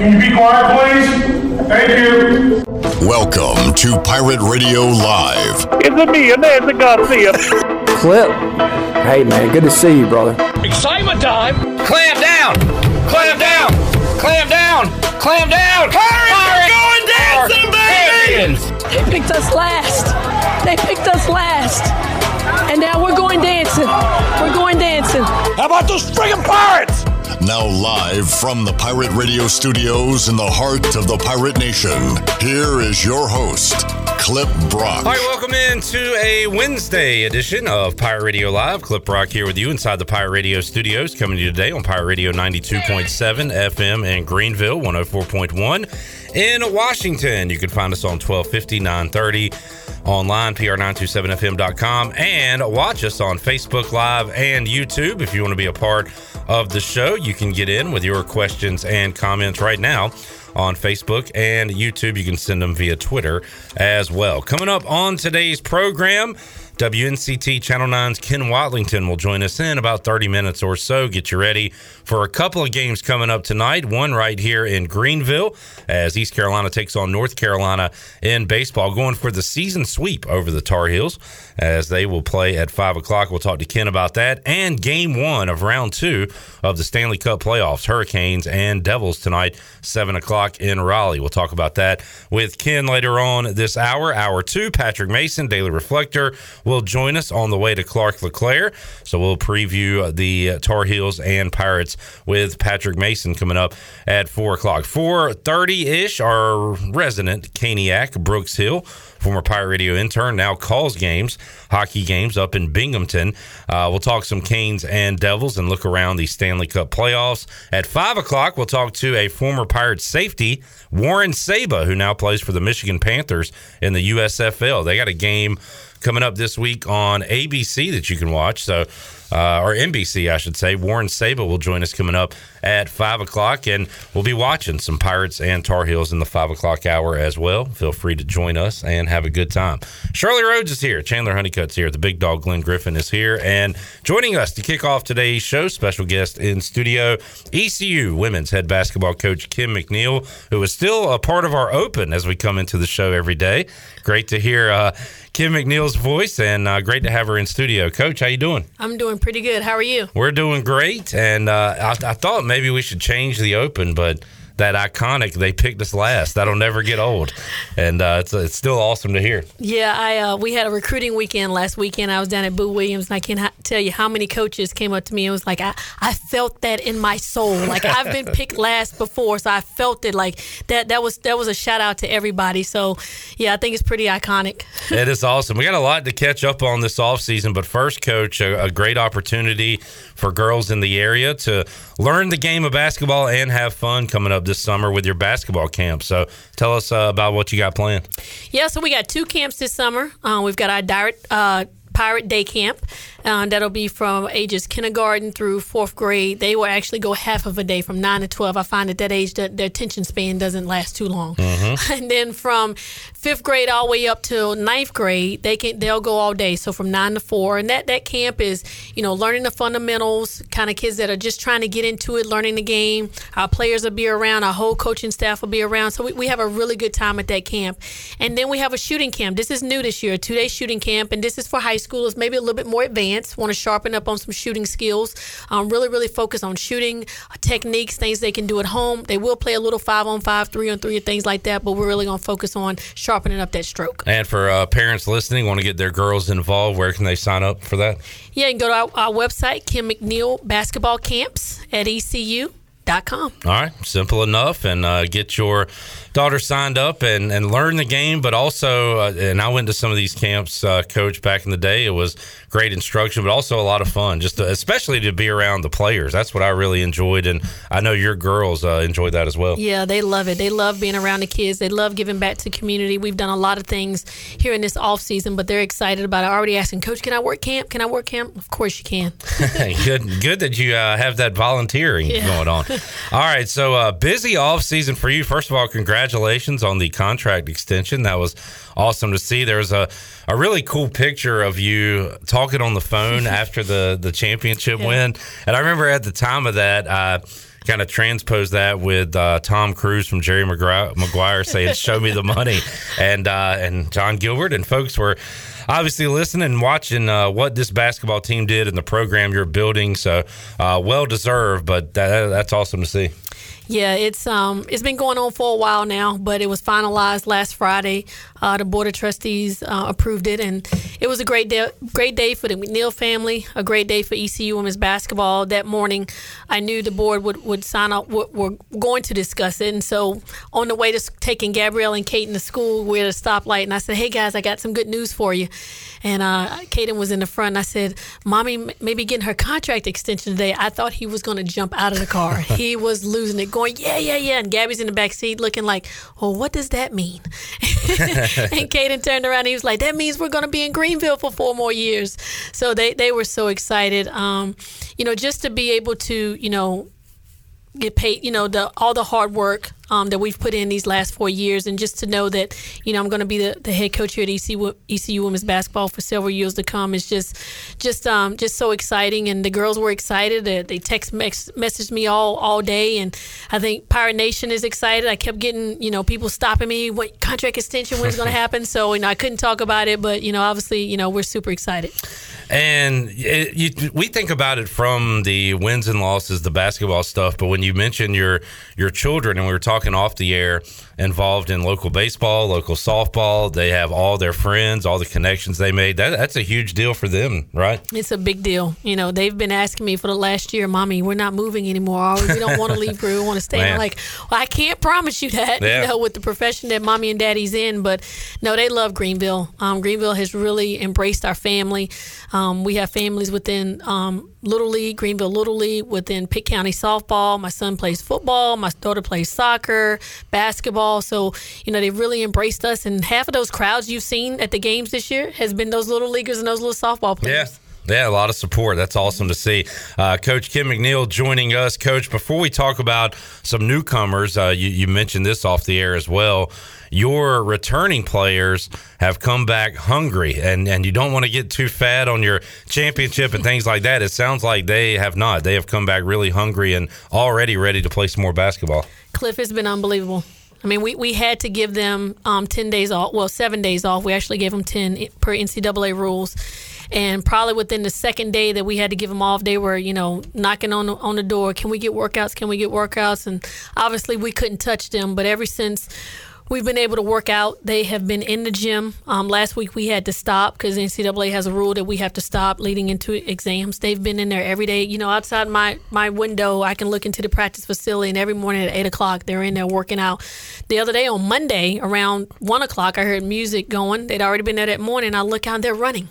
Can you be quiet, please? Thank you. Welcome to Pirate Radio Live. It's me, Nancy Garcia. Clip. Hey, man, good to see you, brother. Excitement time! Clam down! Clam down! Clam down! Clam down! Pirates, going dancing, baby! They picked us last. They picked us last. And now we're going dancing. We're going dancing. How about those friggin' pirates? Now, live from the Pirate Radio studios in the heart of the Pirate Nation, here is your host, Cliff Brock. All right, welcome into a Wednesday edition of Pirate Radio Live. Cliff Brock here with you inside the Pirate Radio studios, coming to you today on Pirate Radio 92.7 FM in Greenville, 104.1 in Washington. You can find us on 1250, 930 online, pr927fm.com, and watch us on Facebook Live and YouTube. If you want to be a part of the show, you can get in with your questions and comments right now on Facebook and YouTube. You can send them via Twitter as well. Coming up on today's program, WNCT Channel 9's Ken Watlington will join us in about 30 minutes or so. Get you ready for a couple of games coming up tonight. One right here in Greenville as East Carolina takes on North Carolina in baseball, going for the season sweep over the Tar Heels as they will play at 5 o'clock. We'll talk to Ken about that. And game one of round two of the Stanley Cup playoffs Hurricanes and Devils tonight, 7 o'clock in Raleigh. We'll talk about that with Ken later on this hour. Hour two, Patrick Mason, Daily Reflector will join us on the way to Clark LeClair. So we'll preview the Tar Heels and Pirates with Patrick Mason coming up at four o'clock. Four thirty ish. Our resident Caniac Brooks Hill, former Pirate Radio intern, now calls games, hockey games up in Binghamton. Uh, we'll talk some Canes and Devils and look around the Stanley Cup playoffs. At five o'clock, we'll talk to a former Pirate safety, Warren Saba, who now plays for the Michigan Panthers in the USFL. They got a game coming up this week on ABC that you can watch. So, uh, or NBC, I should say. Warren Saba will join us coming up at five o'clock, and we'll be watching some Pirates and Tar Heels in the five o'clock hour as well. Feel free to join us and have a good time. Shirley Rhodes is here. Chandler Honeycutt's here. The big dog Glenn Griffin is here, and joining us to kick off today's show, special guest in studio, ECU women's head basketball coach Kim McNeill, who is still a part of our Open as we come into the show every day. Great to hear. Uh, Kim McNeill's voice, and uh, great to have her in studio. Coach, how you doing? I'm doing pretty good. How are you? We're doing great, and uh, I, I, thought maybe we should change the open, but that iconic they picked us last. That'll never get old, and uh, it's it's still awesome to hear. Yeah, I uh, we had a recruiting weekend last weekend. I was down at Boo Williams, and I can't tell you how many coaches came up to me and was like, I, I felt that in my soul. Like I've been picked last before, so I felt it. Like that that was that was a shout out to everybody. So yeah, I think it's pretty iconic. it is awesome. We got a lot to catch up on this off season, but first, coach, a, a great opportunity for girls in the area to learn the game of basketball and have fun coming up this summer with your basketball camp. So tell us uh, about what you got planned. Yeah, so we got two camps this summer. Uh, we've got our direct. Uh, Pirate Day Camp. Uh, that'll be from ages kindergarten through fourth grade. They will actually go half of a day from 9 to 12. I find at that age that their attention span doesn't last too long. Mm-hmm. And then from fifth grade all the way up to ninth grade, they can they'll go all day. So from 9 to 4. And that, that camp is, you know, learning the fundamentals, kind of kids that are just trying to get into it, learning the game. Our players will be around, our whole coaching staff will be around. So we, we have a really good time at that camp. And then we have a shooting camp. This is new this year, a two day shooting camp. And this is for high schoolers, maybe a little bit more advanced, want to sharpen up on some shooting skills, um, really, really focus on shooting uh, techniques, things they can do at home. They will play a little five on five, three on three, and things like that, but we're really going to focus on sharpening up that stroke. And for uh, parents listening, want to get their girls involved, where can they sign up for that? Yeah, you can go to our, our website, Kim McNeill Basketball Camps at ECU. All right, simple enough, and uh, get your daughter signed up and, and learn the game. But also, uh, and I went to some of these camps, uh, coach, back in the day. It was great instruction, but also a lot of fun, just to, especially to be around the players. That's what I really enjoyed, and I know your girls uh, enjoyed that as well. Yeah, they love it. They love being around the kids. They love giving back to the community. We've done a lot of things here in this off season, but they're excited about it. Already asking, Coach, can I work camp? Can I work camp? Of course you can. good, good that you uh, have that volunteering yeah. going on. All right, so uh, busy off season for you. First of all, congratulations on the contract extension. That was awesome to see. There's a, a really cool picture of you talking on the phone after the the championship yeah. win, and I remember at the time of that. I kind of transposed that with uh, Tom Cruise from Jerry Maguire saying, "Show me the money," and uh, and Jon Gilbert and folks were obviously listening and watching uh, what this basketball team did and the program you're building. So uh, well deserved, but that, that's awesome to see. Yeah, it's um it's been going on for a while now, but it was finalized last Friday. Uh, the board of trustees uh, approved it, and it was a great day. Great day for the McNeill family. A great day for ECU women's basketball. That morning, I knew the board would would sign up. We're going to discuss it, and so on the way to taking Gabrielle and Kate to school, we're at a stoplight, and I said, "Hey guys, I got some good news for you." And uh, Kaden was in the front. And I said, "Mommy, maybe getting her contract extension today." I thought he was going to jump out of the car. he was losing it, going, "Yeah, yeah, yeah!" And Gabby's in the back seat, looking like, "Well, what does that mean?" and Kaden turned around. And he was like, "That means we're going to be in Greenville for four more years." So they they were so excited. Um, you know, just to be able to, you know, get paid, you know, the all the hard work um, that we've put in these last four years, and just to know that, you know, I'm going to be the, the head coach here at ECU, ECU Women's Basketball for several years to come is just, just, um, just so exciting. And the girls were excited. They, they text mex- messaged me all all day, and I think Pirate Nation is excited. I kept getting, you know, people stopping me, what contract extension, when's going to happen? So, you know, I couldn't talk about it, but you know, obviously, you know, we're super excited. And it, you, we think about it from the wins and losses, the basketball stuff. But when you mention your your children, and we were talking off the air, involved in local baseball, local softball, they have all their friends, all the connections they made. That, that's a huge deal for them, right? It's a big deal. You know, they've been asking me for the last year, "Mommy, we're not moving anymore. We don't want to leave. We want to stay." I'm like, "Well, I can't promise you that. Yeah. You know, with the profession that mommy and daddy's in, but no, they love Greenville. Um, Greenville has really embraced our family." Um, we have families within um, Little League, Greenville Little League, within Pitt County softball. My son plays football. My daughter plays soccer, basketball. So, you know, they've really embraced us. And half of those crowds you've seen at the games this year has been those little leaguers and those little softball players. Yeah. Yeah, a lot of support. That's awesome to see. Uh, Coach Kim McNeill joining us. Coach, before we talk about some newcomers, uh, you, you mentioned this off the air as well your returning players have come back hungry and, and you don't want to get too fat on your championship and things like that. It sounds like they have not. They have come back really hungry and already ready to play some more basketball. Cliff has been unbelievable. I mean, we, we had to give them um, 10 days off, well, seven days off. We actually gave them 10 per NCAA rules. And probably within the second day that we had to give them off, they were, you know, knocking on the, on the door. Can we get workouts? Can we get workouts? And obviously, we couldn't touch them. But ever since we've been able to work out. They have been in the gym. Um, last week we had to stop because NCAA has a rule that we have to stop leading into exams. They've been in there every day. You know, outside my my window, I can look into the practice facility, and every morning at eight o'clock they're in there working out. The other day on Monday around one o'clock, I heard music going. They'd already been there that morning. I look out, they're running,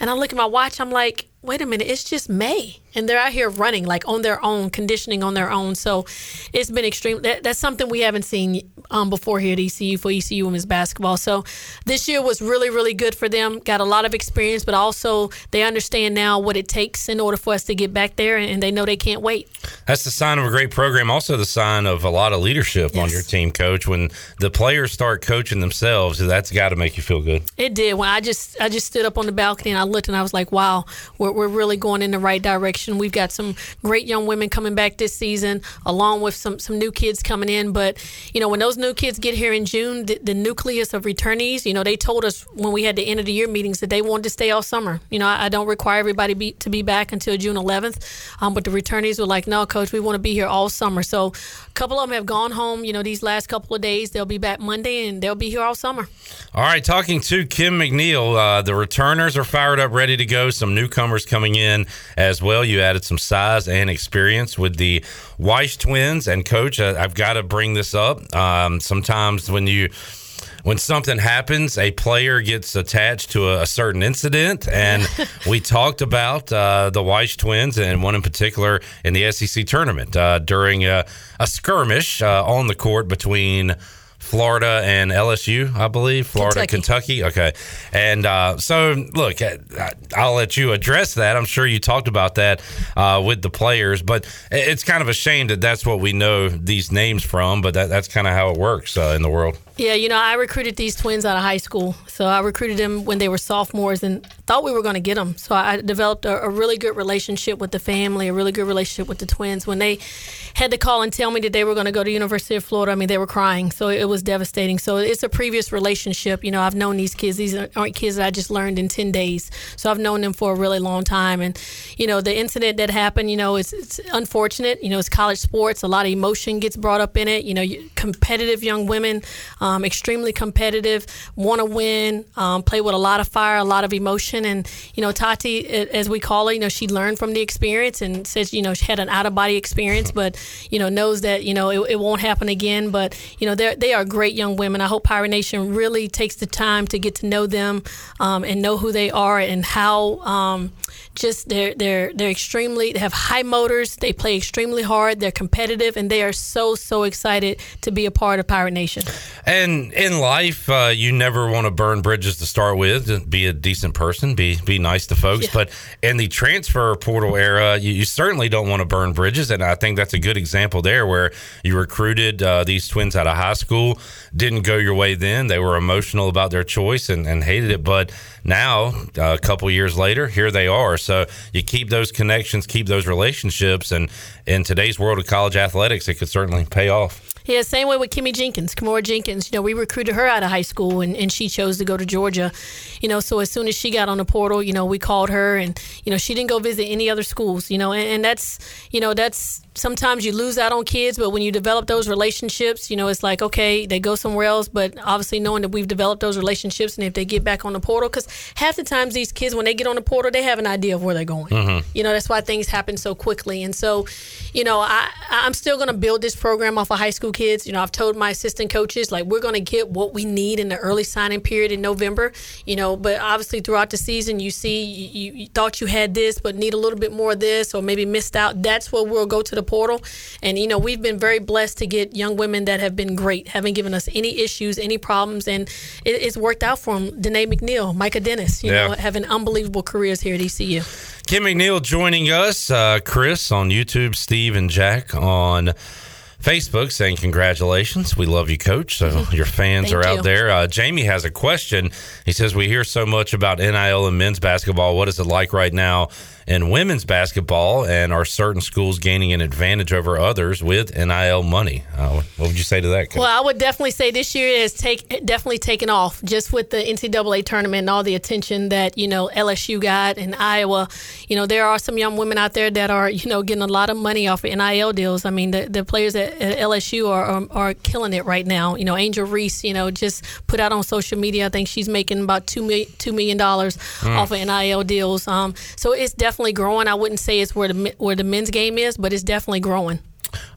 and I look at my watch. I'm like, wait a minute, it's just May and they're out here running like on their own, conditioning on their own. So it's been extreme. That, that's something we haven't seen um, before here at ECU for ECU women's basketball. So this year was really, really good for them. Got a lot of experience, but also they understand now what it takes in order for us to get back there, and they know they can't wait. That's the sign of a great program. Also, the sign of a lot of leadership yes. on your team, coach. When the players start coaching themselves, that's got to make you feel good. It did. When I just I just stood up on the balcony and I looked and I was like, wow, we're, we're really going in the right direction We've got some great young women coming back this season, along with some some new kids coming in. But you know, when those new kids get here in June, the, the nucleus of returnees, you know, they told us when we had the end of the year meetings that they wanted to stay all summer. You know, I, I don't require everybody be, to be back until June 11th, um, but the returnees were like, "No, coach, we want to be here all summer." So, a couple of them have gone home. You know, these last couple of days, they'll be back Monday, and they'll be here all summer. All right, talking to Kim McNeill, uh, the returners are fired up, ready to go. Some newcomers coming in as well. You added some size and experience with the Weiss twins. And coach, uh, I've got to bring this up. Um, sometimes when you when something happens, a player gets attached to a, a certain incident. And we talked about uh, the Weiss twins and one in particular in the SEC tournament uh, during a, a skirmish uh, on the court between Florida and LSU, I believe. Florida, Kentucky. Kentucky. Okay. And uh, so, look, I'll let you address that. I'm sure you talked about that uh, with the players, but it's kind of a shame that that's what we know these names from, but that, that's kind of how it works uh, in the world. Yeah, you know, I recruited these twins out of high school. So I recruited them when they were sophomores and thought we were going to get them. So I developed a, a, really good relationship with the family, a really good relationship with the twins. When they had to call and tell me that they were going to go to University of Florida, I mean, they were crying. So it was devastating. So it's a previous relationship. You know, I've known these kids. These aren't kids that I just learned in 10 days. So I've known them for a really long time. And, you know, the incident that happened, you know, it's, it's unfortunate. You know, it's college sports. A lot of emotion gets brought up in it. You know, competitive young women, um, extremely competitive, want to win, um, play with a lot of fire, a lot of emotion. And, you know, Tati, as we call her, you know, she learned from the experience and says, you know, she had an out of body experience, but, you know, knows that, you know, it, it won't happen again. But, you know, they're, they are great young women. I hope Pirate Nation really takes the time to get to know them um, and know who they are and how um, just they're they're they're extremely they have high motors. They play extremely hard. They're competitive, and they are so so excited to be a part of Pirate Nation. And in life, uh, you never want to burn bridges to start with. Just be a decent person. Be be nice to folks. Yeah. But in the transfer portal era, you, you, certainly don't want to burn bridges. And I think that's a good example there, where you recruited uh, these twins out of high school. Didn't go your way then. They were emotional about their choice and, and hated it. But now, uh, a couple years later, here they are. So you keep those connections, keep those relationships, and in today's world of college athletics, it could certainly pay off. Yeah, same way with Kimmy Jenkins, Kimora Jenkins. You know, we recruited her out of high school and, and she chose to go to Georgia. You know, so as soon as she got on the portal, you know, we called her and, you know, she didn't go visit any other schools, you know, and, and that's, you know, that's sometimes you lose out on kids, but when you develop those relationships, you know, it's like, okay, they go somewhere else, but obviously knowing that we've developed those relationships and if they get back on the portal, because half the times these kids, when they get on the portal, they have an idea of where they're going. Mm-hmm. You know, that's why things happen so quickly. And so, you know, I, I'm still going to build this program off of high school kids. You know, I've told my assistant coaches, like, we're going to get what we need in the early signing period in November, you know, but obviously throughout the season, you see, you, you thought you had this, but need a little bit more of this, or maybe missed out. That's where we'll go to the the portal. And, you know, we've been very blessed to get young women that have been great, haven't given us any issues, any problems. And it, it's worked out for them. Danae McNeal, Micah Dennis, you yeah. know, having unbelievable careers here at ECU. Kim McNeill joining us, uh, Chris on YouTube, Steve and Jack on Facebook saying congratulations. We love you, coach. So your fans are out you. there. Uh, Jamie has a question. He says, We hear so much about NIL and men's basketball. What is it like right now in women's basketball? And are certain schools gaining an advantage over others with NIL money? Uh, what would you say to that? Coach? Well, I would definitely say this year is take definitely taken off just with the NCAA tournament and all the attention that, you know, LSU got and Iowa. You know, there are some young women out there that are, you know, getting a lot of money off of NIL deals. I mean, the, the players at at LSU are, are, are killing it right now. You know, Angel Reese, you know, just put out on social media. I think she's making about two million two million dollars mm. off of NIL deals. Um, so it's definitely growing. I wouldn't say it's where the where the men's game is, but it's definitely growing.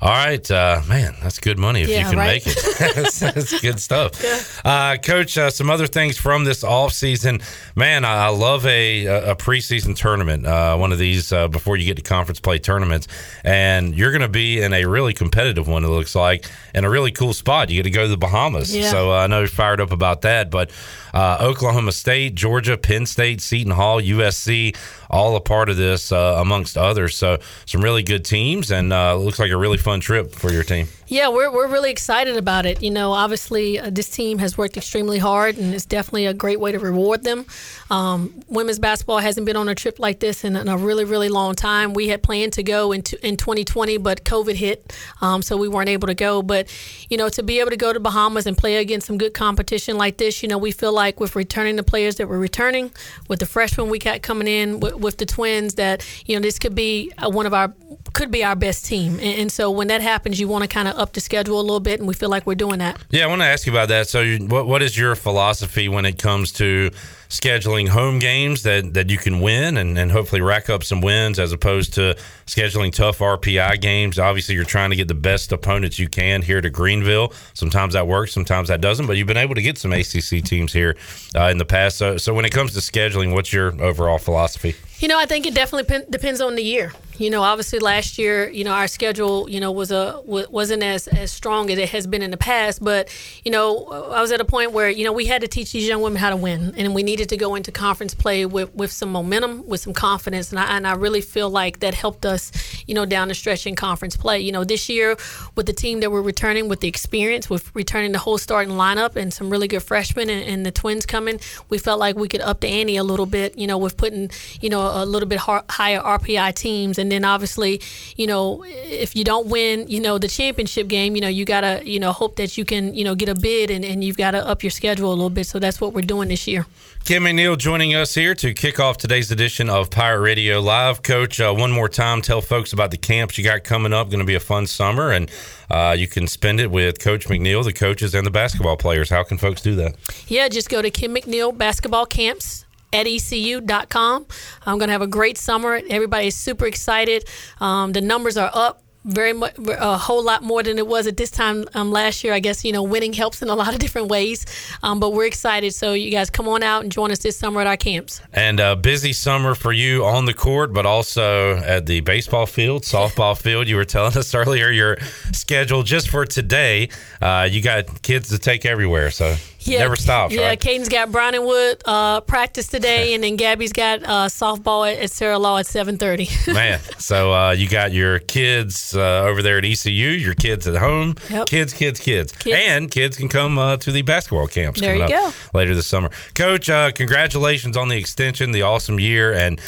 All right, uh, man, that's good money if yeah, you can right? make it. that's, that's, good stuff, yeah. uh, Coach. Uh, some other things from this off season, man. I, I love a a preseason tournament, uh, one of these uh, before you get to conference play tournaments, and you're going to be in a really competitive one. It looks like, in a really cool spot. You get to go to the Bahamas, yeah. so uh, I know you're fired up about that. But Uh, Oklahoma State, Georgia, Penn State, Seton Hall, USC, all a part of this, uh, amongst others. So some really good teams, and uh, looks like a really fun trip for your team. Yeah, we're, we're really excited about it. You know, obviously, uh, this team has worked extremely hard, and it's definitely a great way to reward them. Um, women's basketball hasn't been on a trip like this in, in, a really, really long time. We had planned to go in, t- in 2020, but COVID hit, um, so we weren't able to go. But, you know, to be able to go to Bahamas and play against some good competition like this, you know, we feel like with returning the players that we're returning, with the freshmen we got coming in, with, with the twins, that, you know, this could be uh, one of our, could be our best team. And, and so when that happens, you want to kind of up the schedule a little bit, and we feel like we're doing that. Yeah, I want to ask you about that. So, what what is your philosophy when it comes to scheduling home games that, that you can win and, and hopefully rack up some wins as opposed to scheduling tough RPI games. Obviously, you're trying to get the best opponents you can here to Greenville. Sometimes that works, sometimes that doesn't, but you've been able to get some ACC teams here uh, in the past. So, so when it comes to scheduling, what's your overall philosophy? You know, I think it definitely depends on the year. You know, obviously last year, you know, our schedule, you know, was a wasn't as as strong as it has been in the past. But you know, I was at a point where you know we had to teach these young women how to win, and we need needed to go into conference play with, with some momentum, with some confidence, and I, and I really feel like that helped us, you know, down the stretch in conference play. You know, this year with the team that we're returning, with the experience, with returning the whole starting lineup and some really good freshmen and, and the Twins coming, we felt like we could up the ante a little bit. You know, with putting you know a little bit higher RPI teams, and then obviously, you know, if you don't win, you know, the championship game, you know, you gotta you know hope that you can you know get a bid and, and you've got to up your schedule a little bit. So that's what we're doing this year. Kim McNeill joining us here to kick off today's edition of Pirate Radio Live. Coach, uh, one more time, tell folks about the camps you got coming up. Going to be a fun summer, and uh, you can spend it with Coach McNeill, the coaches, and the basketball players. How can folks do that? Yeah, just go to Kim McNeill Basketball Camps at ecu.com. I'm going to have a great summer. Everybody is super excited. Um, the numbers are up very much a whole lot more than it was at this time um, last year. I guess you know winning helps in a lot of different ways, um, but we're excited. So you guys come on out and join us this summer at our camps. And a busy summer for you on the court, but also at the baseball field, softball field. You were telling us earlier your schedule just for today. Uh, you got kids to take everywhere, so yeah, never stops. Yeah, right? Caden's got Browningwood uh, practice today, and then Gabby's got uh, softball at, at Sarah Law at seven thirty. Man, so uh, you got your kids uh, over there at ECU, your kids at home, yep. kids, kids, kids, kids, and kids can come uh, to the basketball camps. There you go. Later this summer, Coach. Uh, congratulations on the extension, the awesome year, and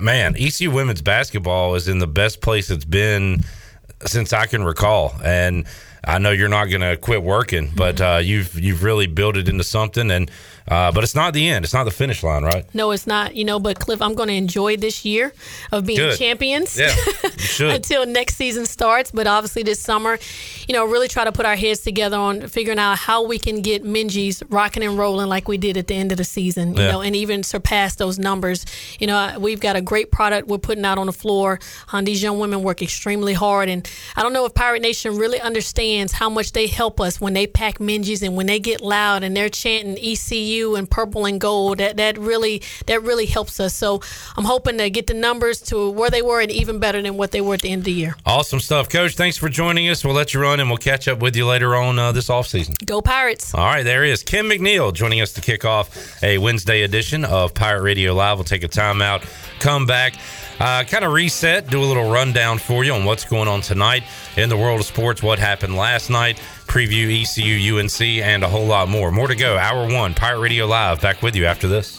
man, ECU women's basketball is in the best place it's been since I can recall, and I know you're not going to quit working, but uh, you've you've really built it into something, and uh, but it's not the end. It's not the finish line, right? No, it's not. You know, but Cliff, I'm going to enjoy this year of being Good. champions. Yeah, until next season starts. But obviously, this summer, you know, really try to put our heads together on figuring out how we can get Minges rocking and rolling like we did at the end of the season. You yeah. know, and even surpass those numbers. You know, we've got a great product we're putting out on the floor. Um, these young women work extremely hard, and I don't know if Pirate Nation really understands how much they help us when they pack Minges and when they get loud and they're chanting ECU and purple and gold. That that really that really helps us. So I'm hoping to get the numbers to where they were and even better than what they were at the end of the year. Awesome stuff, Coach. Thanks for joining us. We'll let you run and we'll catch up with you later on uh, this off season. Go Pirates! All right, there is Kim McNeill joining us to kick off a Wednesday edition of Pirate Radio Live. We'll take a timeout, come back. Uh, kind of reset, do a little rundown for you on what's going on tonight in the world of sports, what happened last night, preview ECU, UNC, and a whole lot more. More to go. Hour one, Pirate Radio Live. Back with you after this.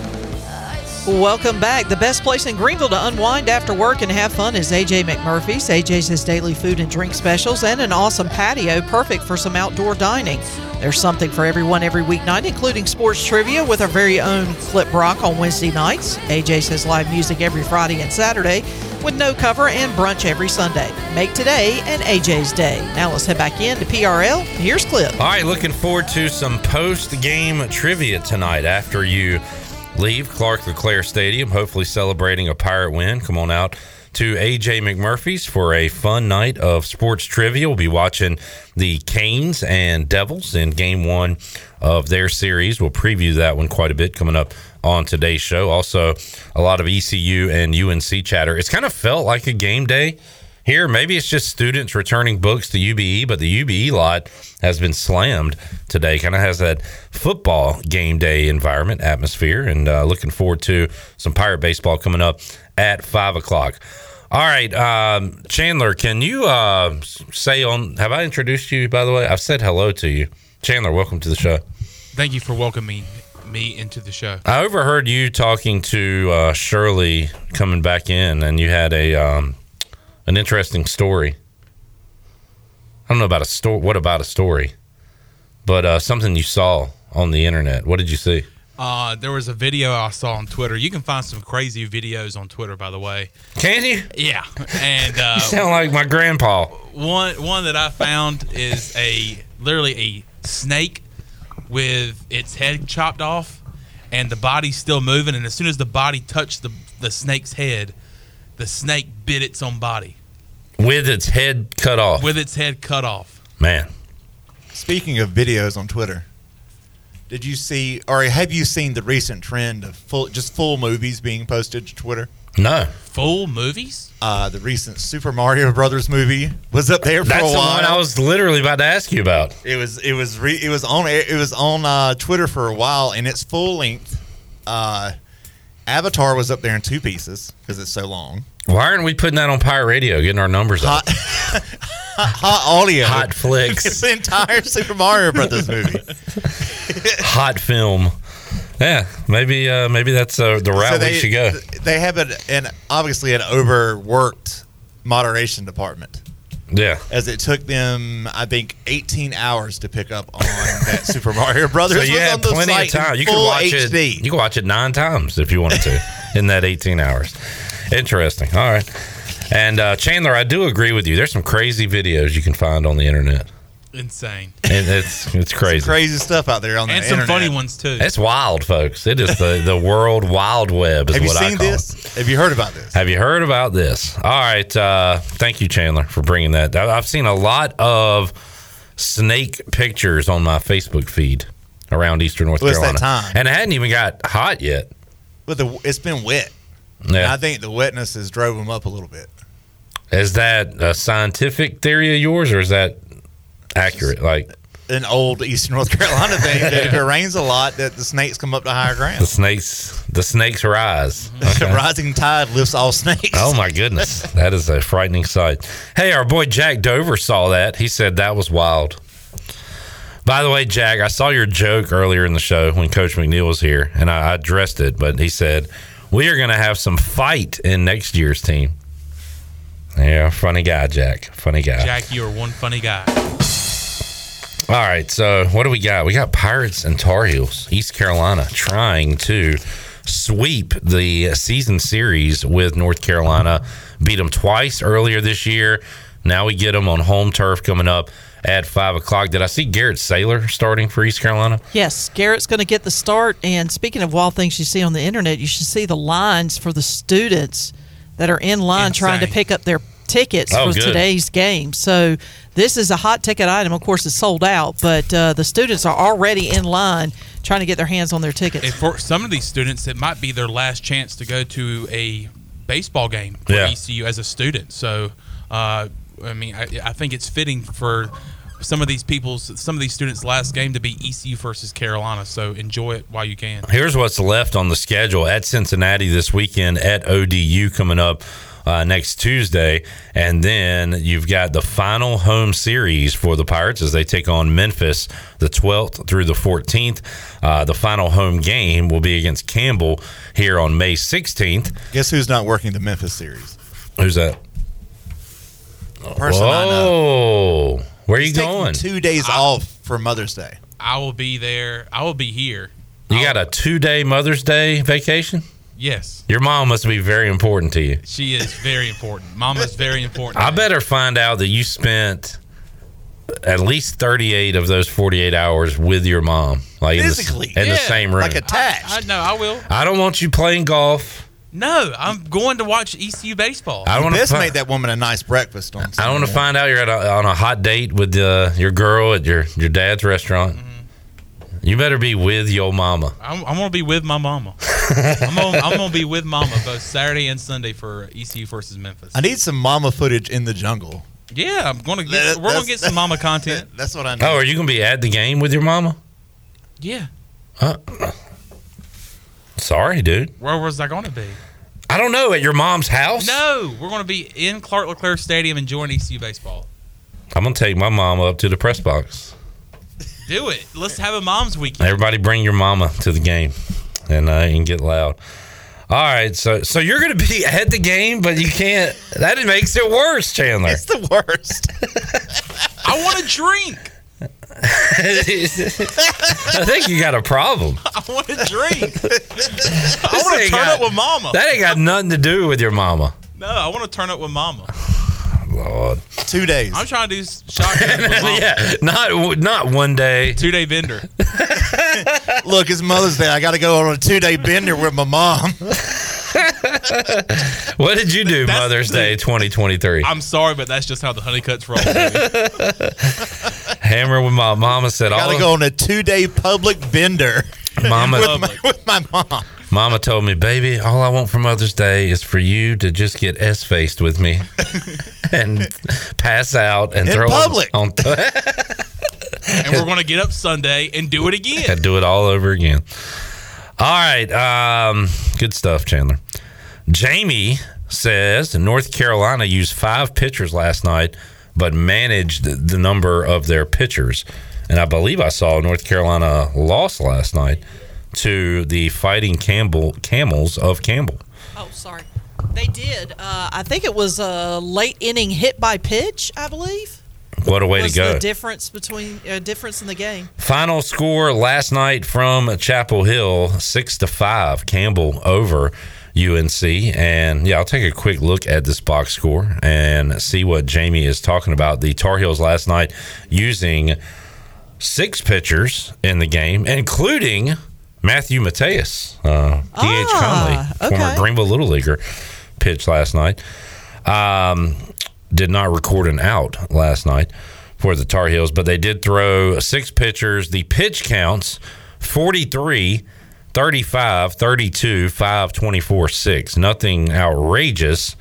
Welcome back. The best place in Greenville to unwind after work and have fun is AJ McMurphy's. AJ's has daily food and drink specials and an awesome patio perfect for some outdoor dining. There's something for everyone every weeknight, including sports trivia with our very own Cliff Brock on Wednesday nights. AJ says live music every Friday and Saturday with no cover and brunch every Sunday. Make today an AJ's day. Now let's head back in to PRL. Here's Clip. All right, looking forward to some post game trivia tonight after you leave Clark LeClair Stadium, hopefully celebrating a Pirate win. Come on out to AJ McMurphy's for a fun night of sports trivia. We'll be watching the Canes and Devils in game one of their series. We'll preview that one quite a bit coming up on today's show. Also, a lot of ECU and UNC chatter. It's kind of felt like a game day here. Maybe it's just students returning books to UBE, but the UBE lot has been slammed today. Kind of has that football game day environment atmosphere, and uh, looking forward to some pirate baseball coming up at five o'clock. All right, um, Chandler, can you uh, say on? Have I introduced you? By the way, I've said hello to you, Chandler. Welcome to the show. Thank you for welcoming me into the show. I overheard you talking to uh, Shirley coming back in, and you had a um, an interesting story. I don't know about a story. What about a story? But uh, something you saw on the internet. What did you see? Uh, there was a video I saw on Twitter. You can find some crazy videos on Twitter, by the way. Can you? Yeah, and uh, You sound like my grandpa. one one that I found is a literally a snake with its head chopped off, and the body's still moving. And as soon as the body touched the the snake's head, the snake bit its own body With its head cut off. with its head cut off. Man. Speaking of videos on Twitter, did you see or have you seen the recent trend of full just full movies being posted to Twitter? No. Full movies? Uh, the recent Super Mario Brothers movie was up there for That's a the while. one I was literally about to ask you about. It was it was re, it was on it was on uh, Twitter for a while, and it's full length. Uh, Avatar was up there in two pieces because it's so long. Why aren't we putting that on Pirate Radio, getting our numbers up? Hot, hot audio, Hot flicks. It's the entire Super Mario Brothers movie. Hot film. Yeah, maybe uh, maybe that's uh, the route So we should go. They have an, an obviously an overworked moderation department. Yeah. As it took them, I think, 18 hours to pick up on that Super Mario Brothers. So you had plenty of time. You could watch HD. it. You could watch it nine times if you wanted to in that 18 hours. Interesting. All right. And uh, Chandler, I do agree with you. There's some crazy videos you can find on the internet. Insane. And it's it's crazy. Crazy stuff out there on the internet. And some internet. funny ones too. It's wild, folks. It is the, the world wild web is Have you what I seen call it. this? Have you heard about this? Have you heard about this? All right. Uh, thank you, Chandler, for bringing that. I- I've seen a lot of snake pictures on my Facebook feed around Eastern North Well, it's that Carolina, time. and it hadn't even got hot yet. But the, it's been wet. Yeah. I think the wetness has drove them up a little bit. Is that a scientific theory of yours, or is that accurate? Like An old Eastern North Carolina thing that if it rains a lot, that the snakes come up to higher ground. the snakes, the snakes rise. The Okay. rising tide lifts all snakes. Oh my goodness, that is a frightening sight. Hey, our boy Jack Dover saw that. He said that was wild. By the way, Jack, I saw your joke earlier in the show when Coach McNeill was here, and I addressed it. But he said we are going to have some fight in next year's team. Yeah, funny guy, Jack. Funny guy. Jack, you are one funny guy. All right, so what do we got? We got Pirates and Tar Heels, East Carolina, trying to sweep the season series with North Carolina. Beat them twice earlier this year. Now we get them on home turf coming up at five o'clock. Did I see Garrett Saylor starting for East Carolina? Yes, Garrett's going to get the start. And speaking of wild things you see on the internet, you should see the lines for the students that are in line trying to pick up their tickets Oh, for good. today's game. So this is a hot ticket item. Of course, it's sold out, but uh, the students are already in line trying to get their hands on their tickets. And for some of these students, it might be their last chance to go to a baseball game for Yeah. ECU as a student. So, uh, I mean, I, I think it's fitting for some of these people's, some of these students' last game to be ECU versus Carolina. So enjoy it while you can. Here's what's left on the schedule at Cincinnati this weekend, at ODU coming up uh, next Tuesday. And then you've got the final home series for the Pirates as they take on Memphis the 12th through the 14th. Uh, the final home game will be against Campbell here on May 16th. Guess who's not working the Memphis series? Who's that? Person I know. Whoa. Where are you He's taking going? Two days off for Mother's Day. I will be there. I will be here. You got a two day Mother's Day vacation? Yes, Your mom must be very important to you. she is very important. Mama's very important. I better find out that you spent at least 38 of those 48 hours with your mom, like in the, Physically, in the yeah, same room. Like attached. I know. I will. I don't want you playing golf. No, I'm going to watch ECU baseball. I want to. This made that woman a nice breakfast on. I want to find out you're at a, on a hot date with uh, your girl at your your dad's restaurant. Mm-hmm. You better be with your mama. I'm, I'm gonna be with my mama. I'm, gonna, I'm gonna be with mama both Saturday and Sunday for ECU versus Memphis. I need some mama footage in the jungle. Yeah, I'm gonna get. That- we're gonna get some mama content. That's what I need. Oh, are you gonna be at the game with your mama? Yeah, Uh, sorry, dude. where was I gonna be? I don't know. At your mom's house? No, we're gonna be in Clark LeClair Stadium enjoying ECU baseball. I'm gonna take my mom up to the press box. Do it. Let's have a mom's weekend. Everybody, bring your mama to the game, and uh, and get loud. All right, so so you're gonna be at the game, but you can't. That makes it worse, Chandler. It's the worst. I want to drink. I think you got a problem. I want to drink. I want to turn got- up with mama. That ain't got nothing to do with your mama. no, I want to turn up with mama. Lord. Two days. I'm trying to do shotgun with yeah, not not one day. Two day bender. Look, it's Mother's Day. I got to go on a two day bender with my mom. What did you do That's- Mother's Day 2023? I'm sorry, but that's just how the Honeycutts roll. baby. Hammer with my mama said I Got all to of- go on a two day public bender Mama with my, with my mom. Mama told me, baby, all I want for Mother's Day is for you to just get S faced with me and pass out and In throw public. on, on and we're going to get up Sunday and do it again. and do it all over again. All right, um, good stuff, Chandler. Jamie says North Carolina used five pitchers last night, but managed the number of their pitchers. And I believe I saw North Carolina lost last night to the Fighting Campbell Camels of Campbell. Oh, sorry. They did. Uh, I think it was a late inning hit by pitch. I believe. What a way to go! the difference between uh, difference in the game? Final score last night from Chapel Hill, six to five. Campbell over UNC, and yeah, I'll take a quick look at this box score and see what Jamie is talking about. The Tar Heels last night using six pitchers in the game, including Matthew Mateus, uh, DH Ah, Conley, former okay. Greenville Little Leaguer, pitched last night. Um, did not record an out last night for the Tar Heels, but they did throw six pitchers. The pitch counts 43, 35, 32, 5, 24, 6. Nothing outrageous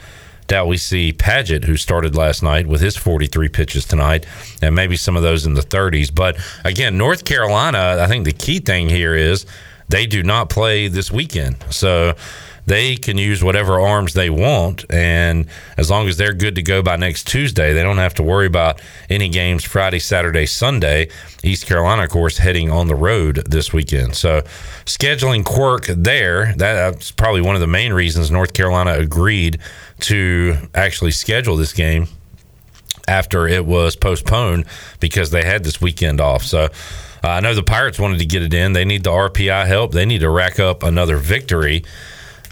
that we see Paget, who started last night with his 43 pitches tonight, and maybe some of those in the 30s. But again, North Carolina, I think the key thing here is they do not play this weekend. So they can use whatever arms they want. And as long as they're good to go by next Tuesday, they don't have to worry about any games Friday, Saturday, Sunday. East Carolina, of course, heading on the road this weekend. So scheduling quirk there, that's probably one of the main reasons North Carolina agreed to actually schedule this game after it was postponed because they had this weekend off. So uh, I know the Pirates wanted to get it in. They need the RPI help. They need to rack up another victory.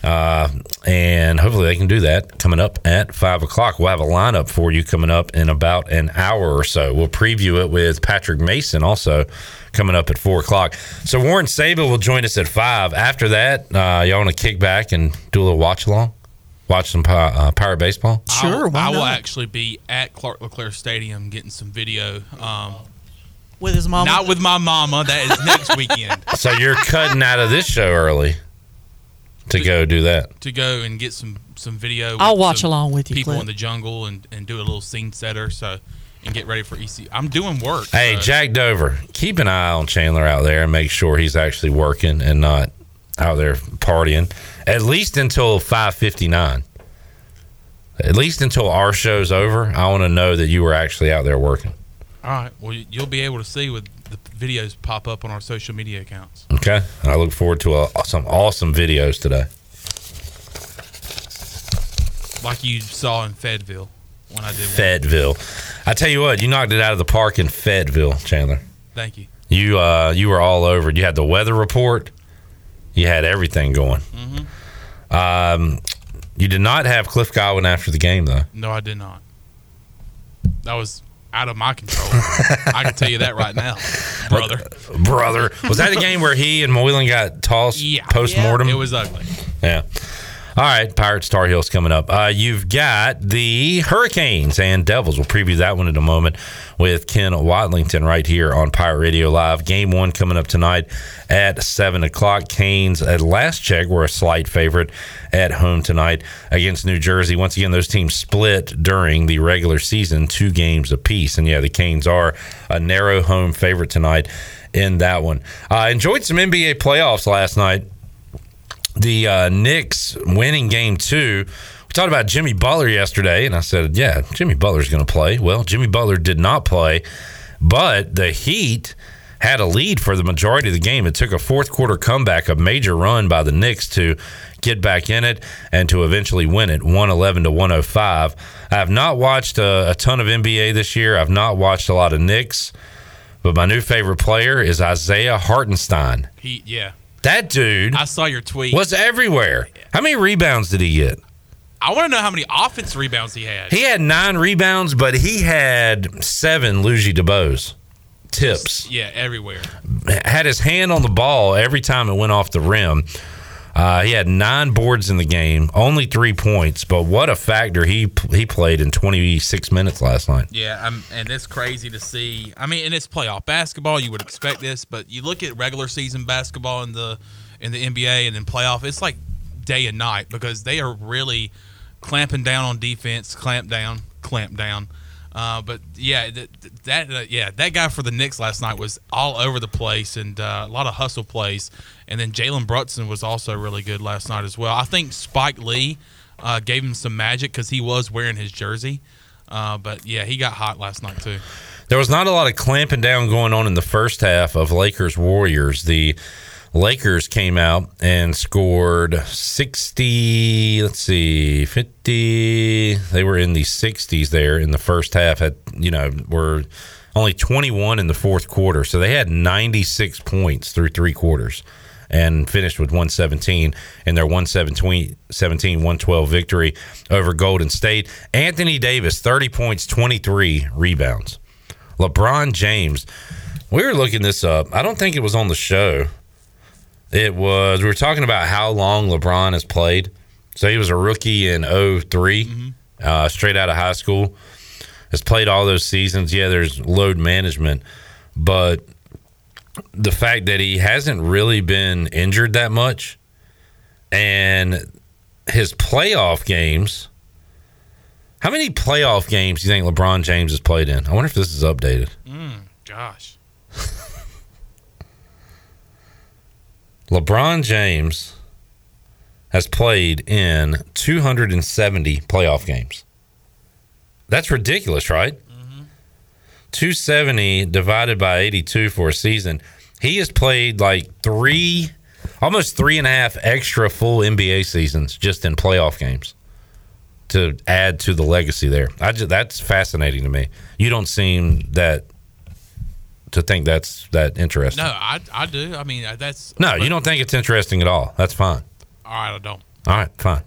Uh, and hopefully they can do that coming up at five o'clock. We'll have a lineup for you coming up in about an hour or so. We'll preview it with Patrick Mason also coming up at four o'clock. So Warren Saba will join us at five. After that, uh, y'all want to kick back and do a little watch along, watch some pi- uh, Pirate baseball. Sure. will- I will actually be at Clark LeClair Stadium getting some video. Um, with his mama. Not with my mama. That is next weekend. So you're cutting out of this show early to go do that. to go and get some some video. with I'll watch some along with you, People Clint. in the jungle and, and do a little scene setter. So and get ready for EC. I'm doing work. Hey, so- Jack Dover, keep an eye on Chandler out there and make sure he's actually working and not out there partying. At least until five fifty nine. At least until our show's over, I want to know that you were actually out there working. All right. Well, you- you'll be able to see with the videos pop up on our social media accounts. Okay, I look forward to a, some awesome videos today. like you saw in Fayetteville when I did. one. I tell you what, you knocked it out of the park in Fayetteville, Chandler. Thank you. You uh, you were all over. You had the weather report. You had everything going. Um, you did not have Cliff Godwin after the game, though. No, I did not. That was out of my control. I can tell you that right now, brother. Brother, was that the game where he and Moylan got tossed Yeah. post mortem? It was ugly. Yeah. All right, Pirates Tar Heels coming up. Uh, you've got the Hurricanes and Devils. We'll preview that one in a moment with Ken Watlington right here on Pirate Radio Live. Game one coming up tonight at 7 o'clock. Canes, at last check, were a slight favorite at home tonight against New Jersey. Once again, those teams split during the regular season, two games apiece. And yeah, the Canes are a narrow home favorite tonight in that one. I enjoyed some NBA playoffs last night the uh, Knicks winning game two. We talked about Jimmy Butler yesterday, and I said, yeah, Jimmy Butler's going to play. Well, Jimmy Butler did not play, but the Heat had a lead for the majority of the game. It took a fourth quarter comeback, a major run by the Knicks to get back in it and to eventually win it 111 to 105. I have not watched a, a ton of NBA this year. I've not watched a lot of Knicks. But my new favorite player is Isaiah Hartenstein. He, yeah. That dude I saw your tweet. was everywhere. How many rebounds did he get? I want to know how many offense rebounds he had. He had nine rebounds, but he had seven Luigi DeBose tips. Yeah, everywhere. Had his hand on the ball every time it went off the rim. Uh, he had nine boards in the game, only three points, but what a factor he he played in 26 minutes last night. Yeah, I'm, and it's crazy to see. I mean, and it's playoff basketball. You would expect this, but you look at regular season basketball in the in the NBA and then playoff. It's like day and night because they are really clamping down on defense, clamp down, clamp down. Uh, but yeah, that, that uh, yeah that guy for the Knicks last night was all over the place and uh, a lot of hustle plays. And then Jalen Brunson was also really good last night as well. I think Spike Lee uh, gave him some magic because he was wearing his jersey. Uh, but yeah, he got hot last night too. There was not a lot of clamping down going on in the first half of Lakers Warriors. The Lakers came out and scored 60, let's see, 50. They were in the 60s there in the first half. Had, you know, were only 21 in the fourth quarter. So they had 96 points through three quarters and finished with 117 in their 117 112 victory over Golden State. Anthony Davis, 30 points, 23 rebounds. LeBron James, we were looking this up. I don't think it was on the show. It was, we were talking about how long LeBron has played. So he was a rookie in 3 uh, straight out of high school. Has played all those seasons. Yeah, there's load management, but the fact that he hasn't really been injured that much and his playoff games how many playoff games do you think LeBron James has played in? I wonder if this is updated. Mm, gosh. LeBron James has played in 270 playoff games. That's ridiculous, right? Mm-hmm. 270 divided by 82 for a season. He has played like three, almost three and a half extra full NBA seasons just in playoff games to add to the legacy there. I just, that's fascinating to me. You don't seem that to think that's that interesting. No, I, I do. I mean, uh, that's No, you don't think it's interesting at all. That's fine. All right, I don't. All right, fine.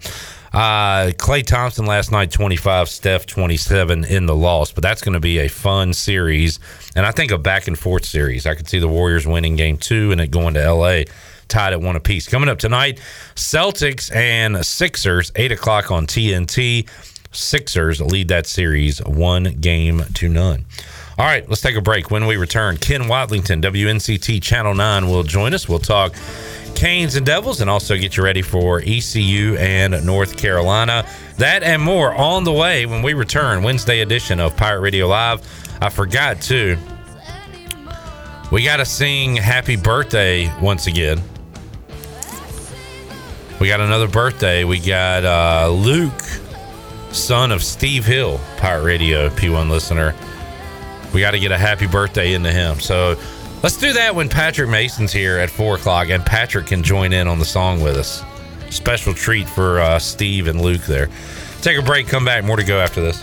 Uh, Klay Thompson last night, 25, Steph 27 in the loss, but that's going to be a fun series. And I think a back and forth series. I could see the Warriors winning game two and it going to LA tied at one apiece. Coming up tonight, Celtics and Sixers, 8 o'clock on TNT. Sixers lead that series one game to none. All right, let's take a break. When we return, Ken Watlington, WNCT Channel 9, will join us. We'll talk Canes and Devils and also get you ready for ECU and North Carolina. That and more on the way when we return Wednesday edition of Pirate Radio Live. I forgot to. We got to sing happy birthday once again. We got another birthday. We got uh, Luke, son of Steve Hill, Pirate Radio P1 listener. We got to get a happy birthday into him. So let's do that when Patrick Mason's here at four o'clock, and Patrick can join in on the song with us. Special treat for uh, Steve and Luke there. Take a break. Come back. More to go after this.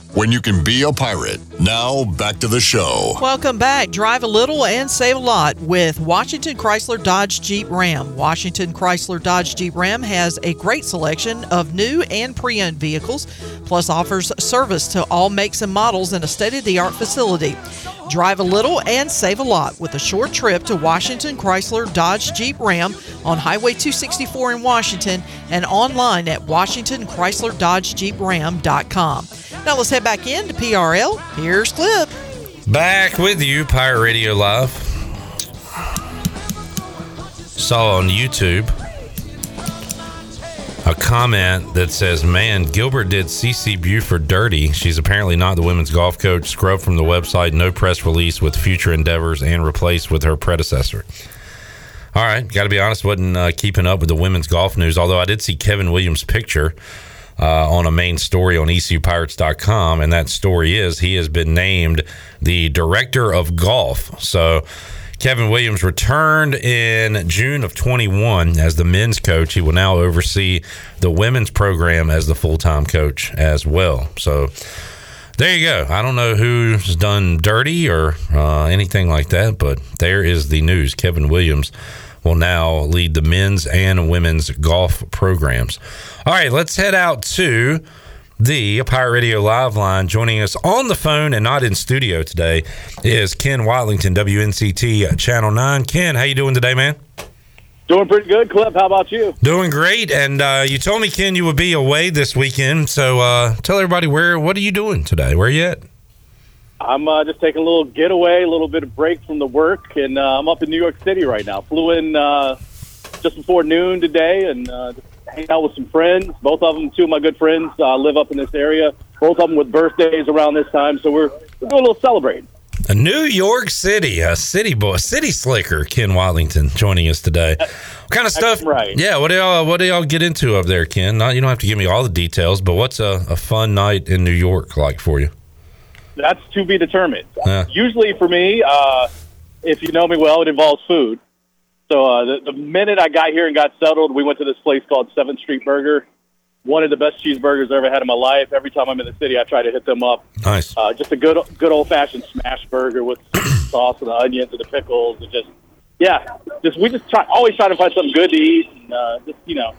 when you can be a pirate? Now, back to the show. Welcome back. Drive a little and save a lot with Washington Chrysler Dodge Jeep Ram. Washington Chrysler Dodge Jeep Ram has a great selection of new and pre owned vehicles, plus offers service to all makes and models in a state of the art facility. Drive a little and save a lot with a short trip to Washington Chrysler Dodge Jeep Ram on Highway 264 in Washington and online at WashingtonChryslerDodgeJeepRam.com. Now let's head back into PRL. Here's Clip. Back with you, Pirate Radio Live. Saw on YouTube a comment that says, "Man, Gilbert did CC Buford dirty. She's apparently not the women's golf coach. Scrub from the website. No press release with future endeavors and replaced with her predecessor." All right, got to be honest, wasn't uh, keeping up with the women's golf news. Although I did see Kevin Williams' picture uh, on a main story on ECUPirates.com, and that story is he has been named the director of golf. So. Kevin Williams returned in June of 21 as the men's coach. He will now oversee the women's program as the full time coach as well. So there you go. I don't know who's done dirty or uh, anything like that, but there is the news. Kevin Williams will now lead the men's and women's golf programs. All right, let's head out to the Pirate Radio Live line. Joining us on the phone and not in studio today is Ken Watlington, WNCT Channel 9. Ken, how you doing today, man? Doing pretty good, Clip. How about you? Doing great. And uh, you told me, Ken, you would be away this weekend. So uh, tell everybody where. What are you doing today? Where are you at? I'm uh, just taking a little getaway, a little bit of break from the work, and uh, I'm up in New York City right now. Flew in uh, just before noon today, and uh, hanging out with some friends. Both of them, two of my good friends, uh, live up in this area. Both of them with birthdays around this time, so we're, we're doing a little celebrating. A New York City, a city boy, city slicker, Ken Watlington, joining us today. What kind of stuff? Right. Yeah. What do y'all What do y'all get into up there, Ken? Not you don't have to give me all the details, but what's a, a fun night in New York like for you? That's to be determined. Yeah. Usually, for me, uh, if you know me well, it involves food. So uh, the, the minute I got here and got settled, we went to this place called Seventh Street Burger. One of the best cheeseburgers I ever had in my life. Every time I'm in the city, I try to hit them up. Nice. Uh, just a good, good old fashioned smash burger with sauce and the onions and the pickles, and just yeah, just we just try always try to find something good to eat and uh, just you know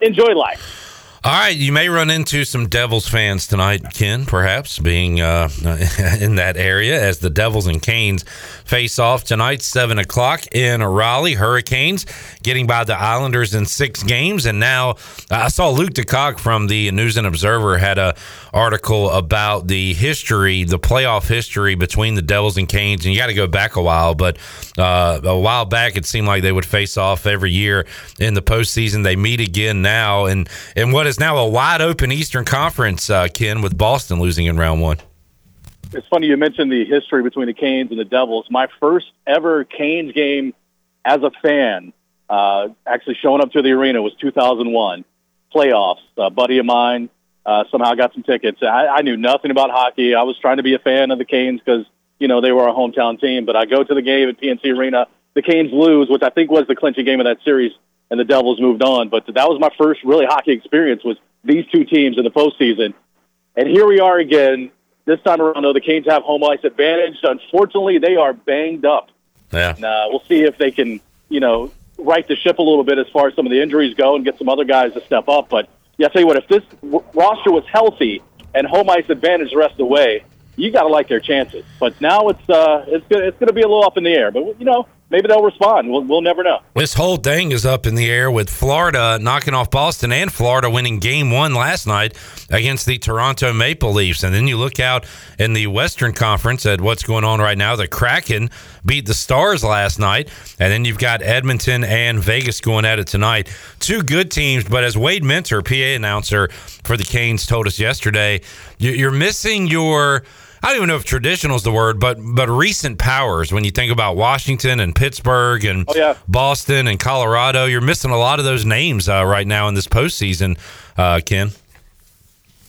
enjoy life. All right, you may run into some Devils fans tonight, Ken, perhaps being uh, in that area as the Devils and Canes face off tonight, 7 o'clock in Raleigh. Hurricanes getting by the Islanders in six games. And now I saw Luke DeCock from the News and Observer had a article about the history, the playoff history between the Devils and Canes. And you got to go back a while, but uh, a while back it seemed like they would face off every year in the postseason. They meet again now. And, and what is now a wide open Eastern Conference, uh, Ken, with Boston losing in round one. It's funny you mentioned the history between the Canes and the Devils. My first ever Canes game as a fan, uh, actually showing up to the arena, was 2001 playoffs. A buddy of mine uh, somehow got some tickets. I, I knew nothing about hockey. I was trying to be a fan of the Canes because you know they were our hometown team. But I go to the game at PNC Arena. The Canes lose, which I think was the clinching game of that series, and the Devils moved on. But that was my first really hockey experience was these two teams in the postseason. And here we are again. This time around, though, the Canes have home ice advantage. Unfortunately, they are banged up. Yeah. And, uh, we'll see if they can, you know, right the ship a little bit as far as some of the injuries go and get some other guys to step up. But yeah, I tell you what, if this w- roster was healthy and home ice advantage the rest of the way, you got to like their chances. But now it's uh, it's gonna, it's going to be a little up in the air. But you know, maybe they'll respond. We'll, we'll never know. This whole thing is up in the air with Florida knocking off Boston and Florida winning game one last night against the Toronto Maple Leafs. And then you look out in the Western Conference at what's going on right now. The Kraken beat the Stars last night. And then you've got Edmonton and Vegas going at it tonight. Two good teams, but as Wade Minter, PA announcer for the Canes, told us yesterday, you're missing your. I don't even know if traditional is the word, but but recent powers. When you think about Washington and Pittsburgh and oh, yeah. Boston and Colorado, you're missing a lot of those names uh, right now in this postseason, uh, Ken.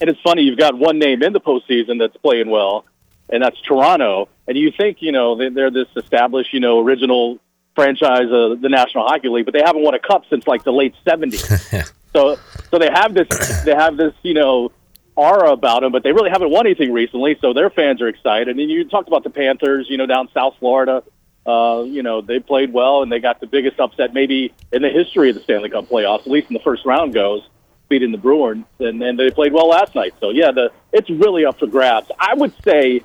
And it's funny, you've got one name in the postseason that's playing well, and that's Toronto. And you think, you know, they're this established, you know, original franchise of the National Hockey League, but they haven't won a cup since like the late '70s. so, so they have this, they have this, you know, aura about them, but they really haven't won anything recently. So their fans are excited. And you talked about the Panthers, you know, down South Florida. Uh, you know, they played well and they got the biggest upset maybe in the history of the Stanley Cup playoffs, at least in the first round goes, beating the Bruins. And, and they played well last night. So, yeah, the it's really up for grabs. I would say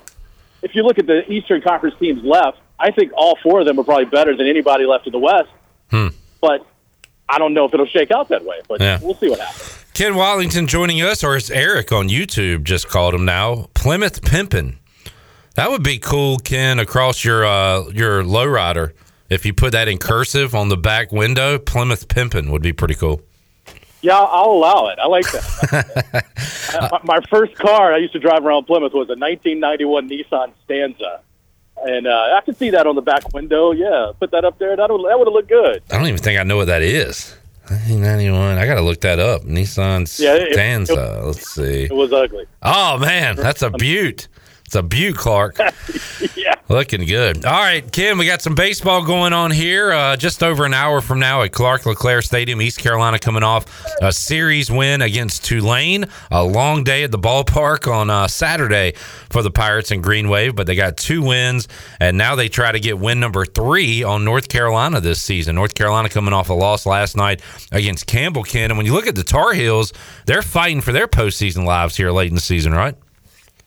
if you look at the Eastern Conference teams left, I think all four of them are probably better than anybody left in the West. Hmm. But I don't know if it'll shake out that way, but Yeah. we'll see what happens. Ken Watlington joining us, or as Eric on YouTube just called him now, Plymouth Pimpin. That would be cool, Ken, across your uh, your lowrider. If you put that in cursive on the back window, Plymouth Pimpin would be pretty cool. Yeah, I'll allow it. I like that. Uh, my, my first car I used to drive around Plymouth was a 1991 Nissan Stanza, and uh, I could see that on the back window. Yeah, put that up there. That would that would have looked good. I don't even think I know what that is. 1991. I got to look that up. Nissan Yeah, it- Stanza. Let's see. It was ugly. Oh man, that's a beaut. It's a beaut, Clark. yeah. Looking good. All right, Kim, we got some baseball going on here. Uh, just over an hour from now at Clark LeClair Stadium, East Carolina coming off a series win against Tulane. A long day at the ballpark on uh, Saturday for the Pirates and Green Wave, but they got two wins, and now they try to get win number three on North Carolina this season. North Carolina coming off a loss last night against Campbellton. And when you look at the Tar Heels, they're fighting for their postseason lives here late in the season, right?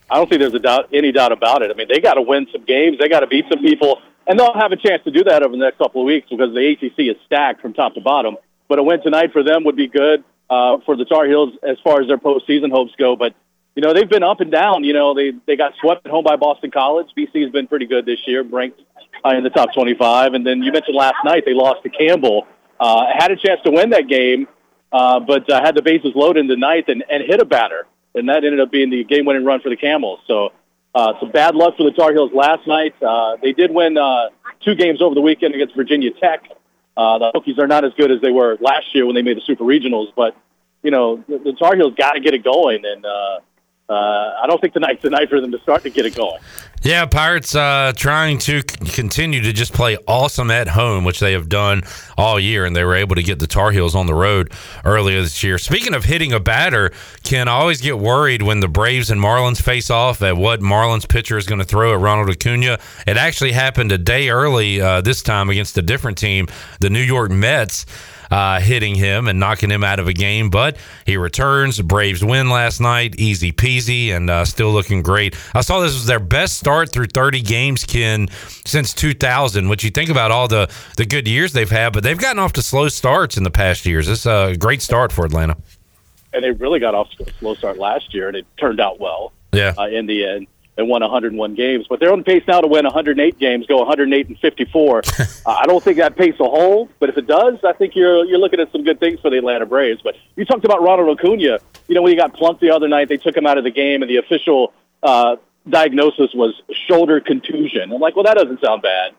I don't think there's a doubt, any doubt about it. I mean, they got to win some games. They got to beat some people, and they'll have a chance to do that over the next couple of weeks because the ACC is stacked from top to bottom. But a win tonight for them would be good uh, for the Tar Heels as far as their postseason hopes go. But you know, they've been up and down. You know, they they got swept at home by Boston College. BC has been pretty good this year, ranked uh, in the top 25. And then you mentioned last night they lost to Campbell. Uh, had a chance to win that game, uh, but uh, had the bases loaded in the ninth and, and hit a batter, and that ended up being the game-winning run for the Camels. So uh, some bad luck for the Tar Heels last night. Uh, they did win uh, two games over the weekend against Virginia Tech. Uh, the Hokies are not as good as they were last year when they made the Super Regionals, but you know the, the Tar Heels got to get it going, and uh, uh, I don't think tonight's the night for them to start to get it going. Yeah, Pirates uh, trying to continue to just play awesome at home, which they have done all year, and they were able to get the Tar Heels on the road earlier this year. Speaking of hitting a batter, I always get worried when the Braves and Marlins face off at what Marlins pitcher is going to throw at Ronald Acuna. It actually happened a day early uh, this time against a different team, the New York Mets uh, hitting him and knocking him out of a game. But he returns. Braves win last night, easy peasy, and uh, still looking great. I saw this was their best start through 30 games, Ken, since 2000. Which you think about all the the good years they've had, but they've gotten off to slow starts in the past years. It's a great start for Atlanta. And they really got off to a slow start last year, and it turned out well Yeah. uh, in the end. And won 101 games, but they're on pace now to win 108 games, go 108 and 54. uh, I don't think that pace will hold, but if it does, I think you're you're looking at some good things for the Atlanta Braves. But you talked about Ronald Acuna. You know, when he got plunked the other night, they took him out of the game, and the official uh, diagnosis was shoulder contusion. I'm like, well, that doesn't sound bad.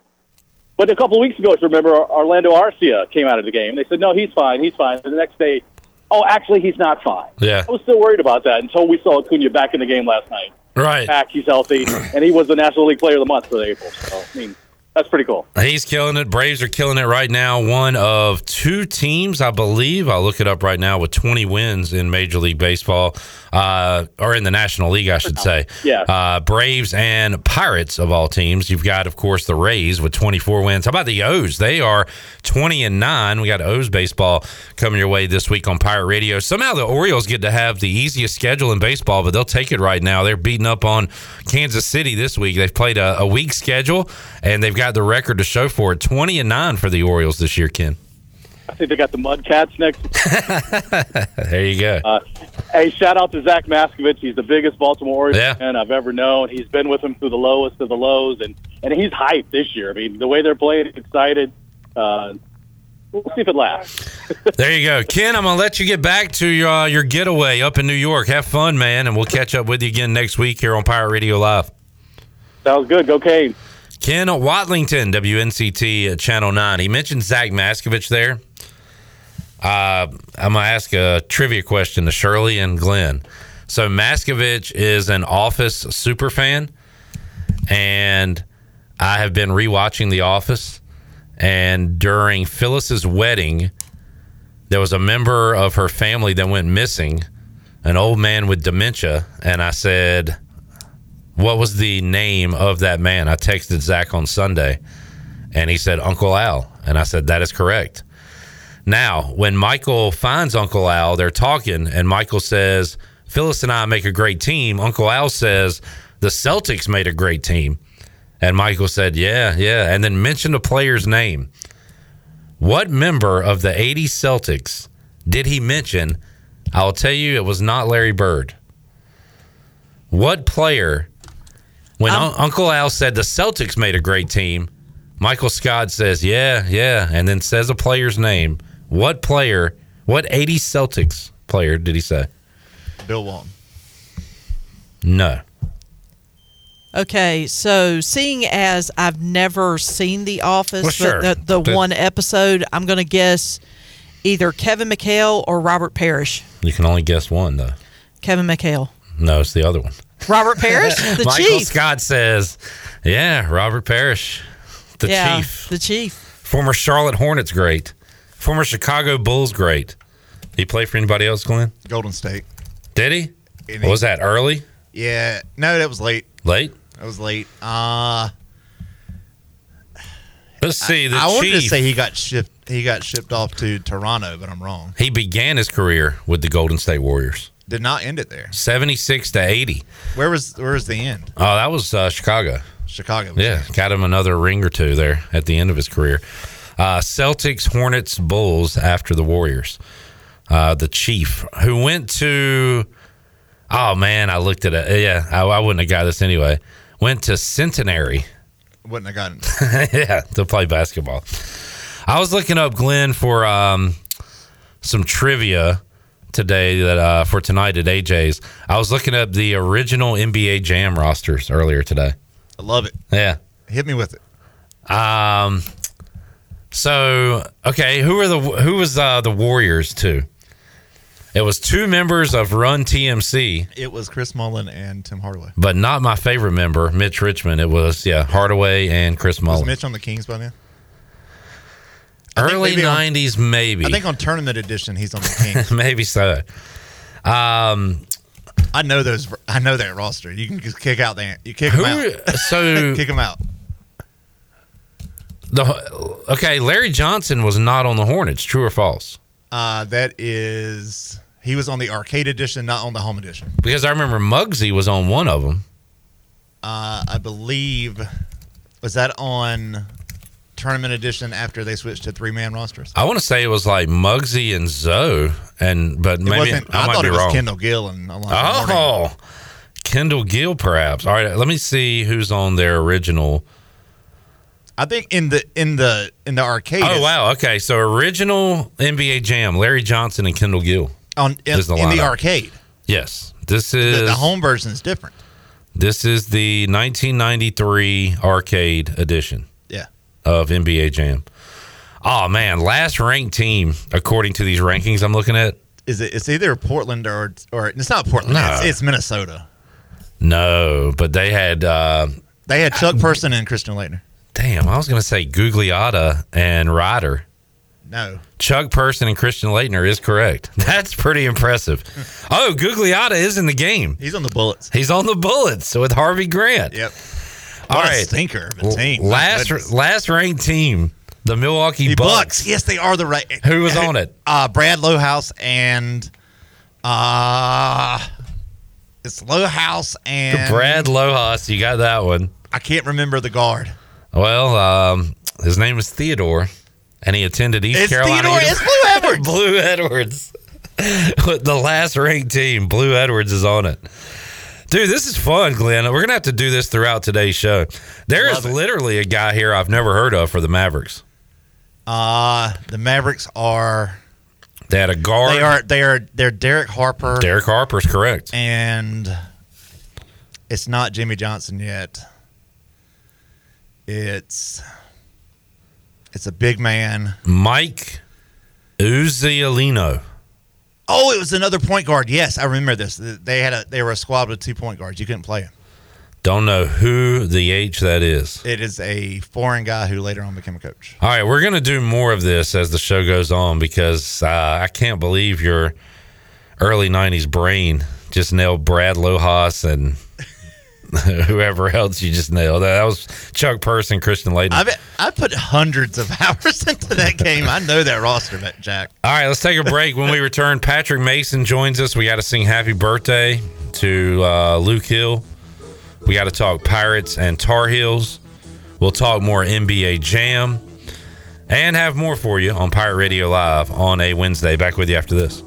But a couple of weeks ago, if you remember, Orlando Arcia came out of the game. They said, no, he's fine, he's fine. And the next day, oh, actually, he's not fine. Yeah. I was still worried about that until we saw Acuna back in the game last night. Right. Back, he's healthy, and he was the National League Player of the Month for April. So, I mean, that's pretty cool. He's killing it. Braves are killing it right now. One of two teams, I believe. I'll look it up right now with 20 wins in Major League Baseball, uh, or in the National League, I should say. Yeah. Uh, Braves and Pirates of all teams. You've got, of course, the Rays with 24 wins. How about the O's? They are 20 and 9. We got O's baseball coming your way this week on Pirate Radio. Somehow the Orioles get to have the easiest schedule in baseball, but they'll take it right now. They're beating up on Kansas City this week. They've played a, a weak schedule, and they've got the record to show for it 20 and 9 for the Orioles this year, Ken. I think they got the Mudcats next. There you go. Uh, hey, shout out to Zach Maskovich. He's the biggest Baltimore Orioles Yeah. fan I've ever known. He's been with them through the lowest of the lows, and and he's hyped this year. I mean, the way they're playing, excited. Uh, we'll see if it lasts. there you go. Ken, I'm going to let you get back to your, uh, your getaway up in New York. Have fun, man, and we'll catch up with you again next week here on Pirate Radio Live. Sounds good. Go Kane. Ken Watlington, WNCT uh, Channel 9. He mentioned Zach Maskovich there. Uh, I'm going to ask a trivia question to Shirley and Glenn. So, Maskovich is an Office super fan, and I have been rewatching The Office. And during Phyllis's wedding, there was a member of her family that went missing, an old man with dementia. And I said, what was the name of that man? I texted Zach on Sunday and he said Uncle Al. And I said, that is correct. Now, when Michael finds Uncle Al, they're talking, and Michael says, Phyllis and I make a great team. Uncle Al says, the Celtics made a great team. And Michael said, yeah, yeah. And then mentioned a player's name. What member of the 80 Celtics did he mention? I'll tell you, it was not Larry Bird. What player, when um, Un- Uncle Al said the Celtics made a great team, Michael Scott says, yeah, yeah, and then says a player's name. What player What 80 Celtics player did he say? Bill Walton. No. Okay, so seeing as I've never seen The Office, Well, sure. the, the, the one episode, I'm going to guess either Kevin McHale or Robert Parish. You can only guess one, though. Kevin McHale. No, it's the other one. Robert Parish, the Michael chief. Scott says, yeah, Robert Parish, the yeah, chief. The chief. Former Charlotte Hornets great. Former Chicago Bulls great. Did he play for anybody else, Glenn? Golden State. Did he? And What was that, early? Yeah. No, that was late. Late? That was late. Uh Let's see. The I wanted to say he got shipped. He got shipped off to Toronto, but I'm wrong. He began his career with the Golden State Warriors. Did not end it there. 76 to 80. Where was where was the end? Oh, that was uh, Chicago. Chicago. Yeah, got him another ring or two there at the end of his career. Uh, Celtics, Hornets, Bulls after the Warriors. Uh, the Chief, who went to, oh man, I looked at it. Yeah, I, I wouldn't have got this anyway. Went to Centenary. Wouldn't have gotten. yeah, to play basketball. I was looking up Glenn for um, some trivia today that uh, for tonight at AJ's. I was looking up the original NBA Jam rosters earlier today. I love it. Yeah. Hit me with it. Um. So okay, who are the who was uh, the Warriors too? It was two members of Run TMC, It was Chris Mullin and Tim Hardaway. but not my favorite member, Mitch Richmond. It was yeah Hardaway and Chris Mullin. Was Mitch on the Kings by then? Early maybe on- '90s, maybe. I think on tournament edition he's on the Kings. maybe so. Um, I know those. I know that roster. You can just kick out the. You kick Who- them out. so- kick them out. the okay, Larry Johnson was not on the Hornets. True or false? Uh, that is. He was on the arcade edition, not on the home edition. Because I remember Muggsy was on one of them. Uh, I believe was that on tournament edition after they switched to three man rosters. I want to say it was like Muggsy and Zoe, and but maybe. I, I, thought it was wrong. Kendall Gill and Alonzo. Oh, Kendall Gill, perhaps. All right, let me see who's on their original. I think in the in the in the arcade. Oh wow, okay. So original NBA Jam, Larry Johnson and Kendall Gill. on in, the in the arcade. Yes, this is The, the home version is different. This is the 1993 arcade edition. Of NBA Jam. Oh man, last ranked team according to these rankings I'm looking at. Is it? It's either Portland or or it's not Portland. No. It's, it's Minnesota. No, but they had. uh They had Chuck Person and Christian Laettner. Damn, I was going to say Gugliotta and Rider. No. Chuck Person and Christian Laettner is correct. That's pretty impressive. Oh, Gugliotta is in the game. He's on the Bullets. He's on the Bullets with Harvey Grant. Yep. All a stinker of a team. My Last goodness. last ranked team, the Milwaukee The Bucks. Bucks. Yes, they are the right. Who was on it? Uh, Brad Lohaus and uh it's Lohaus and Brad Lohaus, you got that one. I can't remember the guard. Well, um, his name is Theodore, and he attended East It's Carolina. Theodore. It's Blue Edwards. Blue Edwards. The last ranked team, Blue Edwards is on it. Dude, this is fun, Glenn. We're gonna have to do this throughout today's show. There is it. literally a guy here I've never heard of for the Mavericks. Uh the Mavericks are They had a guard. they are they are they're Derek Harper Derek Harper's correct. and it's not Jimmy Johnson yet. It's it's a big man. Mike Iuzzolino. Oh, it was another point guard. Yes, I remember this. They had a they were a squad with two point guards. You couldn't play him. Don't know who the H that is. It is a foreign guy who later on became a coach. All right, we're going to do more of this as the show goes on because uh, I can't believe your early 90s brain just nailed Brad Lohaus and whoever else you just nailed. That was Chuck Person, Christian Laettner. I bet I put hundreds of hours into that game. I know that roster, that Jack. All right, let's take a break. When we return, Patrick Mason joins us. We got to sing happy birthday to uh, Luke Hill. We got to talk Pirates and Tar Heels. We'll talk more NBA Jam and have more for you on Pirate Radio Live on a Wednesday. Back with you after this.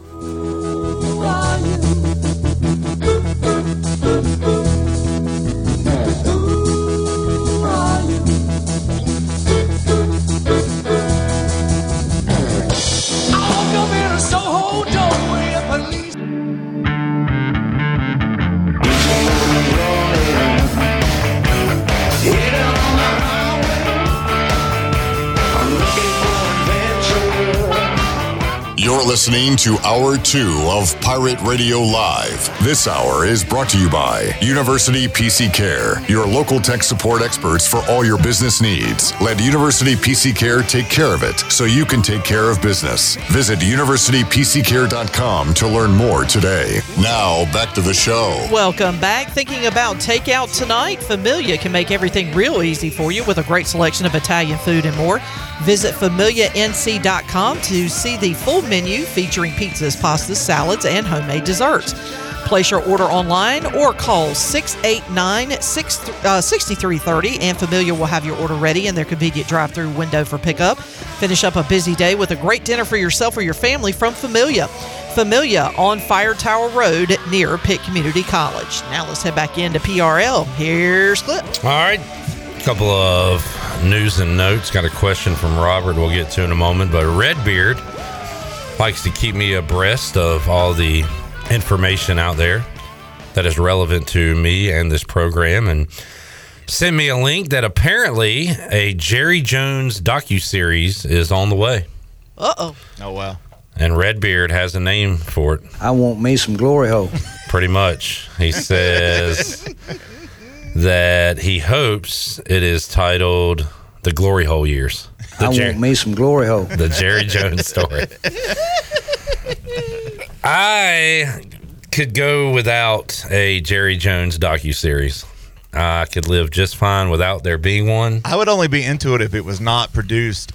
Listening to Hour 2 of Pirate Radio Live. This hour is brought to you by University PC Care, your local tech support experts for all your business needs. Let University PC Care take care of it so you can take care of business. Visit universitypccare.com to learn more today. Now, back to the show. Welcome back. Thinking about takeout tonight? Familia can make everything real easy for you with a great selection of Italian food and more. Visit familianc.com to see the full menu featuring pizzas, pastas, salads, and homemade desserts. Place your order online or call 689 uh, 6330 and Familia will have your order ready in their convenient drive through window for pickup. Finish up a busy day with a great dinner for yourself or your family from Familia. Familia on Fire Tower Road near Pitt Community College. Now let's head back into PRL. Here's Clip. All right. A couple of news and notes. Got a question from Robert we'll get to in a moment. But Redbeard likes to keep me abreast of all the information out there that is relevant to me and this program and send me a link that apparently a Jerry Jones docu-series is on the way. Uh-oh. Oh wow. And Redbeard has a name for it. I want me some glory hole. Pretty much. He says that he hopes it is titled The Glory Hole Years. The I Jer- want me some glory hole. the Jerry Jones story. I could go without a Jerry Jones docu series. I could live just fine without there being one. I would only be into it if it was not produced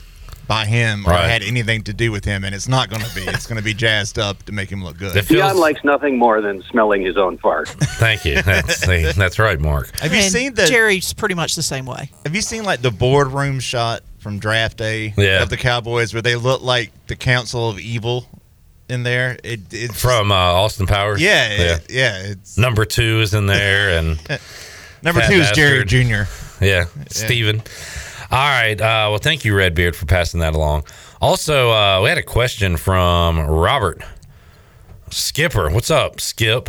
by him or Right. had anything to do with him, and it's not going to be. It's going to be jazzed up to make him look good. It feels- Dion likes nothing more than smelling his own fart. Thank you. That's, see, that's right, Mark. Have you And seen the? Jerry's pretty much the same way. Have you seen like the boardroom shot from draft day Yeah. of the Cowboys where they look like the Council of Evil in there? It, it's From uh, Austin Powers. yeah, it- yeah. It's Number two is in there, and number Fat two is Jerry bastard. Jr. Yeah, Steven. All right. Uh, well, thank you, Redbeard, for passing that along. Also, uh, we had a question from Robert Skipper. What's up, Skip?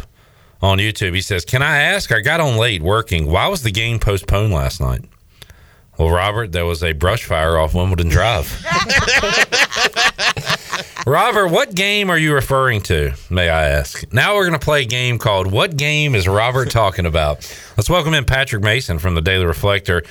On YouTube, he says, "Can I ask? I got on late working. Why was the game postponed last night?" Well, Robert, there was a brush fire off Wimbledon Drive. Robert, what game are you referring to, may I ask? Now we're going to play a game called What Game is Robert Talking About? Let's welcome in Patrick Mason from the Daily Reflector.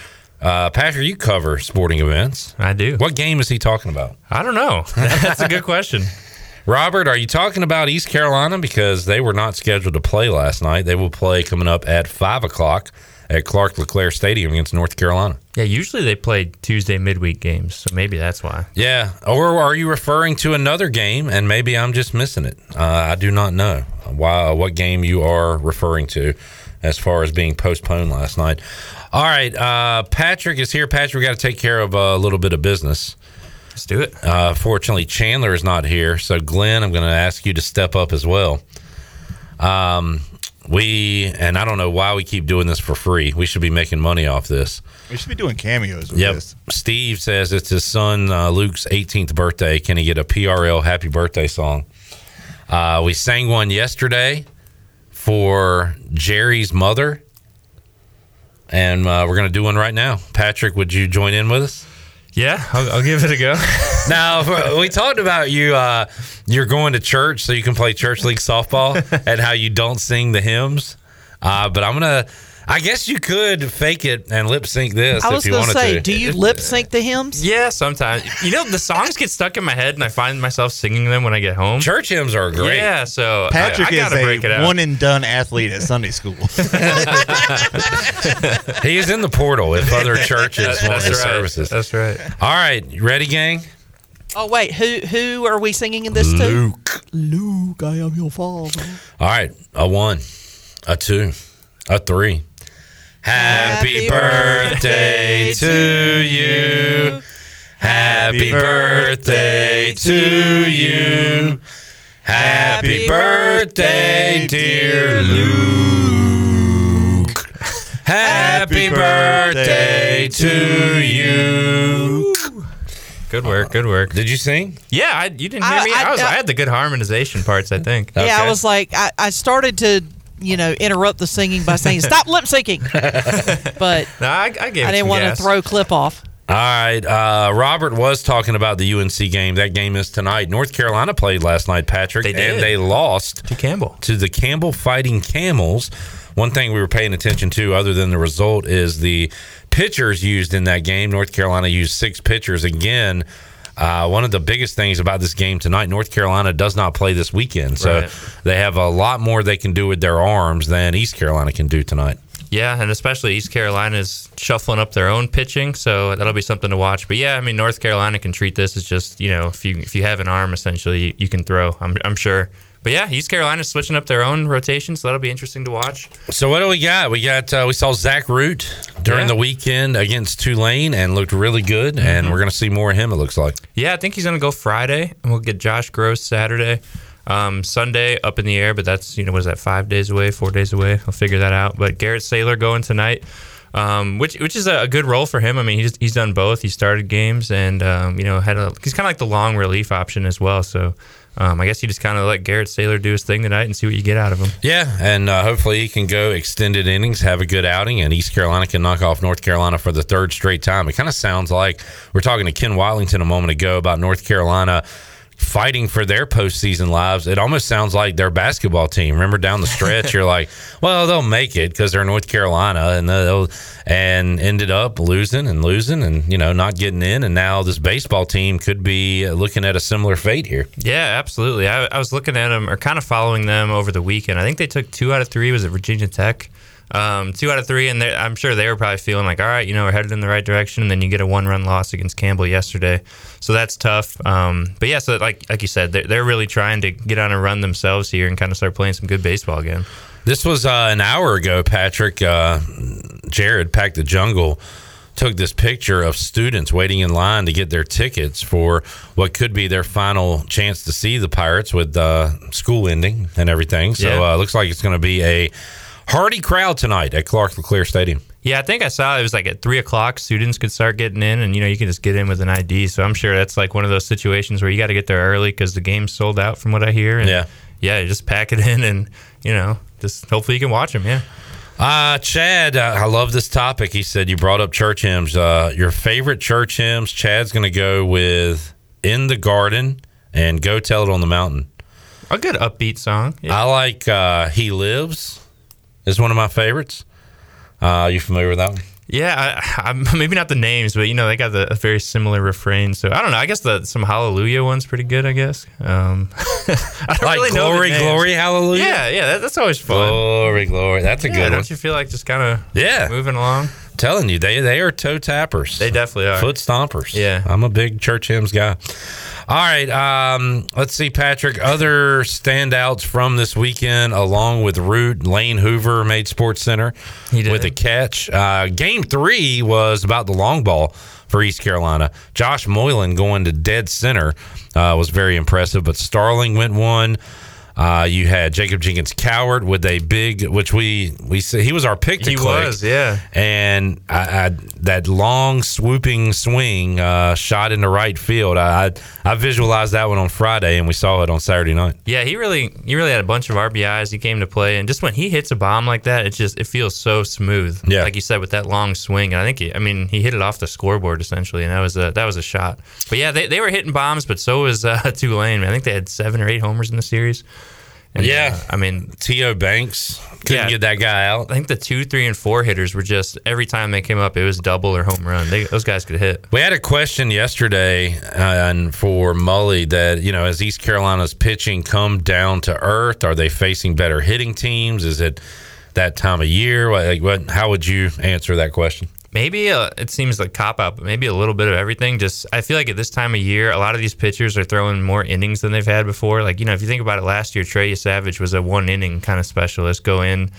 Uh, Patrick, you cover sporting events. I do. What game is he talking about? I don't know. That's a good question. Robert, are you talking about East Carolina? Because they were not scheduled to play last night. They will play coming up at 5 o'clock at Clark LeClair Stadium against North Carolina. Yeah, usually they play Tuesday midweek games, so maybe that's why. Yeah, or are you referring to another game and maybe I'm just missing it? Uh, I do not know why what game you are referring to as far as being postponed last night. All right, uh, Patrick is here. Patrick, we got to take care of a little bit of business. Let's do it. Uh, fortunately, Chandler is not here, so Glenn, I'm going to ask you to step up as well. Um, we and I don't know why we keep doing this for free. We should be making money off this. We should be doing cameos with Yep. this. Steve says it's his son uh, Luke's 18th birthday. Can he get a PRL happy birthday song? Uh, we sang one yesterday for Jerry's mother, and uh, we're going to do one right now. Patrick, would you join in with us? Yeah, I'll, I'll give it a go. now we talked about you. Uh, you're going to church so you can play church league softball, and how you don't sing the hymns. Uh, but I'm gonna. I guess you could fake it and lip sync this I was you going to say, do you lip sync the hymns? Yeah, sometimes. You know, the songs get stuck in my head, and I find myself singing them when I get home. Church hymns are great. Yeah, so Patrick I, I gotta is break it a out. one and done athlete at Sunday school. he is in the portal if other churches That's want his right. services. That's right. All right, you ready, gang? Oh wait, who who are we singing in this to? Luke. Luke, I am your father. All right, a one, a two, a three. Happy birthday to you. Happy birthday to you. Happy birthday, dear Luke. Happy birthday to you. Good work. Good work. Did you sing? Yeah, I, you didn't hear I- me. I- I, was. I, I- had the good harmonization parts. I think. Yeah, I was like, I, I started to, you know, interrupt the singing by saying, "Stop lip syncing," but No, I, I gave. I didn't some want to throw clip off. All right. Uh, Robert was talking about the UNC game. That game is tonight. North Carolina played last night, Patrick, They did. and they lost to Campbell. To the Campbell Fighting Camels. One thing we were paying attention to, other than the result, is the pitchers used in that game. North Carolina used six pitchers again. Uh, one of the biggest things about this game tonight, North Carolina does not play this weekend, so Right. they have a lot more they can do with their arms than East Carolina can do tonight. Yeah, and especially East Carolina is shuffling up their own pitching, so that'll be something to watch. But yeah, I mean North Carolina can treat this as just you know if you if you have an arm, essentially you, you can throw. I'm I'm sure. But yeah, East Carolina's switching up their own rotation, so that'll be interesting to watch. So what do we got? We got uh, we saw Zach Root during Yeah. the weekend against Tulane and looked really good, and we're going to see more of him. It looks like. Yeah, I think he's gonna go Friday, and we'll get Josh Grosz Saturday. Um, Sunday up in the air, but that's you know was that five days away, four days away? I'll figure that out. But Garrett Saylor going tonight, um, which which is a, a good role for him. I mean, he's he's done both. He started games and um, you know had a he's kind of like the long relief option as well. So um, I guess you just kind of let Garrett Saylor do his thing tonight and see what you get out of him. Yeah, and uh, hopefully he can go extended innings, have a good outing, and East Carolina can knock off North Carolina for the third straight time. It kind of sounds like we're talking to Ken Watlington a moment ago about North Carolina fighting for their postseason lives. It almost sounds like their basketball team. Remember down the stretch, you're like, well, they'll make it because they're North Carolina, and they'll and ended up losing and losing, and you know not getting in, and now this baseball team could be looking at a similar fate here. Yeah, absolutely. I, I was looking at them or kind of following them over the weekend. I think they took two out of three. Was it Virginia Tech? Um, two out of three, and I'm sure they were probably feeling like, all right, you know, we're headed in the right direction. And then you get a one-run loss against Campbell yesterday, so that's tough. Um, but yeah, so like like you said, they're, they're really trying to get on a run themselves here and kind of start playing some good baseball again. This was uh, an hour ago, Patrick. Uh, Jared packed the jungle. Took this picture of students waiting in line to get their tickets for what could be their final chance to see the Pirates with uh, school ending and everything. So Yeah. uh, looks like it's going to be a hearty crowd tonight at Clark LeClair Stadium. Yeah, I think I saw it was like at three o'clock. Students could start getting in, and you know you can just get in with an ID. So I'm sure that's like one of those situations where you got to get there early because the game's sold out, from what I hear. And Yeah. yeah, you just pack it in, and you know, just hopefully you can watch them. Yeah. Uh, Chad, uh, I love this topic. He said you brought up church hymns. Uh, your favorite church hymns. Chad's going to go with "In the Garden" and "Go Tell It on the Mountain." A good upbeat song. I like uh, "He Lives." Is one of my favorites. Uh, you familiar with that one? Yeah, I, I'm, maybe not the names, but you know they got the, a very similar refrain. So I don't know. I guess the some Hallelujah one's pretty good. I guess. Um, I don't Like really glory, glory, hallelujah. Yeah, yeah, that, that's always fun. Glory, glory. That's a Yeah, good one. Don't you feel like just kind of Yeah. moving along? Telling you, they they are toe tappers. They definitely are. Foot stompers. Yeah. I'm a big church hymns guy. All right. Um, let's see, Patrick. Other standouts from this weekend, along with Root, Lane Hoover made Sports Center with a catch. Uh, game three was about the long ball for East Carolina. Josh Moylan going to dead center uh, was very impressive, but Starling went one. Uh, you had Jacob Jenkins-Cowart with a big, which we we said he was our pick to He click. was, yeah. And I, I, that long swooping swing uh, shot into right field. I, I I visualized that one on Friday, and we saw it on Saturday night. Yeah, he really he really had a bunch of RBIs. He came to play, and just when he hits a bomb like that, it just it feels so smooth. Yeah. like you said with that long swing. And I think he, I mean he hit it off the scoreboard essentially, and that was a that was a shot. But yeah, they, they were hitting bombs, but so was uh, Tulane. I think they had seven or eight homers in the series. And, Yeah. uh, I mean T.O. Banks couldn't get that guy out. I think the two, three, and four hitters were just every time they came up, it was double or home run. They, those guys could hit. We had a question yesterday uh, and for Mully that, you know, has East Carolina's pitching come down to earth? Are they facing better hitting teams? Is it that time of year? Like, what, how would you answer that question? Maybe uh it seems like cop out, but maybe a little bit of everything. Just I feel like at this time of year, a lot of these pitchers are throwing more innings than they've had before. Like you know, if you think about it, last year Trey Savage was a one inning kind of specialist. Go in,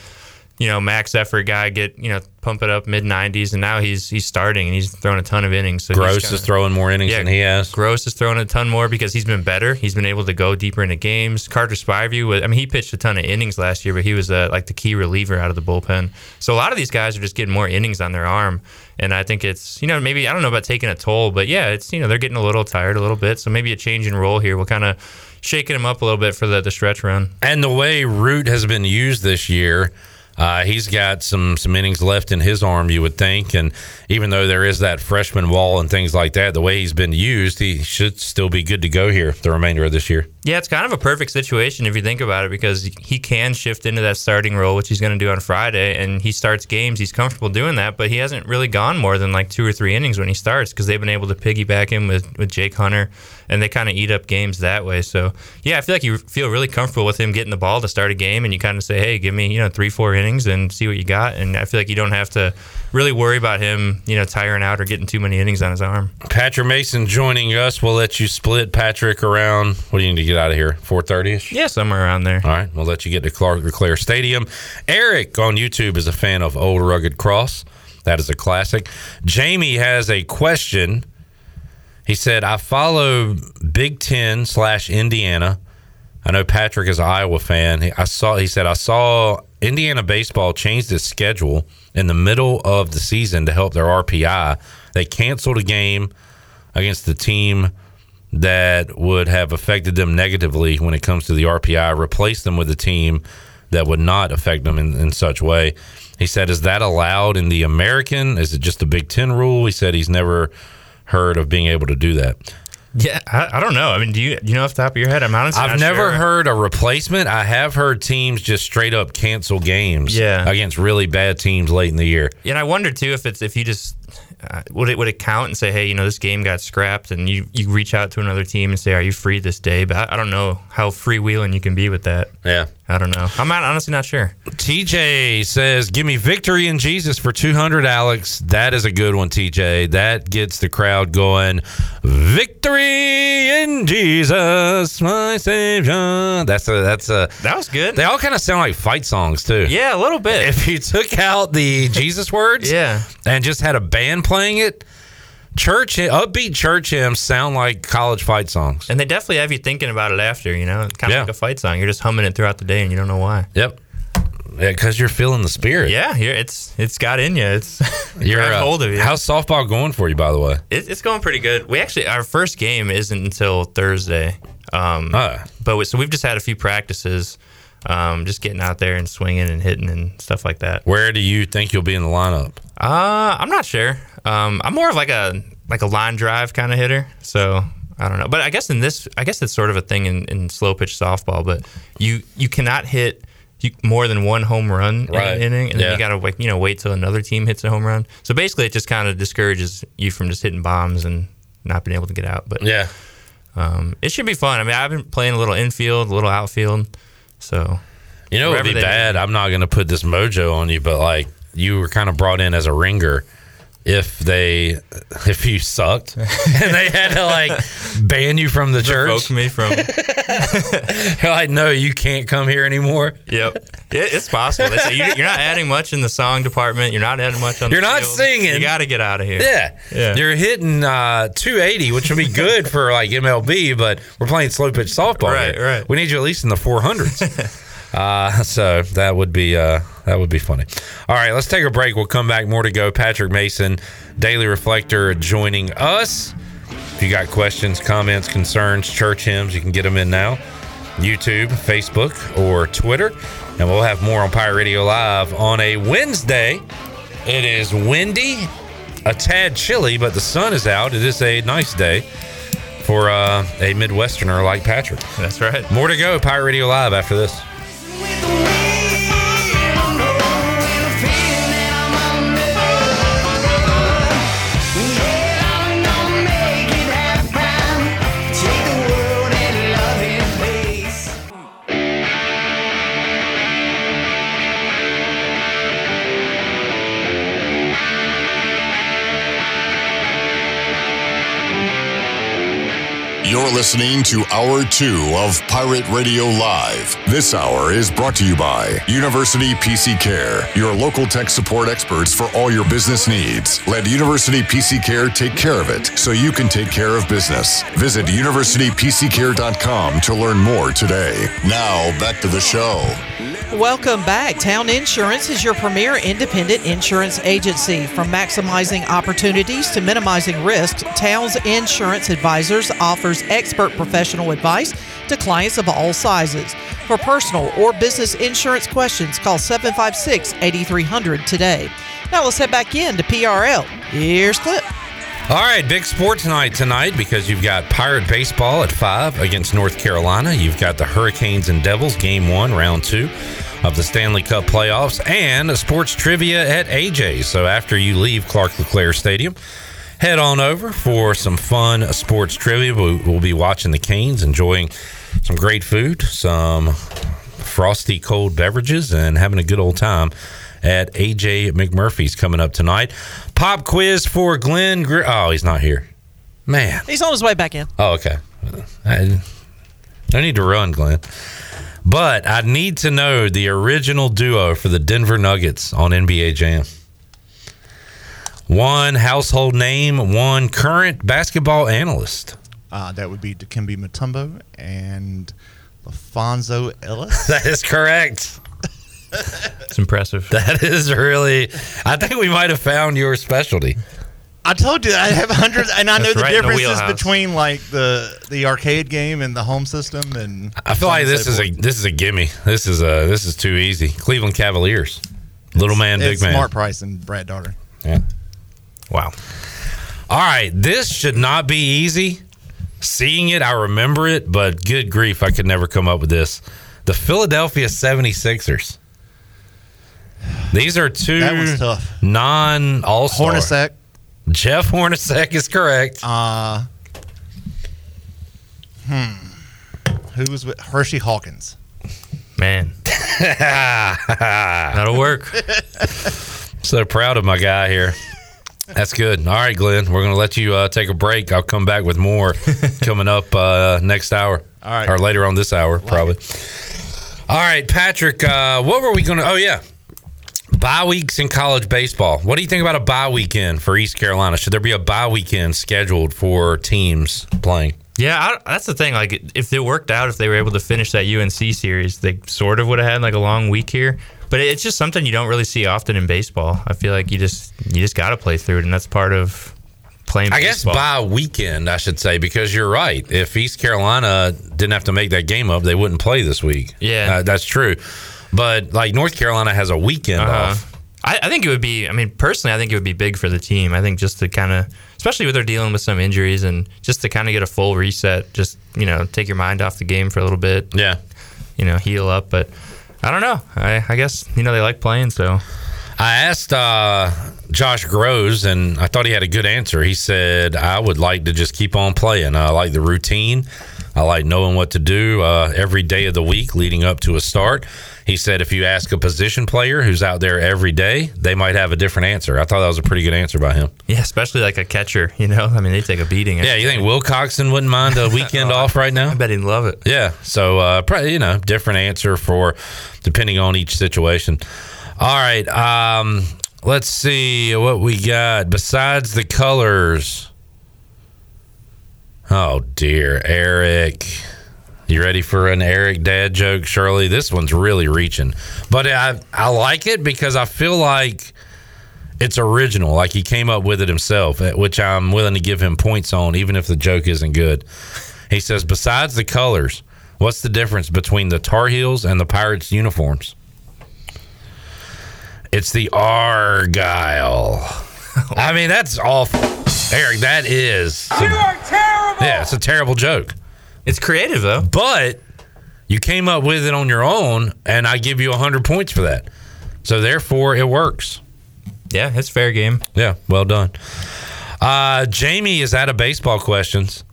you know, max effort guy, get you know, pump it up mid 90s, and now he's he's starting and he's throwing a ton of innings. So Grosz kinda- is throwing more innings Yeah, than he has. Grosz is throwing a ton more because he's been better. He's been able to go deeper into games. Carter Spivey, was, I mean, he pitched a ton of innings last year, but he was uh, like the key reliever out of the bullpen. So a lot of these guys are just getting more innings on their arm, and I think it's you know maybe I don't know about taking a toll, but yeah, it's you know they're getting a little tired a little bit. So maybe a change in role here will kind of shaking them up a little bit for the, the stretch run. And the way Root has been used this year, Uh, he's got some some innings left in his arm, you would think, and even though there is that freshman wall and things like that, the way he's been used, he should still be good to go here the remainder of this year. Yeah, it's kind of a perfect situation if you think about it because he can shift into that starting role, which he's going to do on Friday, and he starts games. He's comfortable doing that, but he hasn't really gone more than like two or three innings when he starts because they've been able to piggyback him with, with Jake Hunter, and they kind of eat up games that way. So, yeah, I feel like you feel really comfortable with him getting the ball to start a game, and you kind of say, hey, give me, you know, three, four innings and see what you got. And I feel like you don't have to really worry about him, you know, tiring out or getting too many innings on his arm. Patrick Mason joining us. We'll let you split Patrick around. What do you need to get out of here? Four thirty ish. Yeah, somewhere around there. All right, we'll let you get to Clark LeClair Stadium. Eric on YouTube is a fan of Old Rugged Cross. That is a classic. Jamie has a question. He said, "I follow Big Ten slash Indiana." I know Patrick is an Iowa fan. He, I saw. He said, "I saw Indiana baseball changed its schedule in the middle of the season to help their RPI. They canceled a game against the team that would have affected them negatively when it comes to the RPI, replaced them with a team that would not affect them in, in such way. He said, Is that allowed in the American? Is it just a Big Ten rule? He said he's never heard of being able to do that. Yeah, I, I, don't know. I mean, do you do you know off the top of your head? I'm honestly I've never sure. heard a replacement. I have heard teams just straight up cancel games yeah. against really bad teams late in the year. Yeah, and I wonder too if it's if you just uh, would it would it count and say, hey, you know, this game got scrapped, and you you reach out to another team and say, are you free this day? But I, I don't know how freewheeling you can be with that. Yeah, I don't know. I'm not, honestly not sure. TJ says, "Give me victory in Jesus for 200, Alex. That is a good one, TJ. That gets the crowd going. Victory in Jesus, my Savior. That's a that's a that was good. They all kind of sound like fight songs too. Yeah, a little bit. If you took out the Jesus words, yeah, and just had a band playing it. Church upbeat church hymns sound like college fight songs, and they definitely have you thinking about it after. You know, kind of yeah. like a fight song. You're just humming it throughout the day, and you don't know why. Yep. Yeah, because you're feeling the spirit. Yeah, it's it's got in you. It's you're uh, hold of you. How's softball going for you, by the way? It, it's going pretty good. We actually our first game isn't until Thursday. Um, but we, so we've just had a few practices, um, just getting out there and swinging and hitting and stuff like that. Where do you think you'll be in the lineup? Uh, I'm not sure. Um, I'm more of like a like a line drive kind of hitter. So I don't know. But I guess in this, I guess it's sort of a thing in, in slow pitch softball. But you you cannot hit you, more than one home run right. in an inning, and yeah. then you got to like you know wait till another team hits a home run. So basically, it just kind of discourages you from just hitting bombs and not being able to get out. But yeah, um, it should be fun. I mean, I've been playing a little infield, a little outfield. So you know, it'd be bad. I'm not going to put this mojo on you, but like you were kind of brought in as a ringer if they if you sucked and they had to like ban you from the church? Revoke me from like no you can't come here anymore? Yep. It, it's possible. They say you, are not adding much in the song department. You're not adding much on you're not field. singing you got to get out of here. Yeah. Yeah. You're hitting uh, 280 which would be good for like mlb but we're playing slow pitch softball right here. right. We need you at least in the 400s uh, so that would be uh, that would be funny. All right, let's take a break. We'll come back. More to go. Patrick Mason, Daily Reflector, joining us. If you got questions, comments, concerns, church hymns, you can get them in now. YouTube, Facebook, or Twitter. And we'll have more on Pirate Radio Live on a Wednesday. It is windy, a tad chilly, but the sun is out. It is a nice day for uh, a Midwesterner like Patrick. That's right. More to go. Pirate Radio Live after this with the wind. You're listening to Hour 2 of Pirate Radio Live. This hour is brought to you by University PC Care, your local tech support experts for all your business needs. Let University PC Care take care of it so you can take care of business. Visit universitypccare.com to learn more today. Now, back to the show. Welcome back. Town Insurance is your premier independent insurance agency. From maximizing opportunities to minimizing risks, Town's Insurance Advisors offers expert professional advice to clients of all sizes. For personal or business insurance questions, call 756 8300 today. Now let's head back in to PRL. Here's Clip. All right, big sports night tonight because you've got Pirate baseball at five against North Carolina. You've got the Hurricanes and Devils game one, round two of the Stanley Cup playoffs, and a sports trivia at AJ's. So after you leave Clark LeClair Stadium, head on over for some fun sports trivia. We'll, be watching the Canes, enjoying some great food, some frosty cold beverages, and having a good old time at AJ McMurphy's coming up tonight. Pop quiz for Glenn. Gr- oh, he's not here. Man. He's on his way back in. Oh, okay. I, I need to run, Glenn. But I need to know the original duo for the Denver Nuggets on NBA Jam. One household name, one current basketball analyst. Uh, that would be Dikembe Mutombo and LaPhonso Ellis. That is correct. It's impressive. That is really. I think we might have found your specialty. I told you I have hundreds, and I know That's the right in the differences between like the the arcade game and the home system. And I feel like this is a this is a gimme. This is a this is too easy. Cleveland Cavaliers, little man, big it's man. Smart Price and Brad Daugherty. Yeah. Wow. All right, this should not be easy. Seeing it, I remember it, but good grief, I could never come up with this. The Philadelphia 76ers. These are two That was tough. non all star. Hornacek. Jeff Hornacek is correct. Uh, hmm. Who was with Hersey Hawkins? Man. That'll work. So proud of my guy here. That's good. All right, Glenn, we're going to let you uh, take a break. I'll come back with more coming up uh, next hour. All right. Or later on this hour, probably. All right, Patrick, uh, what were we going to? Oh, yeah. Bye weeks in college baseball. What do you think about a bye weekend for East Carolina? Should there be a bye weekend scheduled for teams playing? Yeah, I, that's the thing. Like, if it worked out, if they were able to finish that UNC series, they sort of would have had like a long week here. But it's just something you don't really see often in baseball. I feel like you just you just got to play through it, and that's part of playing. I guess by weekend, I should say, because you're right. If East Carolina didn't have to make that game up, they wouldn't play this week. Yeah. Uh, that's true. But like North Carolina has a weekend Uh-huh. off. I, I think it would be. I mean, personally, I think it would be big for the team. I think just to kind of, especially with they're dealing with some injuries, and just to kind of get a full reset. Just you know, take your mind off the game for a little bit. Yeah. You know, heal up. But I don't know. I, I guess you know they like playing, so. I asked uh, Josh Grosz, and I thought he had a good answer. He said, I would like to just keep on playing. I like the routine. I like knowing what to do uh, every day of the week leading up to a start. He said, if you ask a position player who's out there every day, they might have a different answer. I thought that was a pretty good answer by him. Yeah, especially like a catcher. You know, I mean, they take a beating. Yeah, you think Wilcoxon wouldn't mind a weekend off right now? I bet he'd love it. Yeah, so uh, probably you know different answer for depending on each situation. All right, um, let's see what we got besides the colors. Oh dear, Eric. You ready for an Eric dad joke, Shirley? This one's really reaching, but I I like it because I feel like it's original. Like he came up with it himself, eh, which I'm willing to give him points on, even if the joke isn't good. He says, besides the colors, what's the difference between the Tar Heels and the Pirates uniforms? It's the Argyle. I mean, that's awful. Eric, that is. You are terrible. Yeah, it's a terrible joke. It's creative though. But you came up with it on your own, and I give you 100 points for that. So therefore, it works. Yeah, it's fair game. Yeah, well done. Uh, Jamie is out of baseball questions.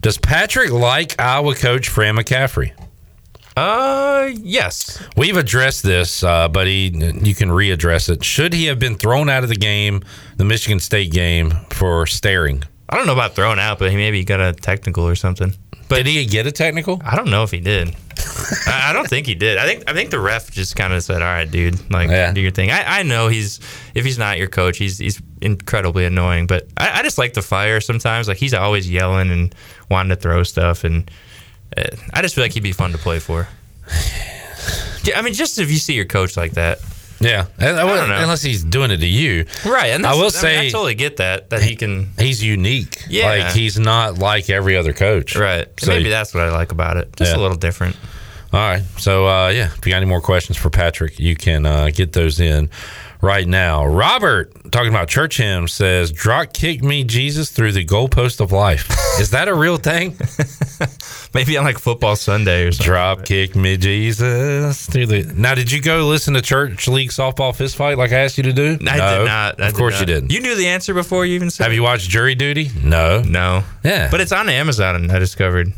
Does Patrick like Iowa coach Fran McCaffery? Uh, yes. We've addressed this, uh, but he, you can readdress it. Should he have been thrown out of the game, the Michigan State game, for staring? I don't know about thrown out, but he maybe got a technical or something. But did he get a technical? I don't know if he did. I, I don't think he did. I think I think the ref just kind of said, "All right, dude, like do your thing." I, I know he's if he's not your coach, he's he's incredibly annoying. But I, I just like the fire sometimes. Like he's always yelling and wanting to throw stuff, and I just feel like he'd be fun to play for. Yeah, I mean, just if you see your coach like that. Yeah, I don't know. unless he's doing it to you, Right, and I will I, say mean, I totally get that that he can. he's unique. Yeah. like he's not like every other coach. Right. So maybe that's what I like about it. Just Yeah. a little different. All right. So, uh, yeah, if you got any more questions for Patrick, you can uh, get those in right now. Robert, talking about church hymns, says, Drop kick me, Jesus, through the goalpost of life. Is that a real thing? Maybe on like football Sunday or something. Drop kick me, Jesus. Through the... Now, did you go listen to Church League softball fist fight like I asked you to do? I No. did not. I of did course not. you didn't. You knew the answer before you even said. Have you watched Jury Duty? No. No. Yeah. But it's on Amazon. I discovered.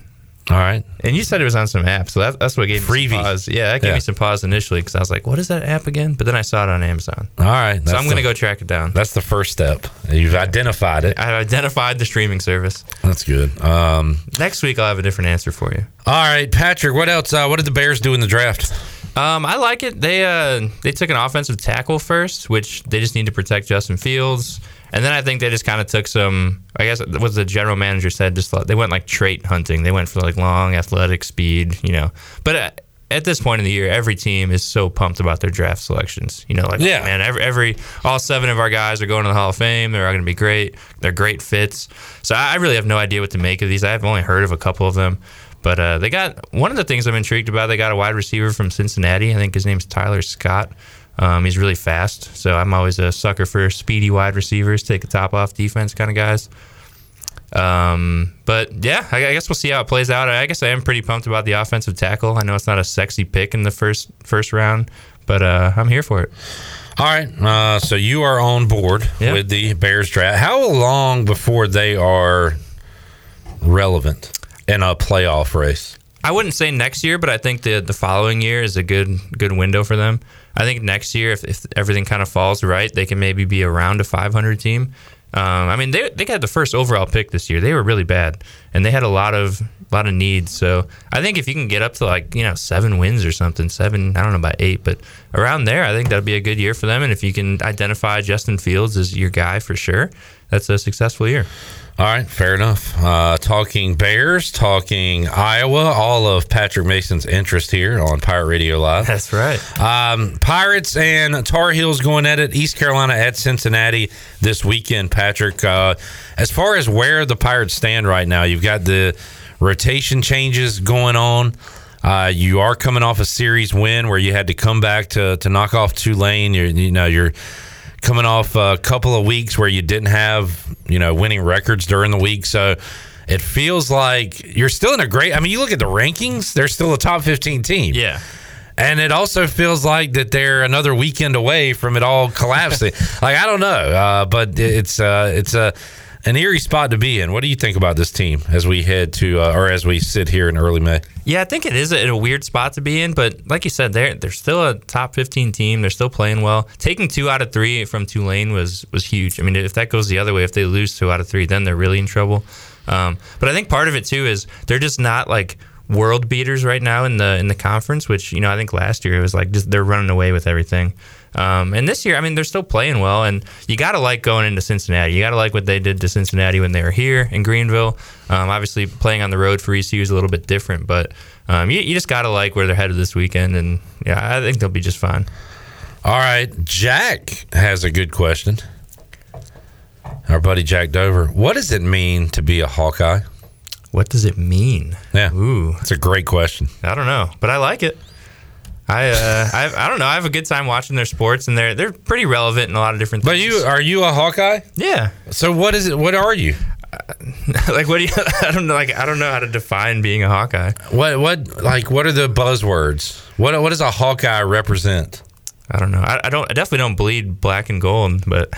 All right. And you said it was on some app, so that, that's what gave me some pause. Yeah, that gave Yeah. me some pause initially because I was like, "What is that app again?" But then I saw it on Amazon. All right. so I'm going to go track it down. That's the first step. You've identified it. I've identified the streaming service. That's good. Um, Next week I'll have a different answer for you. all right, Patrick. What else? Uh, what did the Bears do in the draft? Um, I like it. They uh, they took an offensive tackle first, which they just need to protect Justin Fields. And then I think they just kind of took some. I guess what the general manager said. Just like- they went like trait hunting. They went for like long athletic speed. You know, but. Uh, at this point in the year, every team is so pumped about their draft selections. You know, like Yeah. man, every, every all seven of our guys are going to the Hall of Fame. They're all going to be great. They're great fits. So I really have no idea what to make of these. I've only heard of a couple of them. But uh, they got one of the things I'm intrigued about. They got a wide receiver from Cincinnati. I think his name's Tyler Scott. Um, he's really fast, so I'm always a sucker for speedy wide receivers, take the top off defense kind of guys. Um, but yeah, I, I guess we'll see how it plays out. I guess I am pretty pumped about the offensive tackle. I know it's not a sexy pick in the first first round, but uh, I'm here for it. All right. Uh, so you are on board with the Bears draft. How long before they are relevant in a playoff race? I wouldn't say next year, but I think the the following year is a good good window for them. I think next year, if, if everything kind of falls right, they can maybe be around a 500 team. Um, I mean, they they got the first overall pick this year. They were really bad, and they had a lot of lot of needs. So I think if you can get up to like you know seven wins or something, seven I don't know about eight, but around there, I think that'd be a good year for them. And if you can identify Justin Fields as your guy for sure, that's a successful year. All right, fair enough. Uh, talking Bears, talking Iowa, all of Patrick Mason's interest here on Pirate Radio Live. That's right. Um, Pirates and Tar Heels going at it. East Carolina at Cincinnati this weekend, Patrick. Uh, as far as where the Pirates stand right now, you've got the rotation changes going on. Uh, you are coming off a series win where you had to come back to, to knock off Tulane. You're, you know, you're coming off a couple of weeks where you didn't have, you know, winning records during the week. So it feels like you're still in a great. I mean, you look at the rankings; they're still a top 15 team. Yeah. And it also feels like that they're another weekend away from it all collapsing. like I don't know, uh, but it's uh, it's a an eerie spot to be in. What do you think about this team as we head to uh, or as we sit here in early May? Yeah, I think it is a, a weird spot to be in, but like you said, they're they're still a top 15 team. They're still playing well. Taking two out of three from Tulane was was huge. I mean, if that goes the other way, if they lose two out of three, then they're really in trouble. Um, but I think part of it too is they're just not like world beaters right now in the in the conference. Which you know, I think last year it was like just they're running away with everything. Um, and this year, I mean, they're still playing well, and you got to like going into Cincinnati. You got to like what they did to Cincinnati when they were here in Greenville. Um, obviously, playing on the road for ECU is a little bit different, but um, you, you just got to like where they're headed this weekend, and yeah, I think they'll be just fine. All right, Jack has a good question. Our buddy Jack Dover. What does it mean to be a Hawkeye? What does it mean? Yeah, ooh, it's a great question. I don't know, but I like it. I uh, I, I don't know. I have a good time watching their sports, and they're they're pretty relevant in a lot of different. But things. you are you a Hawkeye? Yeah. So what is it? What are you? like what do you? I don't know. Like I don't know how to define being a Hawkeye. What what like what are the buzzwords? What what does a Hawkeye represent? I don't know. I, I don't. I definitely don't bleed black and gold, but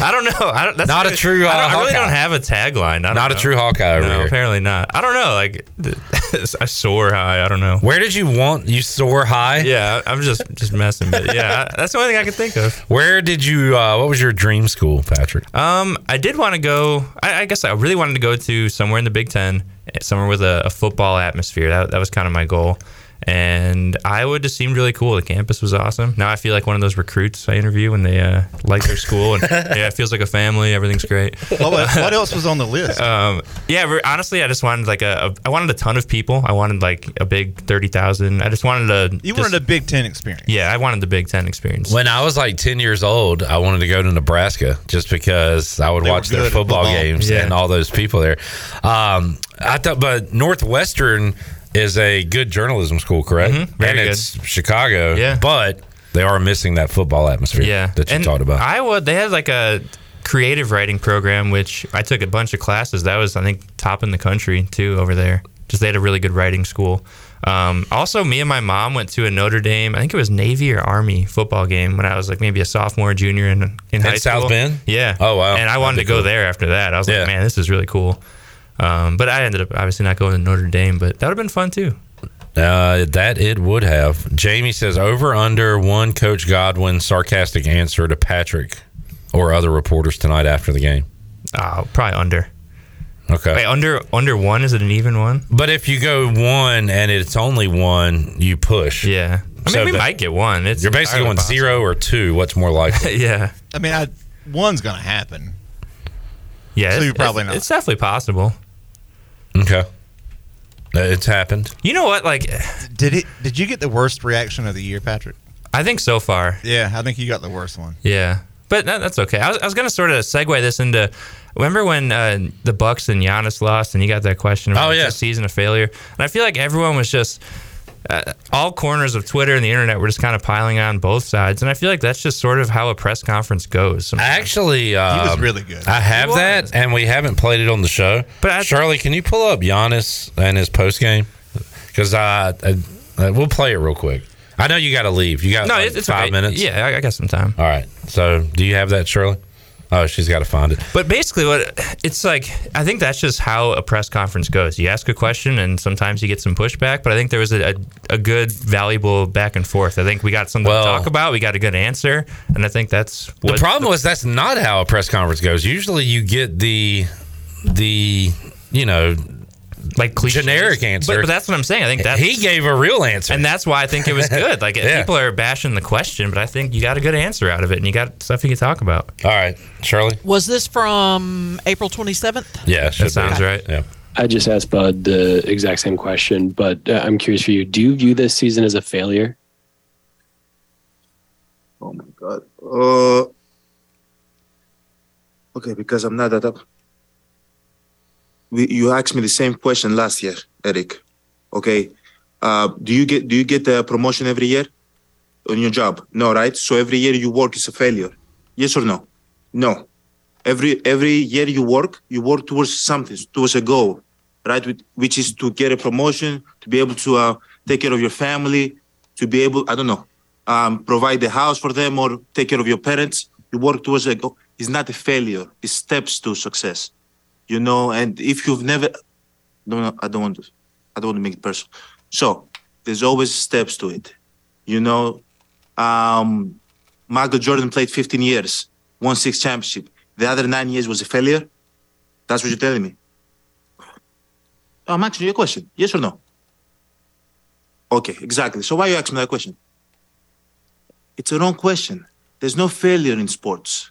I don't know. I don't, that's Not a true, uh, I, I really Hawkeye. don't have a tagline. Not a true Hawkeye No, here. apparently not. I don't know. Like I soar high. I don't know. Where did you want you soar high? Yeah, I'm just just messing. But yeah, that's the only thing I can think of. Where did you? Uh, what was your dream school, Patrick? Um, I did want to go. I, I guess I really wanted to go to somewhere in the Big Ten, somewhere with a, a football atmosphere. That that was kind of my goal. And Iowa just seemed really cool. The campus was awesome. Now I feel like one of those recruits I interview when they uh, like their school, and yeah, it feels like a family. Everything's great. What, what else was on the list? Um, yeah, re- honestly, I just wanted like a, a. I wanted a ton of people. I wanted like a big thirty thousand. I just wanted a. You just- wanted a Big Ten experience. Yeah, I wanted the Big Ten experience. When I was like ten years old, I wanted to go to Nebraska just because I would They watch their football, football. games Yeah. and all those people there. Um, I thought, but Northwestern, is a good journalism school, correct? Mhm, very and good. it's Chicago. Yeah. But they are missing that football atmosphere Yeah, that you and talked about. Iowa, they had like a creative writing program, which I took a bunch of classes. That was, I think, top in the country too over there. Just they had a really good writing school. Um, also, me and my mom went to a Notre Dame. I think it was Navy or Army football game when I was like maybe a sophomore, junior in in high At South school. Bend? Yeah. Oh, wow. And I wanted to go cool. there after that. I was Yeah. like, man, this is really cool. Um, but I ended up obviously not going to Notre Dame, but that would have been fun too. Uh, that it would have. Jamie says over under one Coach Godwin sarcastic answer to Patrick or other reporters tonight after the game. Oh, probably under. Okay. Wait, under under one is it an even one? But if you go one and it's only one, you push. Yeah. I mean, we might get one. It's you're basically entirely going zero or two. What's more likely? yeah. I mean, I, one's going to happen. Yeah, Two, it's- probably it's- not. It's definitely possible. Okay. Uh, It's happened. You know what? Like, Did it? Did you get the worst reaction of the year, Patrick? I think so far. Yeah, I think you got the worst one. Yeah, but that, that's okay. I was, I was going to sort of segue this into. Remember when uh, the Bucks and Giannis lost, and you got that question about Oh, it's yeah. a season of failure, and I feel like everyone was just. Uh, all corners of Twitter and the internet were just kind of piling on both sides, and I feel like that's just sort of how a press conference goes. sometimes. Actually, uh, He was really good. I have that, and we haven't played it on the show. But I- Charlie, can you pull up Giannis and his post game? Because I, I, uh, we'll play it real quick. I know you got to leave. You got No, like, it's- it's five okay. minutes. Yeah, I, I got some time. All right. So, do you have that, Shirley? Oh, she's got to find it. But basically, what it's like, I think that's just how a press conference goes. You ask a question, and sometimes you get some pushback. But I think there was a, a, a good, valuable back and forth. I think we got something Well- to talk about. We got a good answer, and I think that's The problem was that's not how a press conference goes. Usually, you get the the you know like cliches. generic answer. But, but that's what I'm saying. I think that he gave a real answer, and that's why I think it was good. Like Yeah. people are bashing the question, but I think you got a good answer out of it, and you got stuff you can talk about. All right, Shirley. Was this from April 27th? Yeah, that sounds right. Yeah. I just asked Bud the exact same question, but uh, I'm curious for you. Do you view this season as a failure? Oh my god. Uh, okay, because I'm not that up. We, you asked me the same question last year, Eric. Okay. Uh, do you get do you get the promotion every year on your job? No, right? So every year you work is a failure. Yes or no? No. Every every year you work, you work towards something, towards a goal, right? Which- is to get a promotion, to be able to uh, take care of your family, to be able, I don't know, um, provide the house for them or take care of your parents. You work towards a goal. It's not a failure. It's steps to success. You know, and if you've never, no, I don't want to, I don't want to make it personal. So there's always steps to it. You know, um, Michael Jordan played 15 years, won six championship. The other nine years was a failure. That's what you're telling me. I'm asking you a question. Yes or no? Okay, exactly. So why are you asking me that question? It's a wrong question. There's no failure in sports.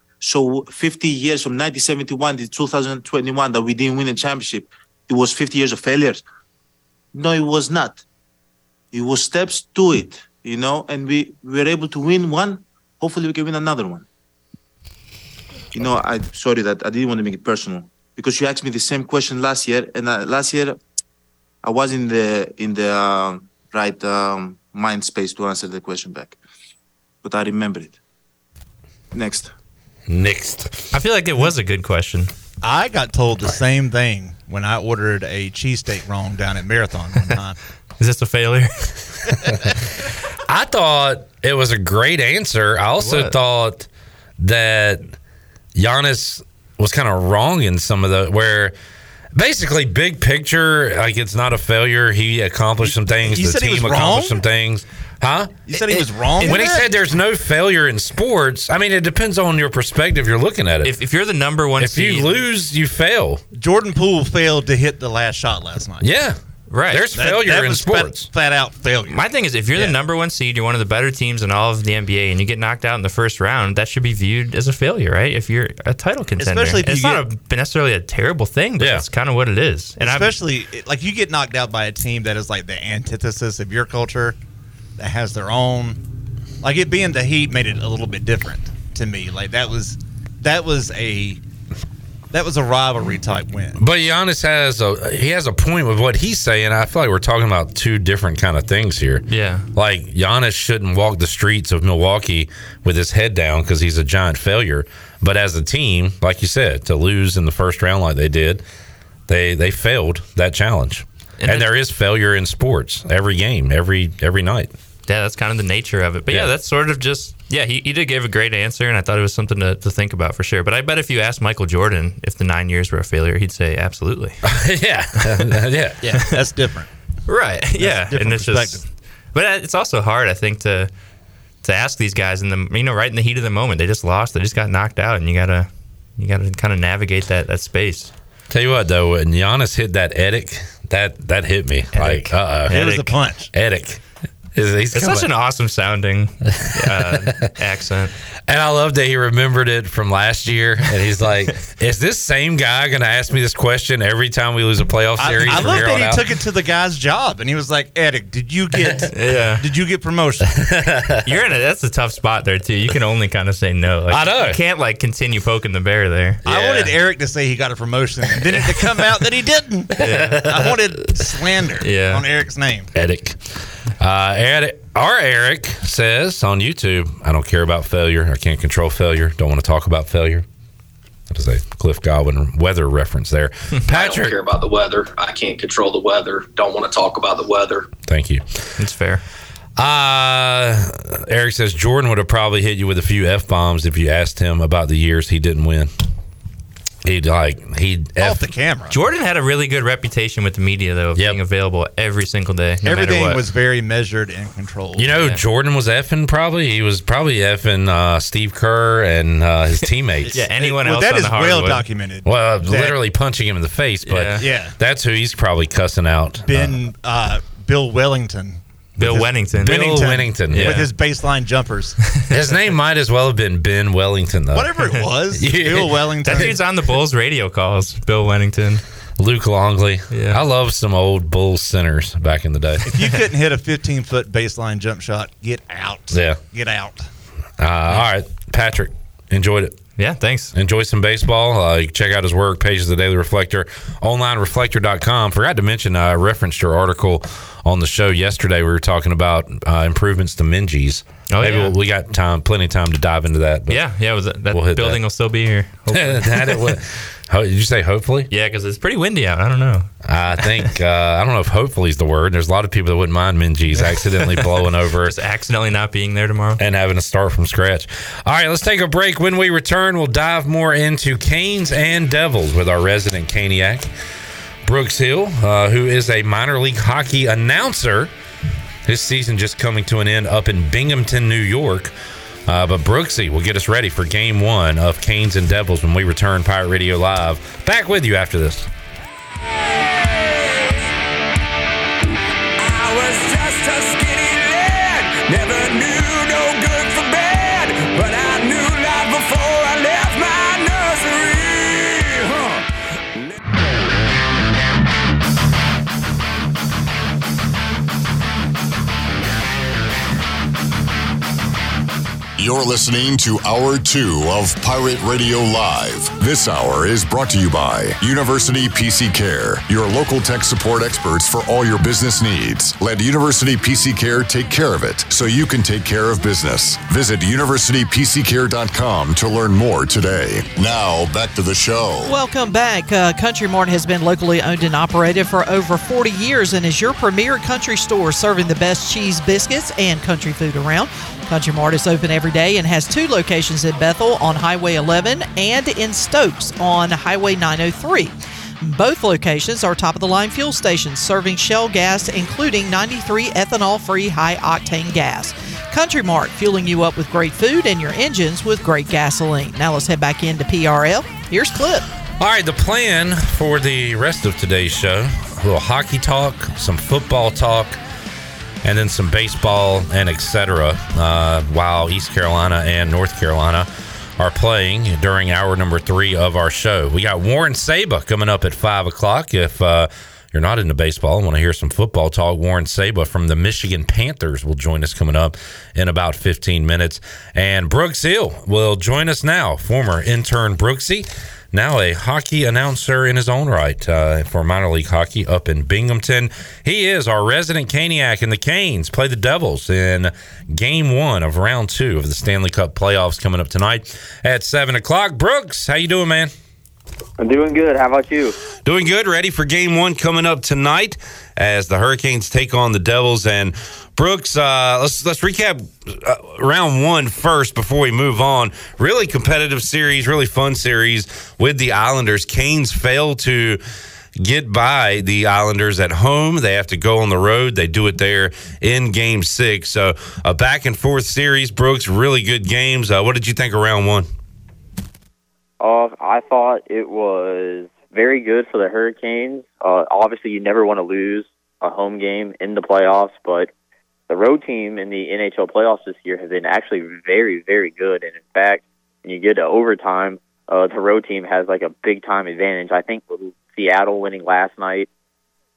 So 50 years from 1971 to 2021 that we didn't win a championship, it was 50 years of failures. No, it was not. It was steps to it, you know, and we, we were able to win one. Hopefully we can win another one. You know, I sorry that I didn't want to make it personal because you asked me the same question last year, and uh, last year I was in the in the uh, right um, mind space to answer the question back, but I remember it. Next. Next. I feel like it was a good question. I got told the same thing when I ordered a cheesesteak wrong down at Marathon one time. Is this a failure? I thought it was a great answer. I also What? thought that Giannis was kind of wrong in some of the where basically big picture, like it's not a failure. He accomplished some things. You the said he team was accomplished wrong? some things. Huh? You said he was wrong When in he that? said there's no failure in sports, I mean it depends on your perspective. You're looking at it. If, if you're the number one if seed, you lose, you fail. Jordan Poole failed to hit the last shot last night. Yeah. Right. There's That- failure that in was flat- sports. Flat, out failure. My thing is, if you're the number one seed, you're one of the better teams in all of the NBA, and you get knocked out in the first round, that should be viewed as a failure, right? If you're a title contender, Especially if you it's not a, necessarily a terrible thing, but it's kind of what it is. And I've- Especially like you get knocked out by a team that is like the antithesis of your culture, that has their own. Like it being the Heat made it a little bit different to me. Like that was that was a that was a rivalry type win. But Giannis has a he has a point with what he's saying. I feel like we're talking about two different kind of things here. Yeah. Like Giannis shouldn't walk the streets of Milwaukee with his head down because he's a giant failure. But as a team, like you said, to lose in the first round like they did, they they failed that challenge. And, there is failure in sports every game, every every night. Yeah, that's kind of the nature of it. But yeah, Yeah. that's sort of just yeah. He, he did give a great answer, and I thought it was something to, to think about for sure. But I bet if you asked Michael Jordan if the nine years were a failure, he'd say absolutely. yeah, yeah, yeah. That's different. Right. yeah, different and it's just. But uh, it's also hard, I think, to to ask these guys in the you know right in the heat of the moment. They just lost. They just got knocked out, and you gotta you gotta kind of navigate that that space. Tell you what though, when Giannis hit that Edic, that that hit me. Like, uh oh, It was a punch. Edic. Is- he's It's kinda- such an awesome sounding uh, accent. And I love that he remembered it from last year. And he's like, "Is this same guy going to ask me this question every time we lose a playoff series?" I from love that he out? took it to the guy's job and he was like, Edic, did you get Yeah. did you get promotion? You're in a that's a tough spot there too. You can only kind of say no. Like, I know. You can't like continue poking the bear there. I wanted Eric to say he got a promotion and then it to come out that he didn't. I wanted slander Yeah. on Eric's name. Edic. Uh, Eric, our Eric says on YouTube, "I don't care about failure. I can't control failure. Don't want to talk about failure." That is a Cliff Godwin weather reference there. Patrick. I don't Patrick, care about the weather. I can't control the weather. Don't want to talk about the weather. thank you. It's fair. Uh, Eric says Jordan would have probably hit you with a few f bombs if you asked him about the years he didn't win. He'd like he'd Off the camera. Jordan had a really good reputation with the media though, of being available every single day. No Everything what. was very measured and controlled. You know, Jordan was effing probably. He was probably effing uh, Steve Kerr and uh, his teammates. Yeah, anyone Well, else that on is the well documented. Well, That- literally punching him in the face, but Yeah. Yeah. that's who he's probably cussing out. Ben uh, Bill Wellington. Bill his- Wennington. Bill Wennington, yeah. With his baseline jumpers. His name might as well have been Ben Wellington, though. Whatever it was. Bill Wellington. That dude's on the Bulls radio calls. Bill Wennington. Luke Longley. Yeah. I love some old Bulls centers back in the day. If you couldn't hit a 15 foot baseline jump shot, get out. Yeah. Get out. Uh, all right, Patrick, enjoyed it. Yeah, thanks. Enjoy some baseball. Uh, you can check out his work, pages of the Daily Reflector, onlinereflector.com. Forgot to mention, I referenced your article on the show yesterday. We were talking about uh, improvements to Minges. Oh, Maybe yeah. we'll, we got time, plenty of time to dive into that. But Yeah, yeah. Was that, that We'll building that. will still be here. that it would. Ho- Did you say hopefully? Yeah, because it's pretty windy out. I don't know. I think uh, I don't know if hopefully is the word. There's a lot of people that wouldn't mind Minges accidentally blowing over, Just accidentally not being there tomorrow. and having to start from scratch. All right, let's take a break. When we return, we'll dive more into Canes and Devils with our resident Caniac, Brooks Hill, uh, who is a minor league hockey announcer. His season just coming to an end up in Binghamton, New York. Uh, but Brooksy will get us ready for game one of Canes and Devils when we return Pirate Radio Live. Back with you after this. Never You're listening to Hour 2 of Pirate Radio Live. This hour is brought to you by University PC Care, your local tech support experts for all your business needs. Let University PC Care take care of it so you can take care of business. Visit universitypccare.com to learn more today. Now, back to the show. Welcome back. Uh, Country Mart has been locally owned and operated for over 40 years and is your premier country store serving the best cheese biscuits and country food around. Country Mart is open every day and has two locations in Bethel on Highway 11 and in Stokes on Highway 903. Both locations are top of the line fuel stations serving shell gas, including 93 ethanol free high octane gas. Country Mart fueling you up with great food and your engines with great gasoline. Now let's head back into PRL. Here's Clip. All right, the plan for the rest of today's show a little hockey talk, some football talk, and then some baseball and etc. Uh, while East Carolina and North Carolina are playing during hour number three of our show. We got Warren Saba coming up at five o'clock. If uh, you're not into baseball and want to hear some football talk, Warren Saba from the Michigan Panthers will join us coming up in about 15 minutes. And Brooks Hill will join us now, former intern Brooksy now a hockey announcer in his own right uh, for minor league hockey up in Binghamton. He is our resident Caniac, and the Canes play the Devils in game one of round two of the Stanley Cup playoffs coming up tonight at 7 o'clock. Brooks, how you doing, man? I'm doing good. How about you? Doing good. Ready for game one coming up tonight as the Hurricanes take on the Devils. And Brooks, uh, let's let's recap uh, round one first before we move on. Really competitive series, really fun series with the Islanders. Canes fail to get by the Islanders at home. They have to go on the road. They do it there in Game Six. So a back and forth series. Brooks, really good games. Uh, what did you think of round one? Uh, I thought it was very good for the Hurricanes. Uh, obviously, you never want to lose a home game in the playoffs, but the road team in the NHL playoffs this year has been actually very, very good. And in fact, when you get to overtime, uh, the road team has like a big time advantage. I think Seattle winning last night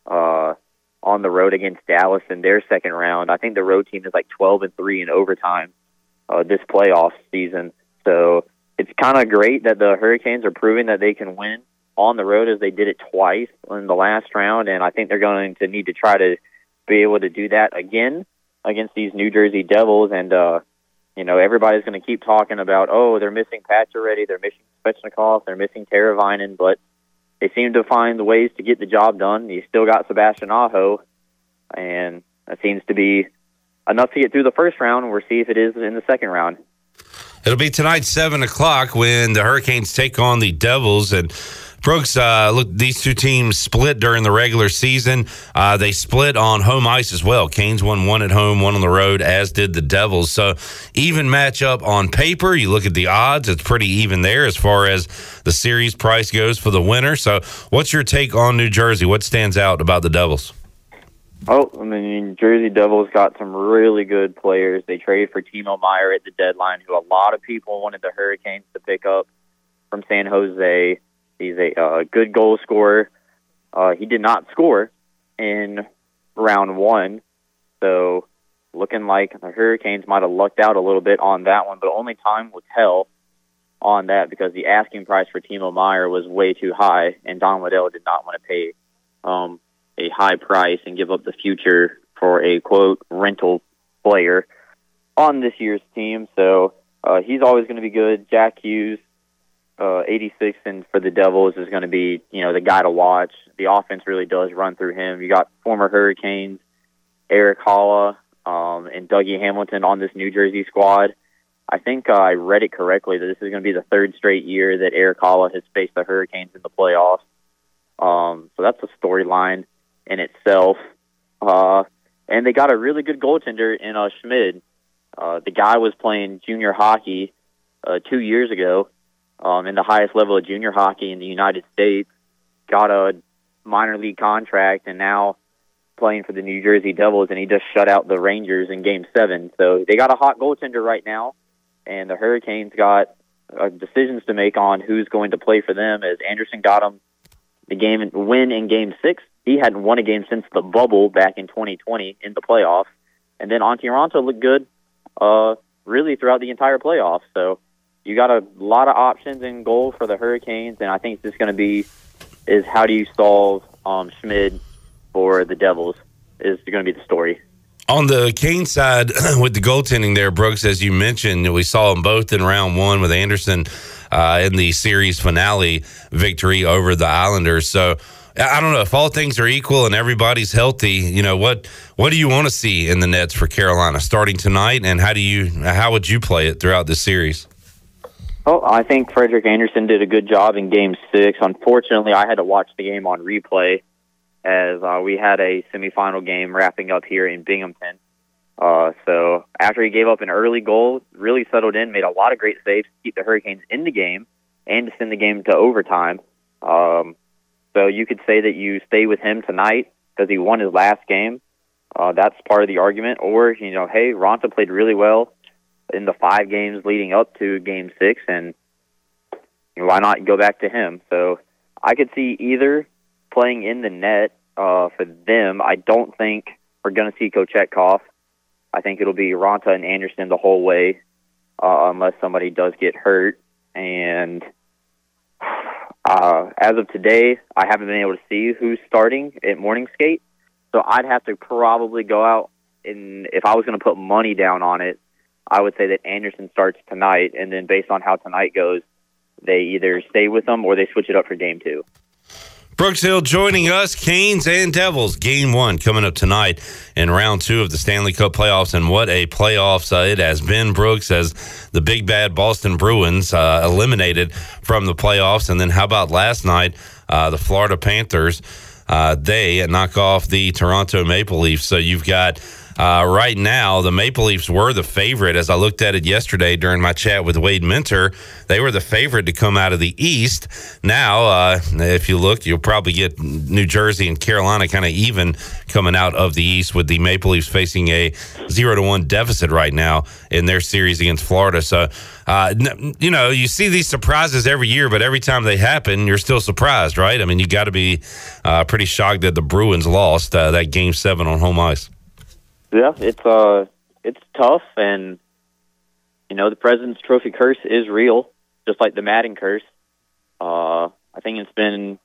uh, on the road against Dallas in their second round, I think the road team is like 12 and three in overtime uh, this playoff season. So it's kind of great that the Hurricanes are proving that they can win on the road as they did it twice in the last round, and I think they're going to need to try to be able to do that again against these New Jersey Devils. And uh, you know, everybody's going to keep talking about, oh, they're missing Pacioretty, they're missing Svechnikov, they're missing Teravainen, but they seem to find the ways to get the job done. You still got Sebastian Aho, and that seems to be enough to get through the first round. We'll see if it is in the second round. It'll be tonight, seven o'clock, when the Hurricanes take on the Devils. And Brooks, uh, look, these two teams split during the regular season. Uh, they split on home ice as well. Canes won one at home, one on the road, as did the Devils. So even matchup on paper. You look at the odds; it's pretty even there as far as the series price goes for the winner. So, what's your take on New Jersey? What stands out about the Devils? Oh, I mean, New Jersey Devils got some really good players. They traded for Timo Meier at the deadline, who a lot of people wanted the Hurricanes to pick up from San Jose. He's a uh, good goal scorer. Uh, he did not score in round one, so looking like the Hurricanes might have lucked out a little bit on that one, but only time will tell on that because the asking price for Timo Meier was way too high, and Don Waddell did not want to pay um, a high price and give up the future for a quote rental player on this year's team. So uh, he's always going to be good. Jack Hughes, uh, 86, and for the Devils is going to be you know the guy to watch. The offense really does run through him. You got former Hurricanes, Erik Haula, um, and Dougie Hamilton on this New Jersey squad. I think uh, I read it correctly that this is going to be the third straight year that Erik Haula has faced the Hurricanes in the playoffs. Um, so that's a storyline in itself. Uh, and they got a really good goaltender in uh, Schmid. Uh, the guy was playing junior hockey uh, two years ago um, in the highest level of junior hockey in the United States. Got a minor league contract and now playing for the New Jersey Devils, and he just shut out the Rangers in Game Seven. So they got a hot goaltender right now, and the Hurricanes got uh, decisions to make on who's going to play for them. As Andersen got them the game win in Game Six, he hadn't won a game since the bubble back in 2020 in the playoffs, and then Antti looked good, uh, really throughout the entire playoffs. So you got a lot of options in goal for the Hurricanes, and I think it's just going to be is how do you solve um, Schmid for the Devils is going to be the story. On the Kane side, with the goaltending there, Brooks, as you mentioned, we saw them both in round one with Andersen uh, in the series finale victory over the Islanders. So I don't know if all things are equal and everybody's healthy. You know what? What do you want to see in the Nets for Carolina starting tonight, and how do you how would you play it throughout the series? Oh, I think Frederik Andersen did a good job in Game Six. Unfortunately, I had to watch the game on replay as uh, we had a semifinal game wrapping up here in Binghamton. Uh, so after he gave up an early goal, really settled in, made a lot of great saves to keep the Hurricanes in the game and to send the game to overtime. Um, So you could say that you stay with him tonight because he won his last game. Uh, that's part of the argument. Or, you know, hey, Raanta played really well in the five games leading up to game six, and why not go back to him? So I could see either playing in the net uh, for them. I don't think we're going to see Kochetkov. I think it'll be Raanta and Andersen the whole way, uh, unless somebody does get hurt. And uh, as of today, I haven't been able to see who's starting at morning skate. So I'd have to probably go out and if I was going to put money down on it, I would say that Andersen starts tonight, and then based on how tonight goes, they either stay with them or they switch it up for game two. Brooks Hill joining us, Canes and Devils. Game one coming up tonight in round two of the Stanley Cup playoffs. And what a playoffs uh, it has been, Brooks, as the big bad Boston Bruins uh, eliminated from the playoffs. And then how about last night, uh, the Florida Panthers? Uh, they knock off the Toronto Maple Leafs. So you've got uh, right now, the Maple Leafs were the favorite. As I looked at it yesterday during my chat with Wade Minter, they were the favorite to come out of the East. Now, uh, if you look, you'll probably get New Jersey and Carolina kind of even coming out of the East with the Maple Leafs facing a zero to one deficit right now in their series against Florida. So, uh, you know, you see these surprises every year, but every time they happen, you're still surprised, right? I mean, you got to be uh, pretty shocked that the Bruins lost uh, that game seven on home ice. Yeah, it's uh, it's tough, and you know the President's Trophy curse is real, just like the Madden curse. Uh, I think it's been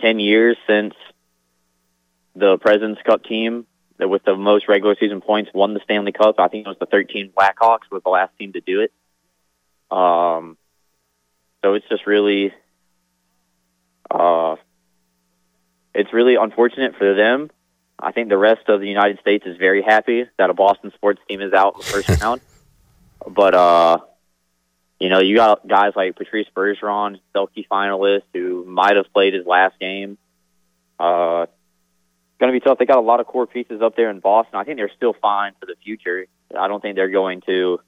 ten years since the President's Cup team that with the most regular season points won the Stanley Cup. I think it was the 13 Blackhawks was the last team to do it. Um, so it's just really, uh, it's really unfortunate for them I think the rest of the United States is very happy that a Boston sports team is out in the first round. But uh, you know, you got guys like Patrice Bergeron, Selke finalist, who might have played his last game. Uh, going to be tough. They got a lot of core pieces up there in Boston. I think they're still fine for the future. I don't think they're going to,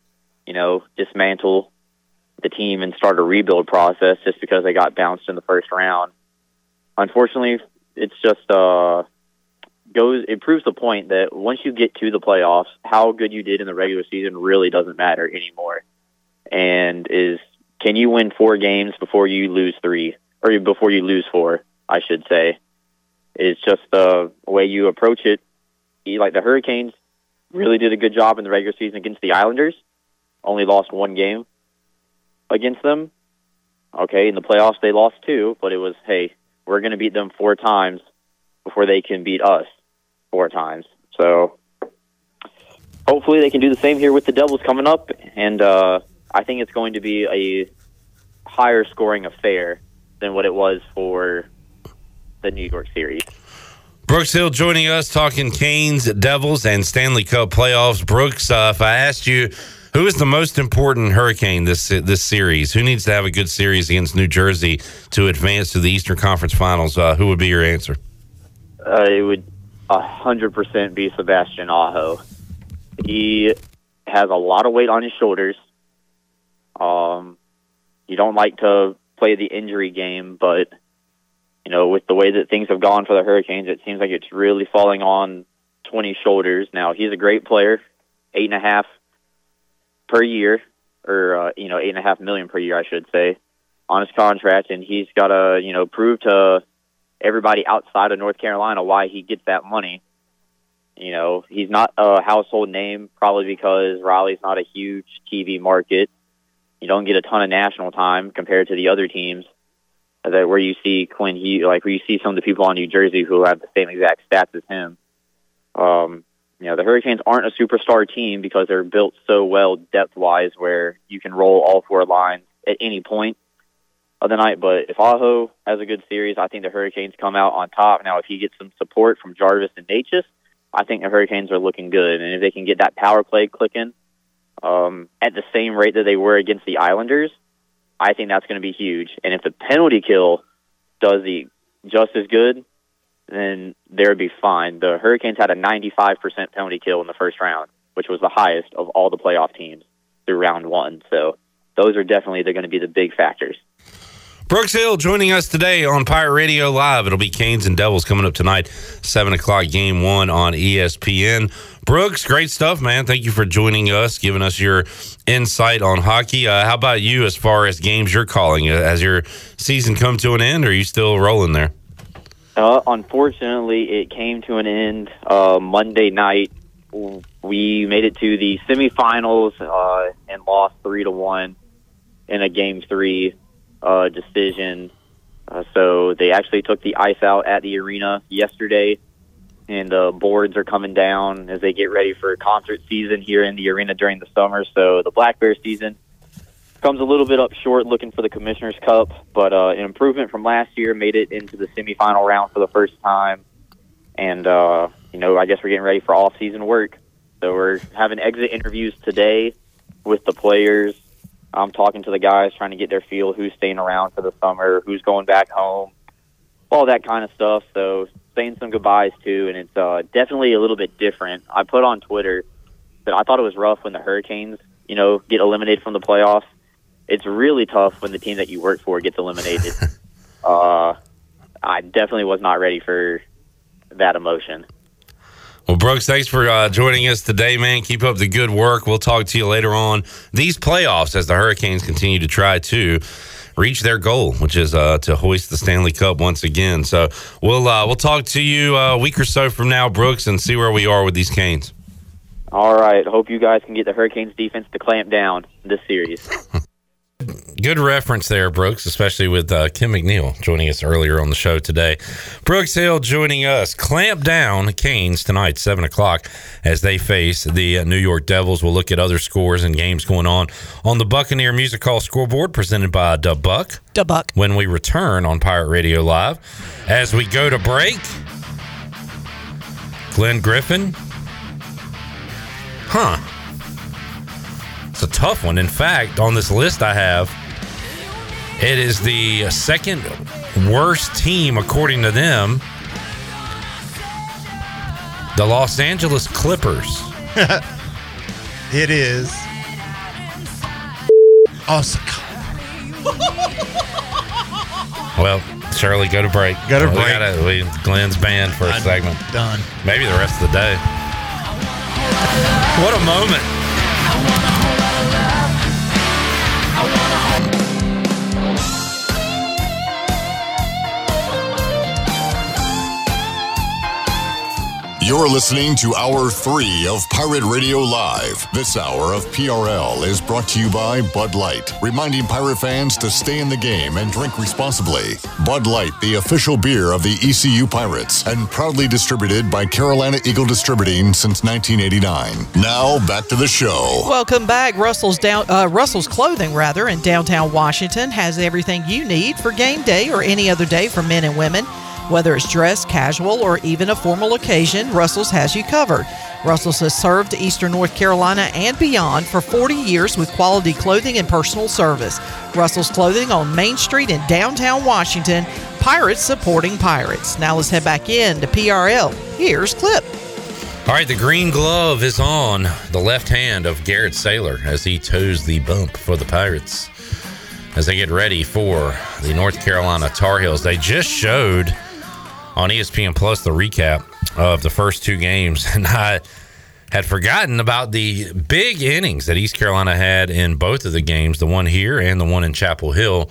you know, dismantle the team and start a rebuild process just because they got bounced in the first round. Unfortunately, it's just uh goes it proves the point that once you get to the playoffs, how good you did in the regular season really doesn't matter anymore. And is can you win four games before you lose three or before you lose four? I should say. It's just the way you approach it. Like the Hurricanes really did a good job in the regular season against the Islanders. Only lost one game against them. Okay, in the playoffs they lost two, but it was hey, we're going to beat them four times before they can beat us four times. So hopefully they can do the same here with the Devils coming up, and uh, I think it's going to be a higher scoring affair than what it was for the New York series. Brooks Hill joining us talking Canes, Devils, and Stanley Cup playoffs. Brooks, uh, if I asked you who is the most important Hurricane this this series, who needs to have a good series against New Jersey to advance to the Eastern Conference Finals, uh, who would be your answer? Uh, it would a hundred percent be Sebastian Aho. He has a lot of weight on his shoulders. Um, you don't like to play the injury game, but you know, with the way that things have gone for the Hurricanes, it seems like it's really falling on 20 shoulders. Now, he's a great player, eight and a half per year, or uh, you know, eight and a half million per year, I should say, on his contract, and he's got to you know prove to everybody outside of North Carolina why he gets that money. You know, he's not a household name probably because Raleigh's not a huge TV market. You don't get a ton of national time compared to the other teams that where you see Quinn he like where you see some of the people on New Jersey who have the same exact stats as him. Um, you know, the Hurricanes aren't a superstar team because they're built so well depth wise where you can roll all four lines at any point of the night. But if Aho has a good series, I think the Hurricanes come out on top. Now, if he gets some support from Jarvis and Necas, I think the Hurricanes are looking good. And if they can get that power play clicking um, at the same rate that they were against the Islanders, I think that's going to be huge. And if the penalty kill does the just as good, then they'll be fine. The Hurricanes had a 95% penalty kill in the first round, which was the highest of all the playoff teams through round one. So those are definitely they're going to be the big factors. Brooks Hill joining us today on Pirate Radio Live. It'll be Canes and Devils coming up tonight, 7 o'clock, game one on ESPN. Brooks, great stuff, man. Thank you for joining us, giving us your insight on hockey. Uh, how about you as far as games you're calling? Uh, Has your season come to an end, or are you still rolling there? Uh, unfortunately, it came to an end uh, Monday night. We made it to the semifinals uh, and lost three to one in a game three uh, decision. Uh, so they actually took the ice out at the arena yesterday, and the boards are coming down as they get ready for concert season here in the arena during the summer. So the Black Bear season comes a little bit up short looking for the Commissioner's Cup, but uh, an improvement from last year made it into the semifinal round for the first time. And, uh, you know, I guess we're getting ready for off season work. So we're having exit interviews today with the players. I'm talking to the guys, trying to get their feel who's staying around for the summer, who's going back home, all that kind of stuff. So saying some goodbyes too, and it's uh, definitely a little bit different. I put on Twitter that I thought it was rough when the Hurricanes, you know, get eliminated from the playoffs. It's really tough when the team that you work for gets eliminated. uh, I definitely was not ready for that emotion. Well, Brooks, thanks for uh, joining us today, man. Keep up the good work. We'll talk to you later on these playoffs as the Hurricanes continue to try to reach their goal, which is uh, to hoist the Stanley Cup once again. So we'll uh, we'll talk to you a week or so from now, Brooks, and see where we are with these Canes. All right. Hope you guys can get the Hurricanes defense to clamp down this series. Good reference there, Brooks, especially with uh, Kim McNeill joining us earlier on the show today. Brooks Hill joining us. Clamp down Canes tonight, 7 o'clock, as they face the uh, New York Devils. We'll look at other scores and games going on on the Buccaneer Music Hall scoreboard presented by Dub Buck. Dub Buck. When we return on Pirate Radio Live. As we go to break, Glenn Griffin. Huh. It's a tough one. In fact, on this list I have, it is the second worst team, according to them. The Los Angeles Clippers. it is. Oh, Well, Shirley, go to break. Go to We break. gotta- we- Glenn's banned for a I'm segment. done. Maybe the rest of the day. What a moment alive You're listening to Hour 3 of Pirate Radio Live. This hour of PRL is brought to you by Bud Light, reminding pirate fans to stay in the game and drink responsibly. Bud Light, the official beer of the ECU Pirates, and proudly distributed by Carolina Eagle Distributing since 1989. Now, back to the show. Welcome back. Russell's down uh, Russell's Clothing rather in downtown Washington has everything you need for game day or any other day for men and women. Whether it's dress, casual, or even a formal occasion, Russell's has you covered. Russell's has served Eastern North Carolina and beyond for 40 years with quality clothing and personal service. Russell's Clothing on Main Street in downtown Washington. Pirates supporting pirates. Now let's head back in to PRL. Here's Cliff. All right, the green glove is on the left hand of Garrett Saylor as he toes the bump for the Pirates as they get ready for the North Carolina Tar Heels. They just showed on ESPN Plus the recap of the first two games, and I had forgotten about the big innings that East Carolina had in both of the games, the one here and the one in Chapel Hill,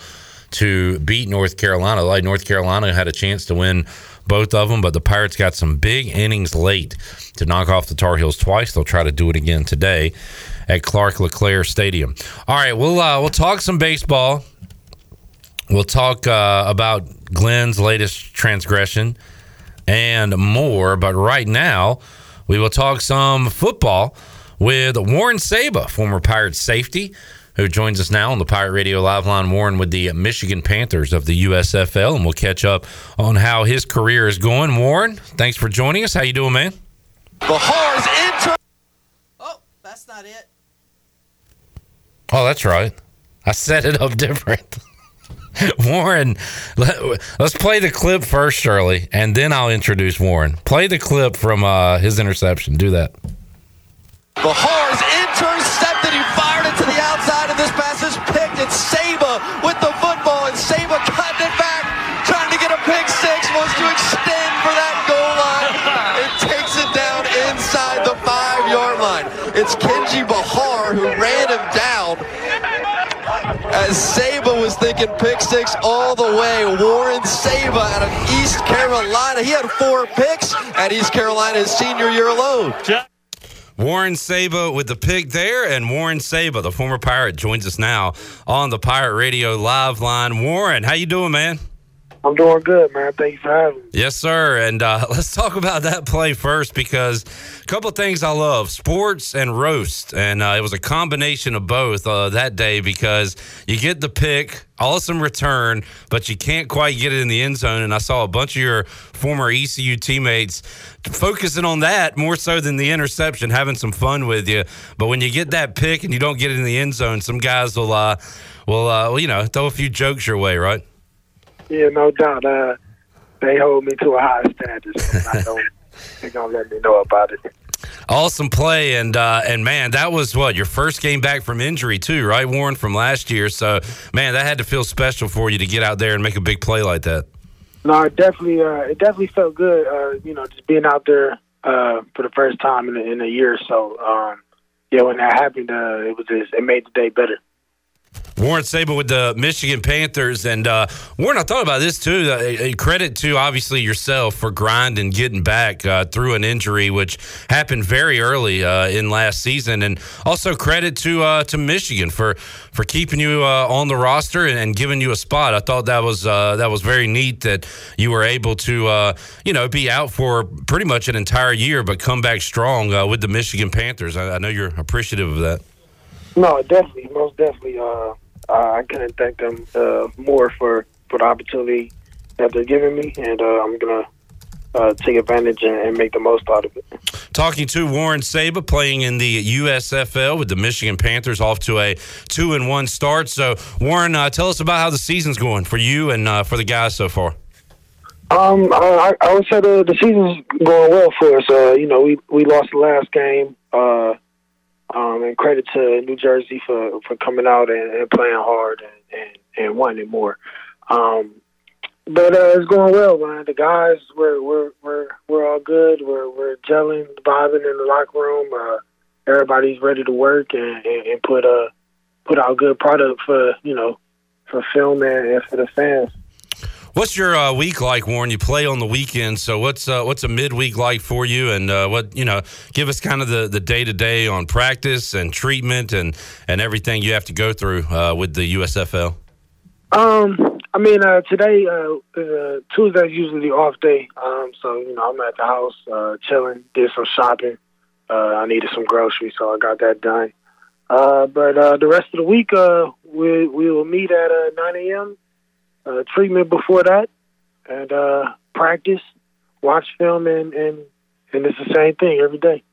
to beat North Carolina. Like North Carolina had a chance to win both of them, but the Pirates got some big innings late to knock off the Tar Heels twice. They'll try to do it again today at Clark LeClair Stadium. All right, we'll uh, we'll talk some baseball. We'll talk uh, about Glenn's latest transgression and more. But right now, we will talk some football with Warren Saba, former Pirate safety, who joins us now on the Pirate Radio Live Line. Warren with the Michigan Panthers of the USFL, and we'll catch up on how his career is going. Warren, thanks for joining us. How you doing, man? The horns enter. Oh, that's not it. Oh, that's right. I set it up different. Warren, let, us play the clip first, Shirley, and then I'll introduce Warren. Play the clip from uh, his interception. Do that. The horns intercepted. He fired it to the outside, and this pass is picked. It's Saba with the football, and Saba caught it back wants to extend for that goal line. It takes it down inside the five-yard line. It's Kenji Bahar As Saba was thinking pick six all the way. Warren Saba out of East Carolina. He had four picks at East Carolina's senior year alone. Warren Saba with the pick there, and Warren Saba, the former Pirate, joins us now on the Pirate Radio live line. Warren, how you doing, man? I'm doing good, man. Thank you for having me. Yes, sir. And uh, let's talk about that play first because a couple things I love sports and roast. And uh, it was a combination of both uh, that day because you get the pick, awesome return, but you can't quite get it in the end zone. And I saw a bunch of your former ECU teammates focusing on that more so than the interception, having some fun with you. But when you get that pick and you don't get it in the end zone, some guys will, uh, will, uh, well, you know, throw a few jokes your way, right? Yeah, no doubt. Uh, they hold me to a high standard, so I don't, they're gonna let me know about it. Awesome play, and uh, and man, that was what your first game back from injury too, right, Warren, from last year. So, man, that had to feel special for you to get out there and make a big play like that. No, it definitely, uh, it definitely felt good. Uh, you know, just being out there uh, for the first time in a, in a year or so. Um, yeah, when that happened, uh, it was just, it made the day better. Warren Saba with the Michigan Panthers. And uh, Warren, I thought about this too. Uh, credit to obviously yourself for grinding, getting back uh, through an injury, which happened very early uh, in last season. And also credit to uh, to Michigan for for keeping you uh, on the roster and, and, giving you a spot. I thought that was that was very neat that you were able to you know be out for pretty much an entire year, but come back strong with the Michigan Panthers. I, I know you're appreciative of that. No, definitely, most definitely. Uh, I couldn't thank them uh, more for, for the opportunity that they're giving me, and uh, I'm gonna uh, take advantage and, and, make the most out of it. Talking to Warren Saba, playing in the USFL with the Michigan Panthers, off to a two and one start. So, Warren, uh, tell us about how the season's going for you and uh, for the guys so far. Um, I, I would say the, the season's going well for us. Uh, you know, we we lost the last game. Um, and credit to New Jersey for, for coming out and, and playing hard and, and, and wanting more. Um, but uh, it's going well, man. The guys, we're we're we're we're all good. We're we're gelling, vibing in the locker room. Uh, everybody's ready to work and, and, and put a uh, put out good product for you know for film and, and for the fans. What's your uh, week like, Warren? You play on the weekend, so what's uh, what's a midweek like for you? And uh, what you know, give us kind of the the day to day on practice and treatment and and everything you have to go through uh, with the USFL. Um, I mean, uh, today uh, uh, Tuesday's usually off day, um, so you know I'm at the house chilling, did some shopping. I needed some groceries, so I got that done. But the rest of the week, we we will meet at uh, 9 a.m uh, treatment before that, and uh, practice, watch film, and, and and it's the same thing every day.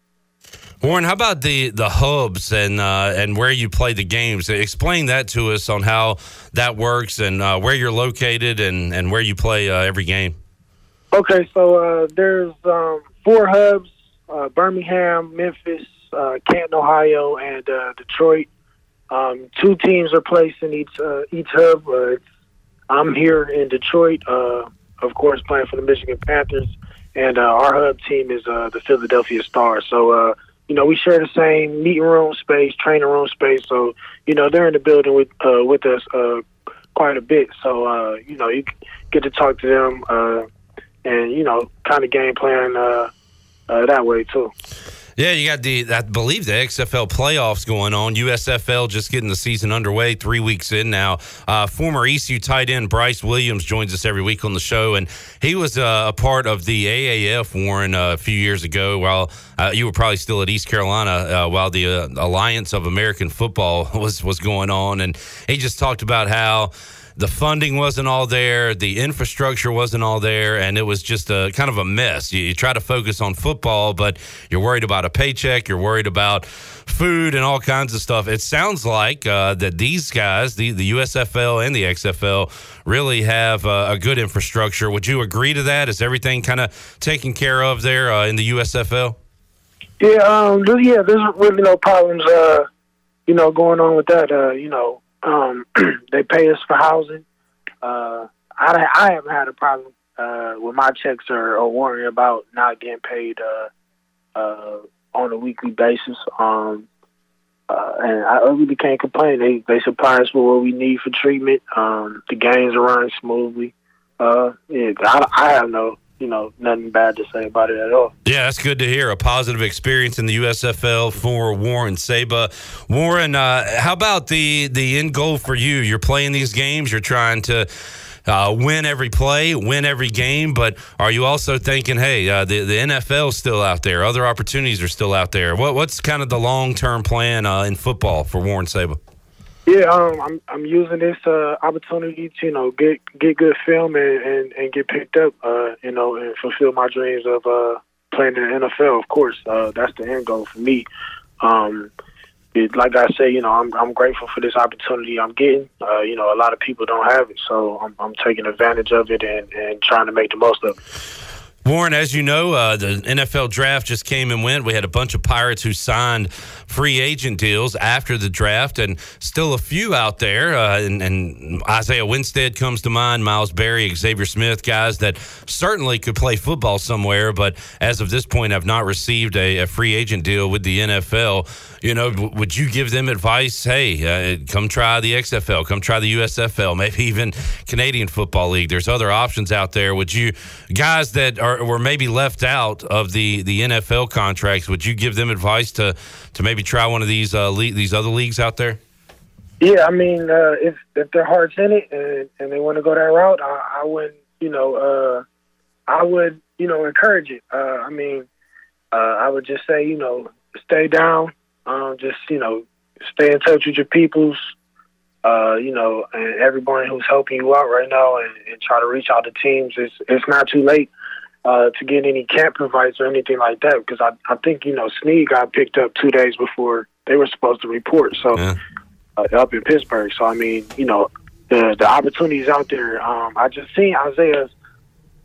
Warren, how about the the hubs and uh, and where you play the games? Explain that to us on how that works and uh, where you're located and, and where you play uh, every game. Okay, so uh, there's um, four hubs: uh, Birmingham, Memphis, uh, Canton, Ohio, and Detroit. Um, two teams are placed in each each hub. it's I'm here in Detroit, uh, of course, playing for the Michigan Panthers, and uh, our hub team is uh, the Philadelphia Stars. So, uh, you know, we share the same meeting room space, training room space. So, you know, they're in the building with uh, with us uh, quite a bit. So, uh, you know, you get to talk to them, uh, and you know, kind of game plan uh, uh, that way too. Yeah, you got the I believe the XFL playoffs going on. USFL just getting the season underway, three weeks in now. Uh, former ECU tight end Bryce Williams joins us every week on the show, and he was uh, a part of the AAF Warren uh, a few years ago. While uh, you were probably still at East Carolina, uh, while the uh, Alliance of American Football was was going on, and he just talked about how the funding wasn't all there, the infrastructure wasn't all there, and it was just a kind of a mess. You, you try to focus on football, but you're worried about a paycheck, you're worried about food and all kinds of stuff. It sounds like uh, that these guys, the, the USFL and the XFL, really have uh, a good infrastructure. Would you agree to that? Is everything kind of taken care of there uh, in the USFL? Yeah, um, yeah. There's really no problems, uh, you know, going on with that. Uh, you know, um, they pay us for housing. Uh, I, I haven't had a problem uh, with my checks are, are worrying about not getting paid uh, uh, on a weekly basis. Um, uh, and I really can't complain. They they supply us with what we need for treatment. Um, the games are running smoothly. Uh, yeah, I, I have no you know nothing bad to say about it at all. Yeah, that's good to hear. A positive experience in the USFL for Warren Saba. Warren, uh, how about the the end goal for you? You're playing these games. You're trying to. Uh, win every play, win every game, but are you also thinking, hey, uh, the the NFL's still out there, other opportunities are still out there? What what's kind of the long term plan uh, in football for Warren Saba? Yeah, um, I'm I'm using this uh, opportunity to you know get get good film and, and, and get picked up, uh, you know, and fulfill my dreams of uh, playing in the NFL. Of course, uh, that's the end goal for me. Um, it, like I say, you know, I'm I'm grateful for this opportunity I'm getting. Uh, you know, a lot of people don't have it, so I'm I'm taking advantage of it and, and trying to make the most of it. Warren, as you know, uh, the NFL draft just came and went. We had a bunch of Pirates who signed free agent deals after the draft, and still a few out there. Uh, and, and, Isaiah Winstead comes to mind, Miles Berry, Xavier Smith, guys that certainly could play football somewhere, but as of this point, have not received a, a free agent deal with the NFL. You know, w- would you give them advice? Hey, uh, come try the XFL, come try the USFL, maybe even Canadian Football League. There's other options out there. Would you, guys that are were maybe left out of the the NFL contracts, would you give them advice to to maybe try one of these uh, le- these other leagues out there? Yeah, I mean, uh, if if their heart's in it and, and they want to go that route, I, I would, you know, uh, I would, you know, encourage it. Uh, I mean, uh, I would just say, you know, stay down, um, just you know, stay in touch with your peoples, uh, you know, and everyone who's helping you out right now, and, and try to reach out to teams. It's it's not too late uh, to get any camp invites or anything like that because I I think you know Snead got picked up two days before they were supposed to report. So uh, up in Pittsburgh. So I mean, you know, the the opportunities out there. Um, I just seen Isaiah's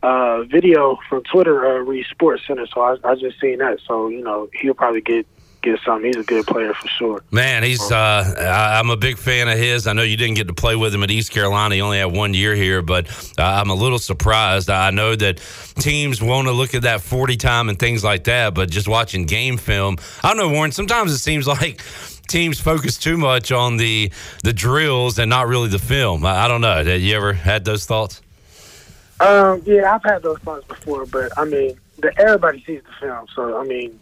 uh, video from Twitter, uh, Reed Sports Center. So I, I just seen that. So you know, he'll probably get get something. He's a good player for sure. Man, he's. Uh, I- I'm a big fan of his. I know you didn't get to play with him at East Carolina. He only had one year here, but uh, I'm a little surprised. I know that teams want to look at that 40 time and things like that, but just watching game film, I don't know, Warren. Sometimes it seems like teams focus too much on the the drills and not really the film. I, I don't know. Have you ever had those thoughts? Um, yeah, I've had those thoughts before, but I mean, the, everybody sees the film, so I mean,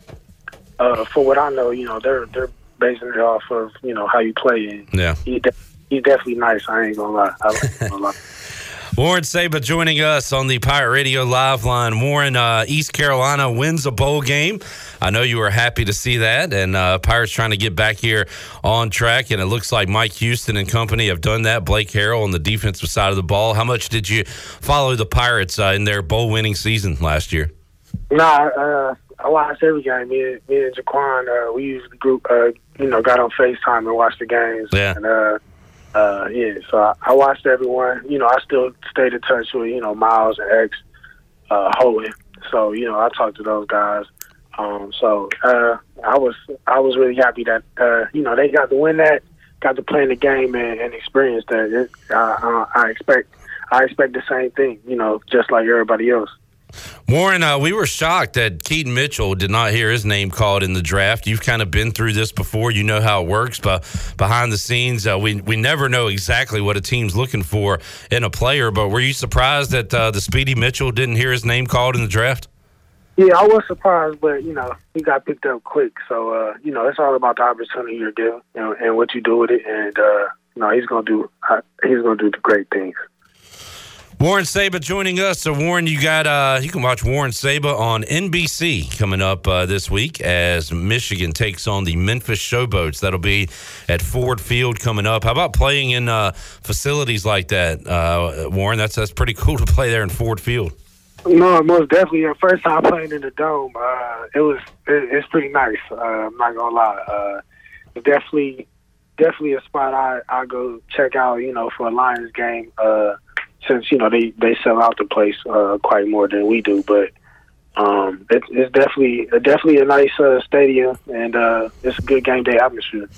uh, for what I know, you know, they're they're basing it off of you know how you play, and Yeah. he de- he's definitely nice. I ain't gonna lie. I like him a lot. Warren Saba joining us on the Pirate Radio Live line. Warren, uh, East Carolina wins a bowl game. I know you were happy to see that, and uh, Pirates trying to get back here on track. And it looks like Mike Houston and company have done that. Blake Harrell on the defensive side of the ball. How much did you follow the Pirates uh, in their bowl winning season last year? Nah, uh, I watched every game. Me, and- me and Jaquan, uh, we usually group, uh, you know, got on Facetime and watched the games. Yeah. And uh, uh, yeah, so I, I watched everyone. You know, I still stayed in touch with you know Miles and X, uh, Hogan. So you know, I talked to those guys. Um, so uh, I was I was really happy that uh, you know they got to win that, got to play in the game and, and experience that. It, uh, I expect I expect the same thing. You know, just like everybody else. Warren, uh, we were shocked that Keaton Mitchell did not hear his name called in the draft. You've kind of been through this before. You know how it works, but behind the scenes, uh, we we never know exactly what a team's looking for in a player. But were you surprised that uh, the Speedy Mitchell didn't hear his name called in the draft? Yeah, I was surprised, but you know, he got picked up quick. So uh, you know, it's all about the opportunity you're given, know, and what you do with it. And uh, you know, he's gonna do uh, he's gonna do the great things. Warren Saba joining us. So Warren, you got uh, you can watch Warren Saba on NBC coming up uh, this week as Michigan takes on the Memphis Showboats. That'll be at Ford Field coming up. How about playing in uh, facilities like that, uh, Warren? That's that's pretty cool to play there in Ford Field. No, most definitely. The first time playing in the dome, uh, it was it, it's pretty nice. Uh, I'm not gonna lie. Definitely definitely a spot I I go check out. You know, for a Lions game. Since you know they they sell out the place uh, quite more than we do, but um, it, it's definitely definitely a nice uh, stadium and uh, it's a good game day atmosphere.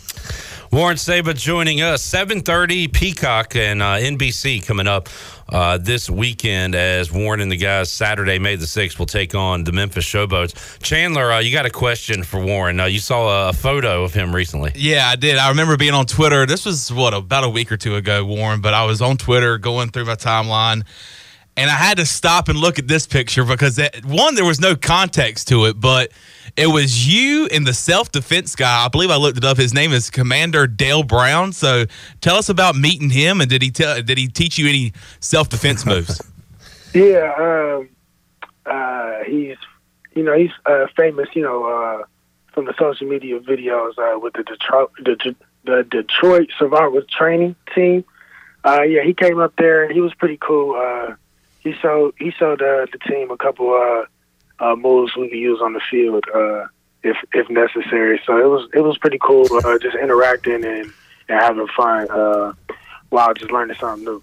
Warren Saba joining us. 7:30 Peacock and uh, NBC coming up uh, this weekend as Warren and the guys Saturday, May the 6th, will take on the Memphis Showboats. Chandler, uh, you got a question for Warren. Uh, you saw a photo of him recently. Yeah, I did. I remember being on Twitter. This was what about a week or two ago, Warren. But I was on Twitter going through my timeline, and I had to stop and look at this picture because it, one, there was no context to it, but it was you and the self defense guy. I believe I looked it up. His name is Commander Dale Brown. So tell us about meeting him, and did he tell? Did he teach you any self defense moves? Yeah, um, uh, he's you know he's uh, famous. You know uh, from the social media videos uh, with the Detroit the, the Detroit Survivor Training Team. Uh, yeah, he came up there and he was pretty cool. He showed he showed uh, the team a couple uh, uh, moves we could use on the field uh, if if necessary. So it was it was pretty cool, uh, just interacting and, and having fun uh, while just learning something new.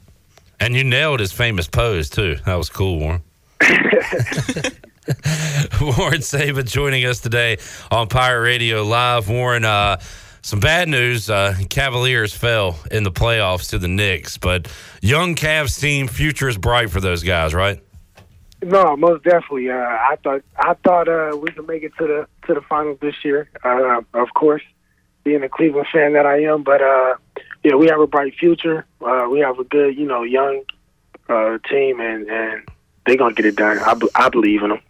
And you nailed his famous pose, too. That was cool, Warren. Warren Saba joining us today on Pirate Radio Live. Warren, uh, some bad news. Uh, Cavaliers fell in the playoffs to the Knicks, but young Cavs team, future is bright for those guys, right? No, most definitely. Uh, I thought I thought uh, we could make it to the to the finals this year. Uh, of course, being a Cleveland fan that I am, but uh, yeah, we have a bright future. Uh, we have a good, you know, young uh, team, and and they're gonna get it done. I, b- I believe in them.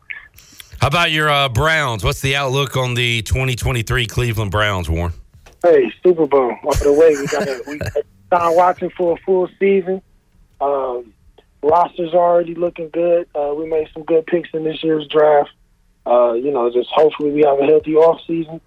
How about your uh, Browns? What's the outlook on the 2023 Cleveland Browns, Warren? Hey, Super Bowl on the way. We got we started watching for a full season. Um, roster's already looking good. Uh, we made some good picks in this year's draft. Uh, you know, just hopefully we have a healthy off season,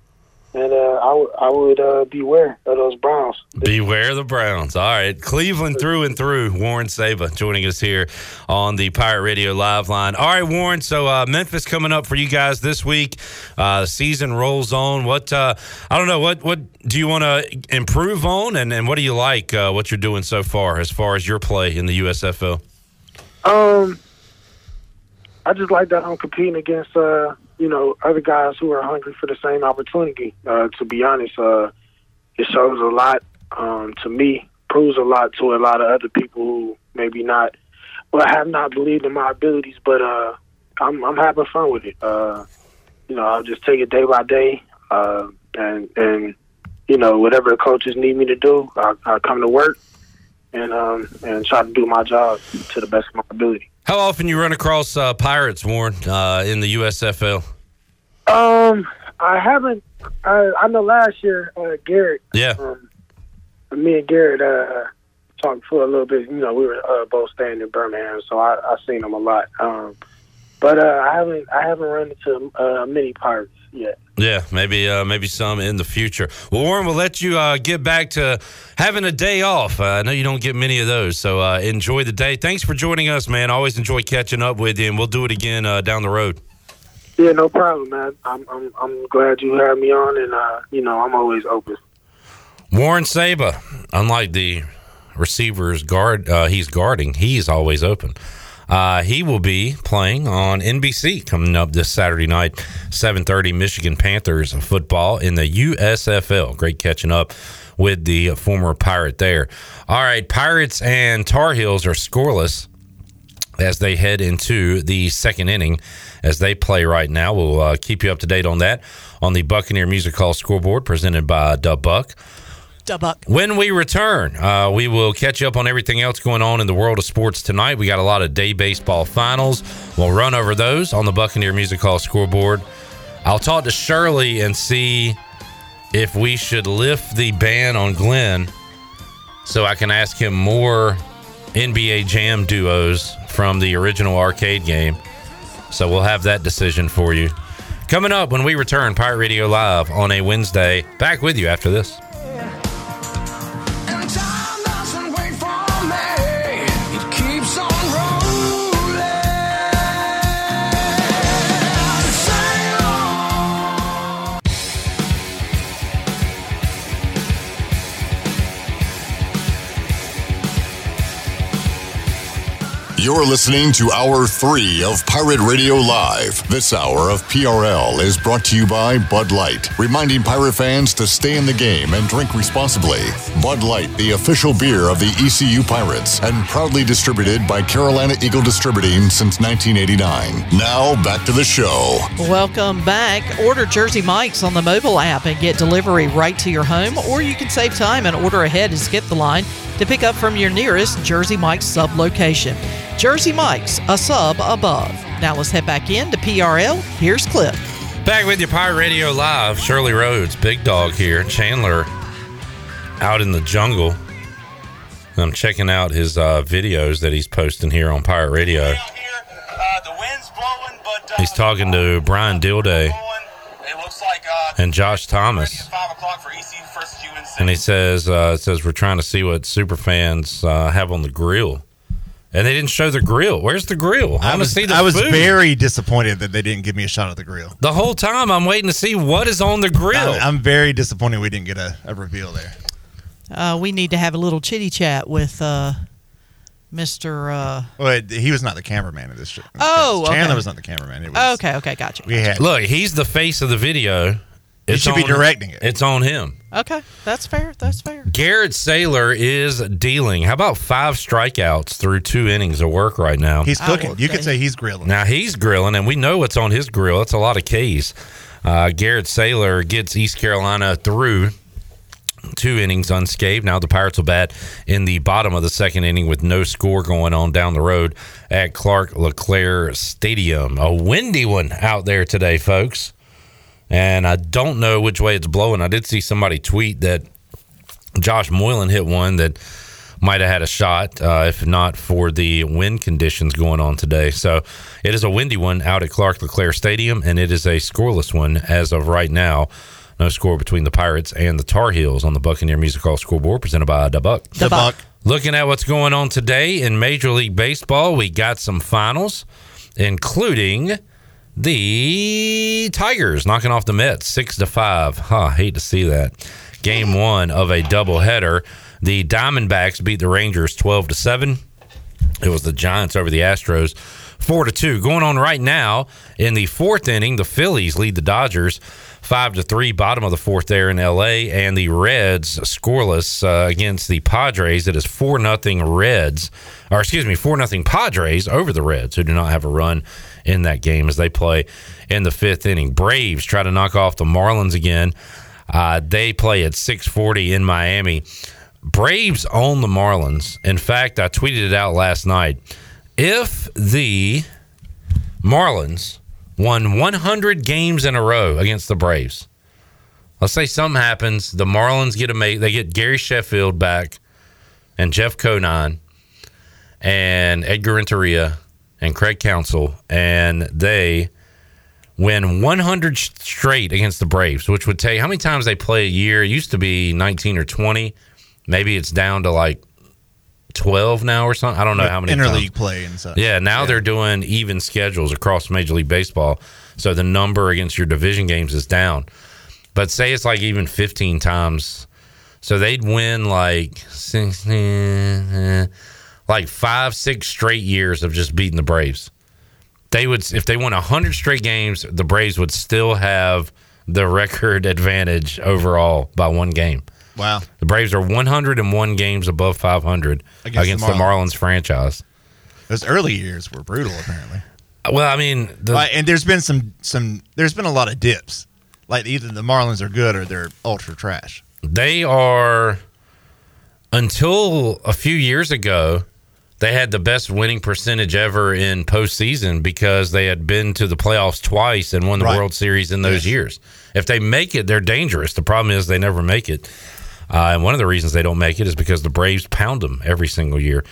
and uh, I, w- I would uh, beware of those Browns. Beware of the Browns. All right. Cleveland through and through. Warren Saba joining us here on the Pirate Radio Live line. All right, Warren. So uh, Memphis coming up for you guys this week. Uh, season rolls on. What uh, I don't know. What what do you want to improve on, and, and what do you like? Uh, what you're doing so far as far as your play in the USFL? Um, I just like that I'm competing against, uh, you know, other guys who are hungry for the same opportunity. Uh, to be honest, uh, it shows a lot um, to me, proves a lot to a lot of other people who maybe not, well, have not believed in my abilities, but uh, I'm, I'm having fun with it. Uh, you know, I'll just take it day by day, uh, and and you know, whatever the coaches need me to do, I, I come to work and um, and try to do my job to the best of my ability. How often you run across uh, pirates, Warren, uh, in the USFL? Um, I haven't. I, I know last year, uh, Garrett. Yeah. Um, me and Garrett uh, talked for a little bit. You know, we were uh, both staying in Birmingham, so I I seen him a lot. Um, but uh, I haven't I haven't run into uh, many pirates yet. Yeah, maybe uh, maybe some in the future. Well, Warren, we'll let you uh, get back to having a day off. Uh, I know you don't get many of those, so uh, enjoy the day. Thanks for joining us, man. Always enjoy catching up with you, and we'll do it again uh, down the road. Yeah, no problem, man. I'm I'm I'm glad you had me on, and uh, you know I'm always open. Warren Saba, unlike the receivers guard uh, he's guarding, he's always open. Uh, he will be playing on NBC coming up this Saturday night, 7:30. Michigan Panthers football in the USFL. Great catching up with the former Pirate there. All right, Pirates and Tar Heels are scoreless as they head into the second inning as they play right now. We'll uh, keep you up to date on that on the Buccaneer Music Hall scoreboard presented by Dub Buck. Dubuck. When we return, uh, we will catch you up on everything else going on in the world of sports tonight. We got a lot of day baseball finals. We'll run over those on the Buccaneer Music Hall scoreboard. I'll talk to Shirley and see if we should lift the ban on Glenn so I can ask him more NBA Jam duos from the original arcade game. So we'll have that decision for you. Coming up when we return, Pirate Radio Live on a Wednesday. Back with you after this. You're listening to Hour 3 of Pirate Radio Live. This hour of PRL is brought to you by Bud Light, reminding pirate fans to stay in the game and drink responsibly. Bud Light, the official beer of the ECU Pirates, and proudly distributed by Carolina Eagle Distributing since 1989. Now, back to the show. Welcome back. Order Jersey Mike's on the mobile app and get delivery right to your home, or you can save time and order ahead and skip the line to pick up from your nearest Jersey Mike's sub location. Jersey Mike's, a sub above. Now let's head back in to PRL. Here's Cliff. Back with you, Pirate Radio Live. Shirley Rhodes, Big Dog here. Chandler out in the jungle. I'm checking out his uh, videos that he's posting here on Pirate Radio. He's talking to Brian Dilday and Josh Thomas. And he says, uh, it says we're trying to see what super fans uh, have on the grill. And they didn't show the grill. Where's the grill? I, I want to was, see the I was food. very disappointed that they didn't give me a shot at the grill. The whole time I'm waiting to see what is on the grill. I'm, I'm very disappointed we didn't get a, a reveal there. Uh, we need to have a little chitty chat with uh, Mr. Uh, Well, he was not the cameraman of this show. Oh, Chandler okay. was not the cameraman. It was, okay, okay, gotcha. We had Look, he's the face of the video. He should be on- directing it. It's on him. Okay, that's fair. That's fair. Garrett Saylor is dealing. How about five strikeouts through two innings of work right now? He's cooking. You could say he's grilling. Now he's grilling, and we know what's on his grill. It's a lot of K's. Uh, Garrett Saylor gets East Carolina through two innings unscathed. Now the Pirates will bat in the bottom of the second inning with no score going on down the road at Clark LeClair Stadium. A windy one out there today, folks. And I don't know which way it's blowing. I did see somebody tweet that Josh Moylan hit one that might have had a shot uh, if not for the wind conditions going on today. So it is a windy one out at Clark LeClair Stadium, and it is a scoreless one as of right now. No score between the Pirates and the Tar Heels on the Buccaneer Music Hall scoreboard presented by the Buck. The Buck. Looking at what's going on today in Major League Baseball, we got some finals, including the Tigers knocking off the Mets six to five. Huh, hate to see that. Game one of a doubleheader. The Diamondbacks beat the Rangers twelve to seven. It was the Giants over the Astros four to two. Going on right now in the fourth inning, the Phillies lead the Dodgers five to three. Bottom of the fourth there in L.A. and the Reds scoreless uh, against the Padres. It is four nothing Reds, or excuse me, four nothing Padres over the Reds, who do not have a run in that game as they play in the fifth inning. Braves try to knock off the Marlins again. Uh, they play at 6:40 in Miami. Braves own the Marlins. In fact, I tweeted it out last night. If the Marlins won 100 games in a row against the Braves, let's say something happens, the Marlins get a mate, they get Gary Sheffield back and Jeff Conine and Edgar Renteria and Craig Counsell, and they win 100 straight against the Braves, which would take how many times they play a year? It used to be 19 or 20. Maybe it's down to like 12 now or something. I don't know how many interleague times. play and such. Yeah, now they're doing even schedules across Major League Baseball. So the number against your division games is down. But say it's like even 15 times. So they'd win like 16, eh, eh, like five, six straight years of just beating the Braves. They would, if they won 100 straight games, the Braves would still have the record advantage overall by one game. Wow. The Braves are 101 games above 500 Against against, the the, Marlins. franchise. Those early years were brutal, apparently. Uh, well, I mean, the, and there's been some some. There's been a lot of dips. Like either the Marlins are good or they're ultra trash. they are until a few years ago they had the best winning percentage ever in postseason because they had been to the playoffs twice and won the Right. World Series in those years. If they make it, they're dangerous. The problem is they never make it, uh, and one of the reasons they don't make it is because the Braves pound them every single year.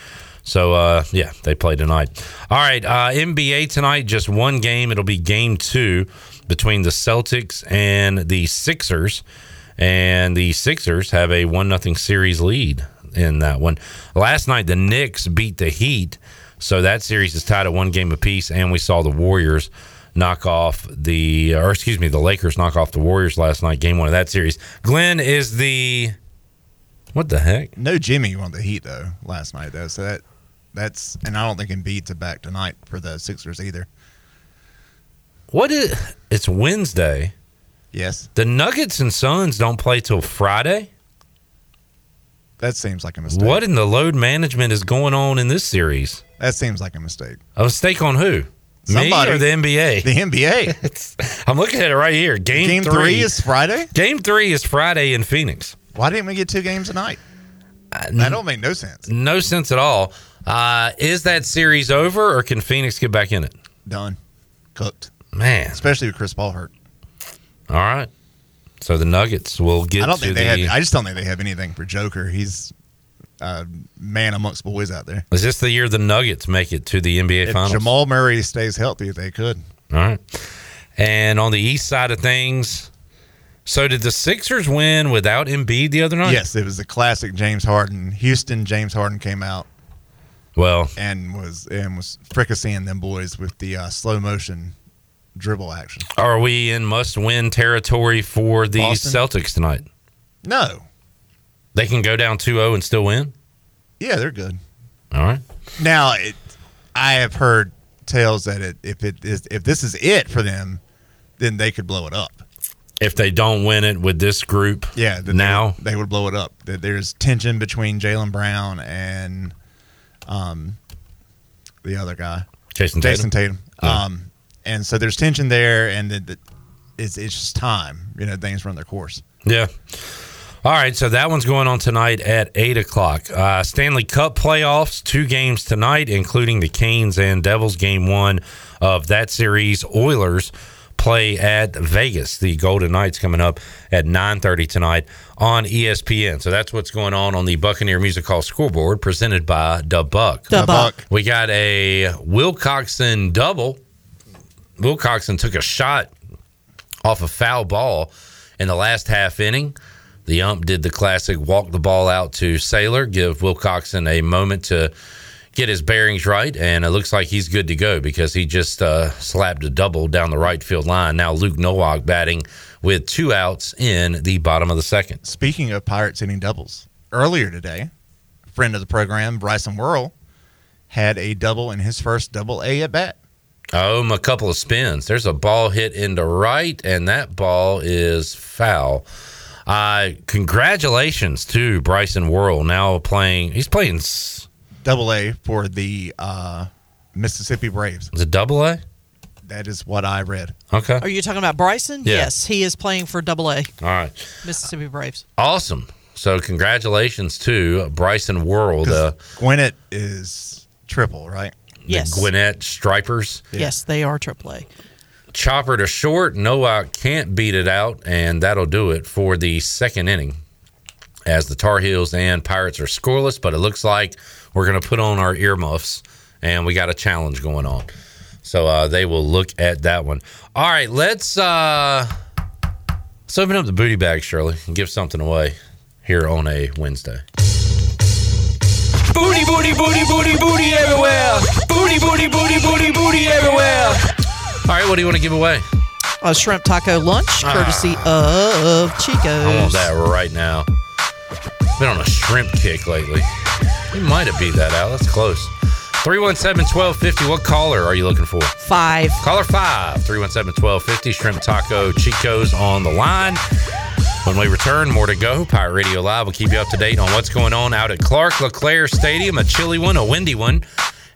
So uh, yeah, they play tonight. All right, uh, NBA tonight, just one game. It'll be game two between the Celtics and the Sixers, and the Sixers have a one nothing series lead in that one. Last night, the Knicks beat the Heat, so that series is tied at one game apiece. And we saw the Warriors knock off the, or excuse me, the Lakers knock off the Warriors last night, game one of that series. Glenn is the, what the heck? No Jimmy on the Heat though last night though. So that That's and I don't think Embiid's back tonight for the Sixers either. What is? It's Wednesday. Yes. The Nuggets and Suns don't play till Friday. That seems like a mistake. What in the load management is going on in this series? That seems like a mistake. A mistake on who? Somebody. Me or the NBA? The NBA. I'm looking at it right here. Game, Game three is Friday. Game three is Friday in Phoenix. Why didn't we get two games a tonight? that don't make no sense. No sense at all. Uh, is that series over, or can Phoenix get back in it? Done. Cooked. Man, especially with Chris Paul hurt. All right. So the Nuggets will get I don't to think the. they have. I just don't think they have anything for Joker. He's a man amongst boys out there. is this the year the Nuggets make it to the NBA If Finals? Jamal Murray stays healthy, they could. All right. And on the east side of things, so did the Sixers win without Embiid the other night? Yes, it was the classic James Harden. Houston James Harden came out Well, and was and was fricasseeing them boys with the uh, slow motion dribble action. are we in must-win territory for the Boston? Celtics tonight? No. They can go down 2-0 and still win. Yeah, they're good. All right. Now, it, I have heard tales that it, if it is if this is it for them, then they could blow it up. If they don't win it with this group, Yeah, now they would, they would blow it up. That there's tension between Jaylen Brown and um, the other guy, Jayson Tatum. Jayson Tatum. Tatum. Um, and so there's tension there, and it, it's it's just time. You know, things run their course. Yeah. All right, so that one's going on tonight at eight o'clock. Uh, Stanley Cup playoffs, two games tonight, including the Canes and Devils. Game one of that series, Oilers play at Vegas. The Golden Knights coming up at nine thirty tonight on ESPN. So that's what's going on on the Buccaneer Music Hall scoreboard, presented by Da Buck. Da Buck. We got a Wilcoxon double. Wilcoxon took a shot off a foul ball in the last half inning. The ump did the classic walk the ball out to Sailor, give Wilcoxon a moment to get his bearings right, and it looks like he's good to go because he just uh, slapped a double down the right field line. Now Luke Nowak batting with two outs in the bottom of the second. Speaking of Pirates hitting doubles, earlier today, friend of the program, Bryson Worrell, had a double in his first double A at bat. Oh, a couple of spins. There's a ball hit into right, and that ball is foul. Uh, congratulations to Bryson Worrell now playing. He's playing. s- Double A for the uh, Mississippi Braves. Is it double A? That is what I read. Okay. Are you talking about Bryson? Yeah. Yes, he is playing for Double A, All right. Mississippi Braves. Awesome. So congratulations to Bryson Worrell. the, Gwinnett is triple, right? the Yes. Gwinnett Stripers. Yes, they are Triple A. Chopper to short. Noah can't beat it out, and that'll do it for the second inning. As the Tar Heels and Pirates are scoreless, but it looks like we're going to put on our earmuffs, and we got a challenge going on. So uh, they will look at that one. All right, let's uh, let's open up the booty bag, Shirley, and give something away here on a Wednesday. Booty, booty, booty, booty, booty everywhere. Booty, booty, booty, booty, booty everywhere. All right, what do you want to give away? A shrimp taco lunch, Ah. courtesy of Chico's. I want that right now. Been on a shrimp kick lately. You might have beat that out. That's close. 317 1250. What caller are you looking for? Five. Caller five. 317 1250. Shrimp Taco Chico's on the line. When we return, more to go. Pirate Radio Live will keep you up to date on what's going on out at Clark LeClair Stadium, a chilly one, a windy one,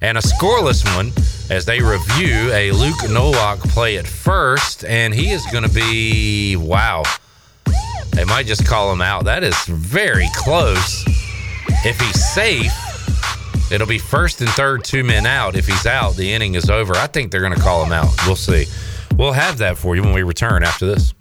and a scoreless one as they review a Luke Nowak play at first. And he is going to be, wow. They might just call him out. That is very close. If he's safe, it'll be first and third, two men out. If he's out, the inning is over. I think they're going to call him out. We'll see. We'll have that for you when we return after this.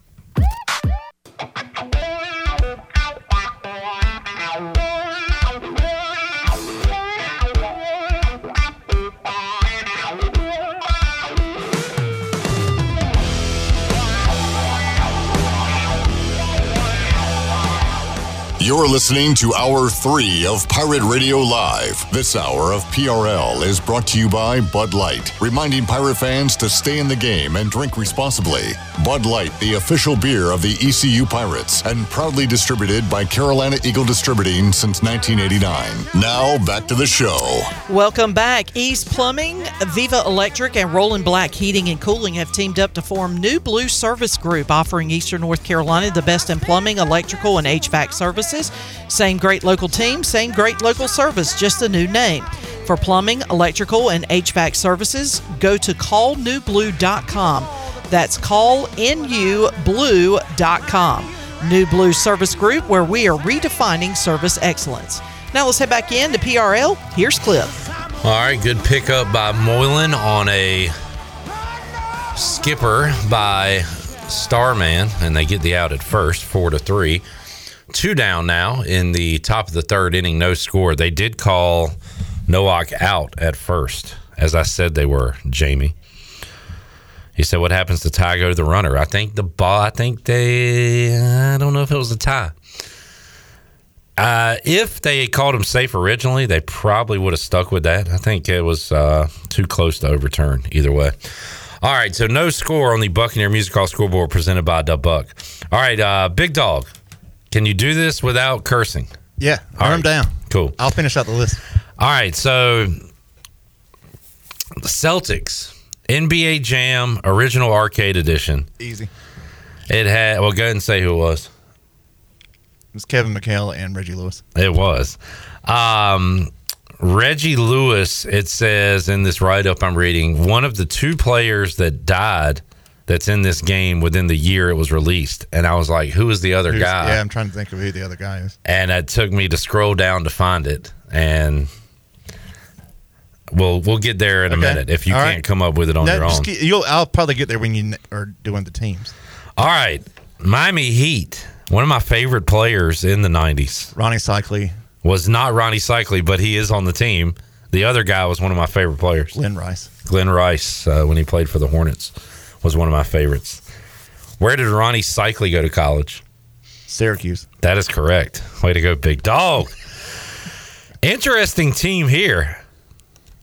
You're listening to Hour 3 of Pirate Radio Live. This hour of PRL is brought to you by Bud Light, reminding pirate fans to stay in the game and drink responsibly. Bud Light, the official beer of the ECU Pirates, and proudly distributed by Carolina Eagle Distributing since 1989. Now, back to the show. Welcome back. East Plumbing, Viva Electric, and Roland Black Heating and Cooling have teamed up to form New Blue Service Group, offering Eastern North Carolina the best in plumbing, electrical, and HVAC services. Same great local team, same great local service, just a new name. For plumbing, electrical, and HVAC services, go to callnewblue.com. That's callnublue.com. New Blue Service Group, where we are redefining service excellence. Now let's head back in to PRL. Here's Cliff. All right, good pickup by Moylan on a skipper by Starman, and they get the out at first, four to three. Two down now in the top of the third inning, no score. They did call Nowak out at first, as I said they were, Jamie. He said, "What happens to tie go to the runner?" I think the ball. I think they. I don't know if it was a tie. Uh, if they had called him safe originally, they probably would have stuck with that. I think it was uh, too close to overturn either way. All right, so no score on the Buccaneer Music Hall scoreboard presented by Dub Buck. All right, uh, Big Dog, can you do this without cursing? Yeah, All run them right. down. Cool. I'll finish out the list. All right, so the Celtics NBA Jam Original Arcade Edition. Easy. It had. Well, go ahead and say who it was. It was Kevin McHale and Reggie Lewis. It was. Um, Reggie Lewis, it says in this write up I'm reading, one of the two players that died that's in this game within the year it was released. And I was like, who is the other Who's- guy? Yeah, I'm trying to think of who the other guy is. and it took me to scroll down to find it. And we'll we'll get there in a Okay. minute if you All can't right. come up with it on No, your own. keep- you'll, I'll probably get there when you are doing the teams. All right, Miami Heat. One of my favorite players in the '90s, Rony Seikaly, was not Rony Seikaly, but he is on the team. The other guy was one of my favorite players. Glen Rice. Glen Rice, uh, when he played for the Hornets, was one of my favorites. Where did Rony Seikaly go to college? Syracuse. That is correct. Way to go, big dog. Interesting team here.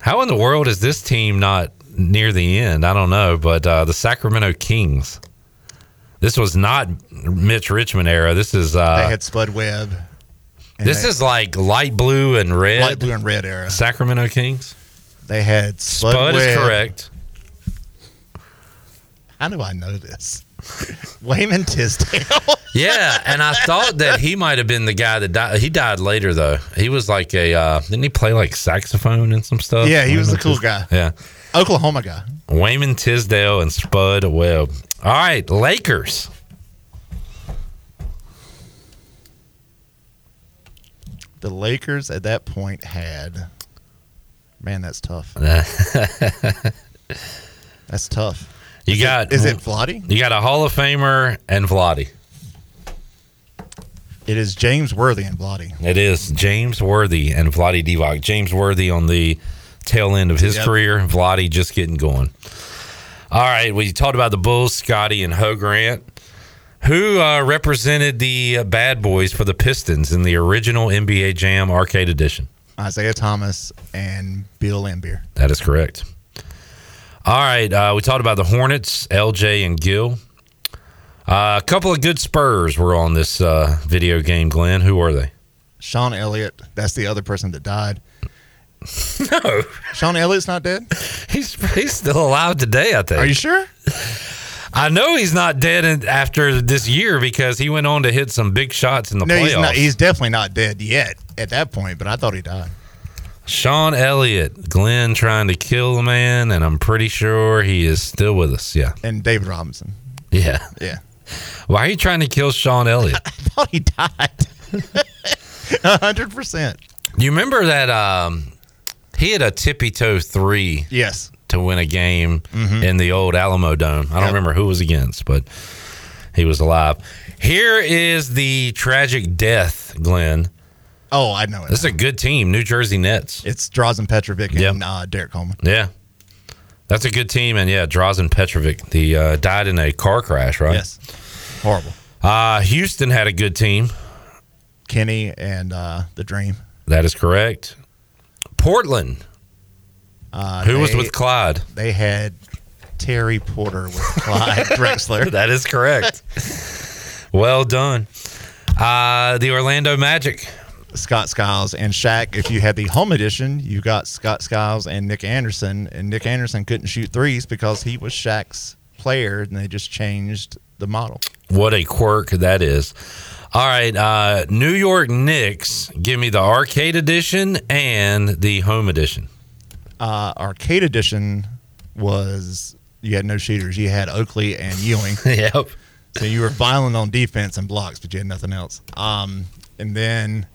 How in the world is this team not near the end? I don't know, but uh, the Sacramento Kings. This was not Mitch Richmond era. This is uh, they had Spud Webb. this they- is like light blue and red. light blue and red era. Sacramento Kings. They had Spud, Spud is correct. How do I know this? Wayman Tisdale. Yeah, and I thought that he might have been the guy that died. He died later though. He was like a uh, didn't he play like saxophone and some stuff? yeah, he was the Wayman cool guy. Yeah, Oklahoma guy. Wayman Tisdale and Spud Webb. All right, Lakers. The Lakers at that point had. Man, that's tough. That's tough. You Is got is it Vlade? You got a Hall of Famer and Vlade. It is James Worthy and Vlade. It is James Worthy and Vlade Divac. James Worthy on the tail end of his Yep. career. Vlade just getting going. All right, we talked about the Bulls, Scottie and Ho Grant. Who uh, represented the uh, Bad Boys for the Pistons in the original NBA Jam Arcade Edition? Isiah Thomas and Bill Laimbeer. That is correct. All right, uh, we talked about the Hornets, LJ and Gill. Uh, a couple of good Spurs were on this uh, video game, Glenn. Who are they? Sean Elliott. That's the other person that died. No, Sean Elliott's not dead. He's he's still alive today. I think. Are you sure? I know he's not dead in, after this year because he went on to hit some big shots in the no, playoffs. he's not. He's definitely not dead yet at that point. But I thought he died. Sean Elliott, Glenn trying to kill the man, and I'm pretty sure he is still with us. Yeah, And David Robinson. yeah. Yeah. Why are you trying to kill Sean Elliott? I thought he died. A hundred percent. you remember that um, he had a tippy toe three Yes. to win a game Mhm. in the old Alamo Dome. I don't Yep. remember who was against, but he was alive. Here is the tragic death, Glenn. Oh, I know it. This is a good team, New Jersey Nets. It's Drazen Petrovic Yep. and uh, Derrick Coleman. Yeah. That's a good team. And yeah, Drazen Petrovic, the uh, died in a car crash, right? Yes. Horrible. Uh, Houston had a good team. Kenny and uh, the Dream. That is correct. Portland. Uh, Who was with Clyde? They had Terry Porter with Clyde Drexler. that is correct. well done. Uh, the Orlando Magic. Scott Skiles and Shaq. If you had the home edition, you got Scott Skiles and Nick Anderson, and Nick Anderson couldn't shoot threes because he was Shaq's player, and they just changed the model. What a quirk that is. All right, uh, New York Knicks. Give me the arcade edition and the home edition. Uh, arcade edition was you had no shooters. You had Oakley and Ewing. yep. So you were violent on defense and blocks, but you had nothing else. Um, and then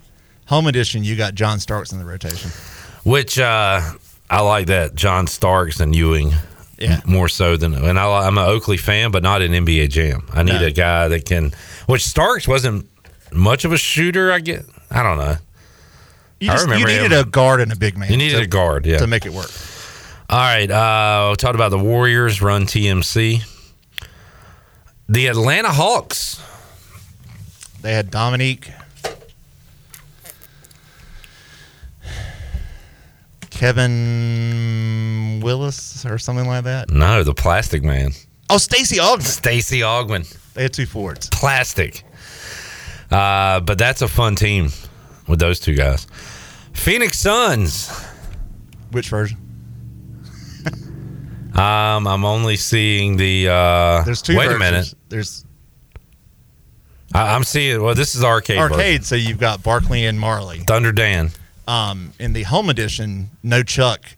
home edition, you got John Starks in the rotation. Which uh, I like that John Starks and Ewing. Yeah. more so than and I, I'm an Oakley fan, but not an NBA Jam. I need No. a guy that can. Which Starks wasn't much of a shooter. I get. I don't know. You, I just, you needed him. a guard and a big man. You needed to- a guard, yeah, to make it work. All right. Uh, we talked about the Warriors run TMC. The Atlanta Hawks. They had Dominique, Kevin Willis, or something like that. No, the Plastic Man. Oh, Stacey Augmon. Stacey Augmon. They had two forwards. Plastic. Uh, but that's a fun team with those two guys. Phoenix Suns. Which version? Um, I'm only seeing the. Uh, There's two. Wait a minute. There's I, I'm seeing. Well, this is arcade. arcade, so you've got Barkley and Majerle. Thunder Dan. Um, in the home edition, no Chuck.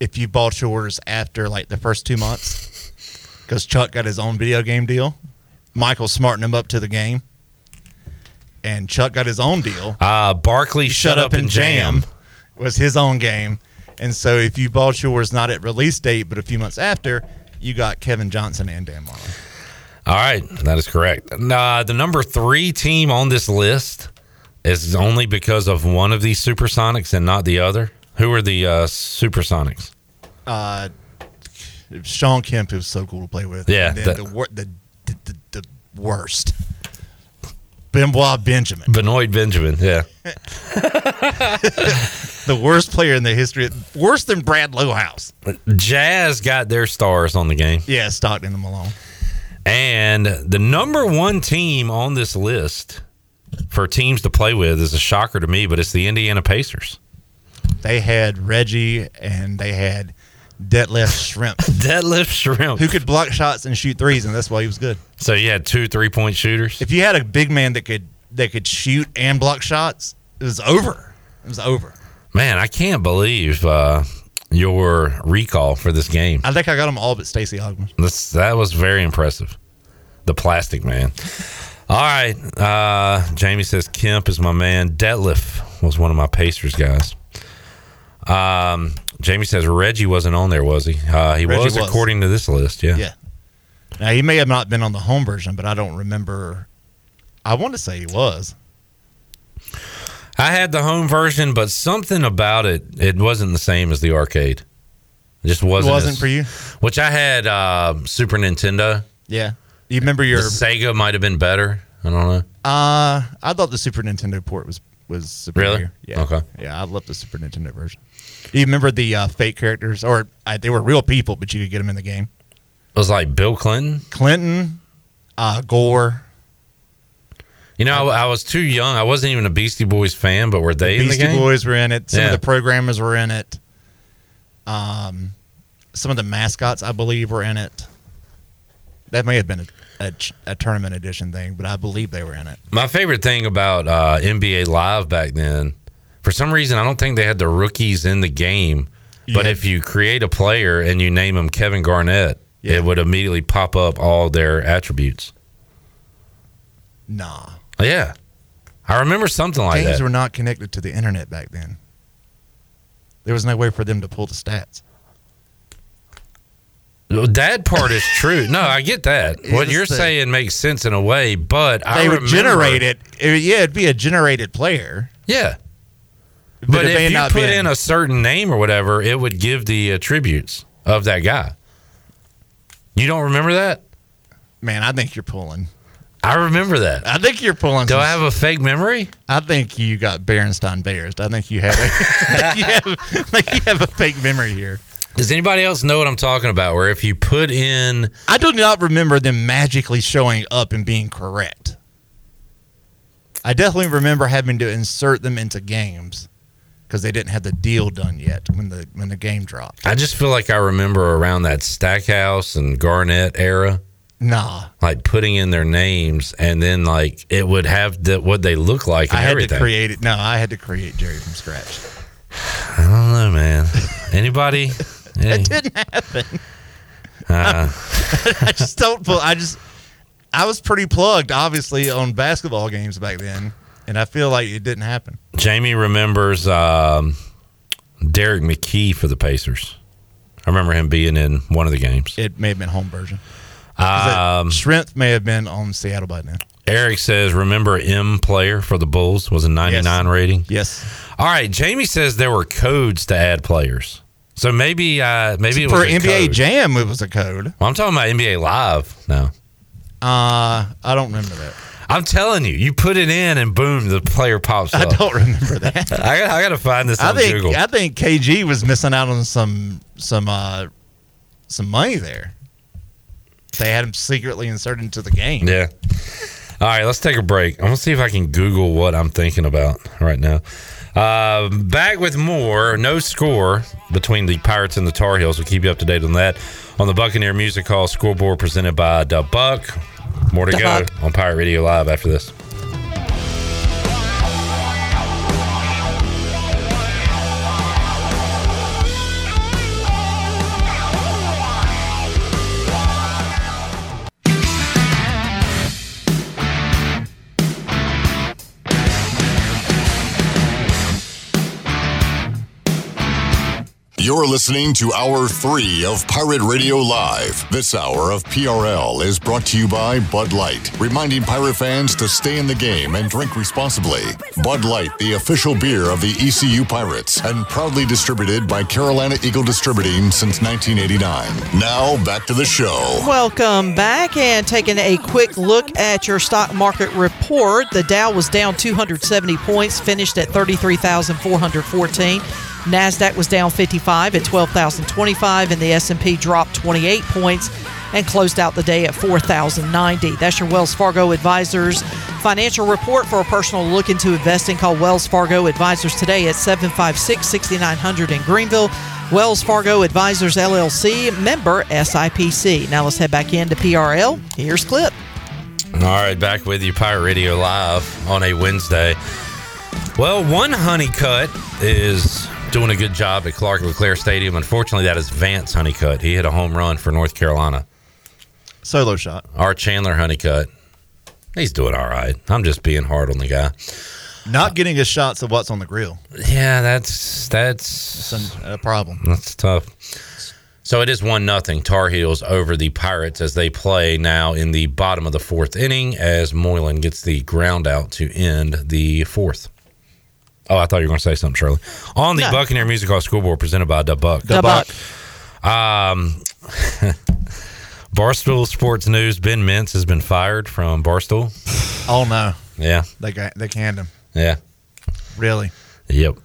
If you bought yours after like the first two months, because Chuck got his own video game deal, Michael smartened him up to the game, and Chuck got his own deal. Uh, Barkley shut, up, and jam. was his own game, and so if you bought yours not at release date but a few months after, you got Kevin Johnson and Dan Majerle. All right, that is correct. Uh, the number three team on this list is only because of one of these Supersonics and not the other. Who are the uh, Supersonics? Uh, Shawn Kemp was so cool to play with. Yeah, and then that- the, wor- the, the, the the worst. Benoit Benjamin, Benoit Benjamin. Yeah. the worst player in the history, worse than Brad Lohaus. Jazz got their stars on the game. Yeah, Stockton and Malone. And the number one team on this list for teams to play with is a shocker to me, but it's the Indiana Pacers. They had Reggie and they had Detlef Schrempf, Deadlift Shrimp. who could block shots and shoot threes, and that's why he was good. So you had two three point shooters. If you had a big man that could that could shoot and block shots, it was over. It was over. Man, I can't believe uh, your recall for this game. I think I got them all but Stacey Augmon. That was very impressive. The plastic man. All right. Uh, Jamie says Kemp is my man. Detlef was one of my Pacers guys. Um, Jamie says Reggie wasn't on there, was he? Uh, he was, was. according to this list. Yeah. Yeah. Now he may have not been on the home version, but I don't remember. I want to say he was. I had the home version, but something about it, it wasn't the same as the arcade. It just wasn't. wasn't as- for you? Which I had uh, Super Nintendo. Yeah. You remember your? The Sega might have been better. I don't know. Uh, I thought the Super Nintendo port was was superior. Really? Yeah. Okay. Yeah, I love the Super Nintendo version. You remember the uh, fake characters, or uh, they were real people, but you could get them in the game. It was like Bill Clinton. Clinton, uh, Gore. You know, I, I was too young. I wasn't even a Beastie Boys fan, but were they in the Beastie game? Boys were in it. Some Yeah. of the programmers were in it. Um, some of the mascots, I believe, were in it. That may have been a, a, a tournament edition thing, but I believe they were in it. My favorite thing about uh, NBA Live back then, for some reason, I don't think they had the rookies in the game. But Yeah. if you create a player and you name him Kevin Garnett, it would immediately pop up all their attributes. Nah. Yeah. I remember something like Games that. Games were not connected to the internet back then. There was no way for them to pull the stats. That part is true. No, I get that. What you're the- saying makes sense in a way, but I they would remember- generate it. it- Yeah, it'd be a generated player. Yeah. But But, if you put been. in a certain name or whatever, it would give the attributes of that guy. You don't remember that? Man, I think you're pulling. I remember that. I think you're pulling. Do some- I have a fake memory? I think you got Berenstain Bears. I think you have. A, I you have, I think you have a fake memory here. Does anybody else know what I'm talking about? Where if you put in, I do not remember them magically showing up and being correct. I definitely remember having to insert them into games because they didn't have the deal done yet when the when the game dropped. I just feel like I remember around that Stackhouse and Garnett era. Nah, like putting in their names and then like it would have the, what they look like and I had everything. to create it. No, I had to create Jerry from scratch. I don't know, man. Anybody? Any- It didn't happen. Uh, I just don't. I just. I was pretty plugged, obviously, on basketball games back then, and I feel like it didn't happen. Jamie remembers um, Derrick McKey for the Pacers. I remember him being in one of the games. It may have been home version. Um, Strength may have been on Seattle by now. Eric says, remember M player for the Bulls was a 99 rating? Yes. All right. Jamie says there were codes to add players. So maybe uh, maybe it For NBA code. Jam, it was a code. Well, I'm talking about NBA Live now. Uh, I don't remember that. I'm telling you, you put it in and boom, the player pops up. I don't remember that. I, got- I got to find this I on think Google. I think KG was missing out on some some uh some money there. They had him secretly inserted into the game. Yeah. All right, let's take a break. I'm gonna see if I can Google what I'm thinking about right now. Uh, back with more. No score between the Pirates and the Tar Heels. We'll keep you up to date on that on the Buccaneer Music Hall scoreboard presented by the Buck. More to Da go Buck. on Pirate Radio Live after this. You're listening to Hour 3 of Pirate Radio Live. This hour of PRL is brought to you by Bud Light, reminding pirate fans to stay in the game and drink responsibly. Bud Light, the official beer of the ECU Pirates, and proudly distributed by Carolina Eagle Distributing since 1989. Now, back to the show. Welcome back and taking a quick look at your stock market report. The Dow was down 270 points, finished at 33,414. Nasdaq was down 55 at 12,025 and the S&P dropped 28 points and closed out the day at 4,090. That's your Wells Fargo Advisors financial report for a personal look into investing. Call Wells Fargo Advisors today at 756-6900 in Greenville. Wells Fargo Advisors LLC, member SIPC. Now let's head back into PRL. Here's Cliff. All right, back with you, Pirate Radio Live on a Wednesday. Well, one Honeycutt is doing a good job at Clark LeClair Stadium. Unfortunately, that is Vance Honeycutt. He hit a home run for North Carolina. Solo shot. Our Chandler Honeycutt, he's doing all right. I'm just being hard on the guy. Not getting his shots of what's on the grill. Yeah, that's that's a problem. That's tough. So it is one nothing Tar Heels over the Pirates as they play now in the bottom of the fourth inning as Moylan gets the ground out to end the fourth. Oh, I thought you were going to say something, Shirley. On the No. Buccaneer Music Hall School Board, presented by Da Buck. Da Buck. Um, Barstool Sports News. Ben Mintz has been fired from Barstool. Oh no, Yeah, they got they canned him. yeah, Really? yep.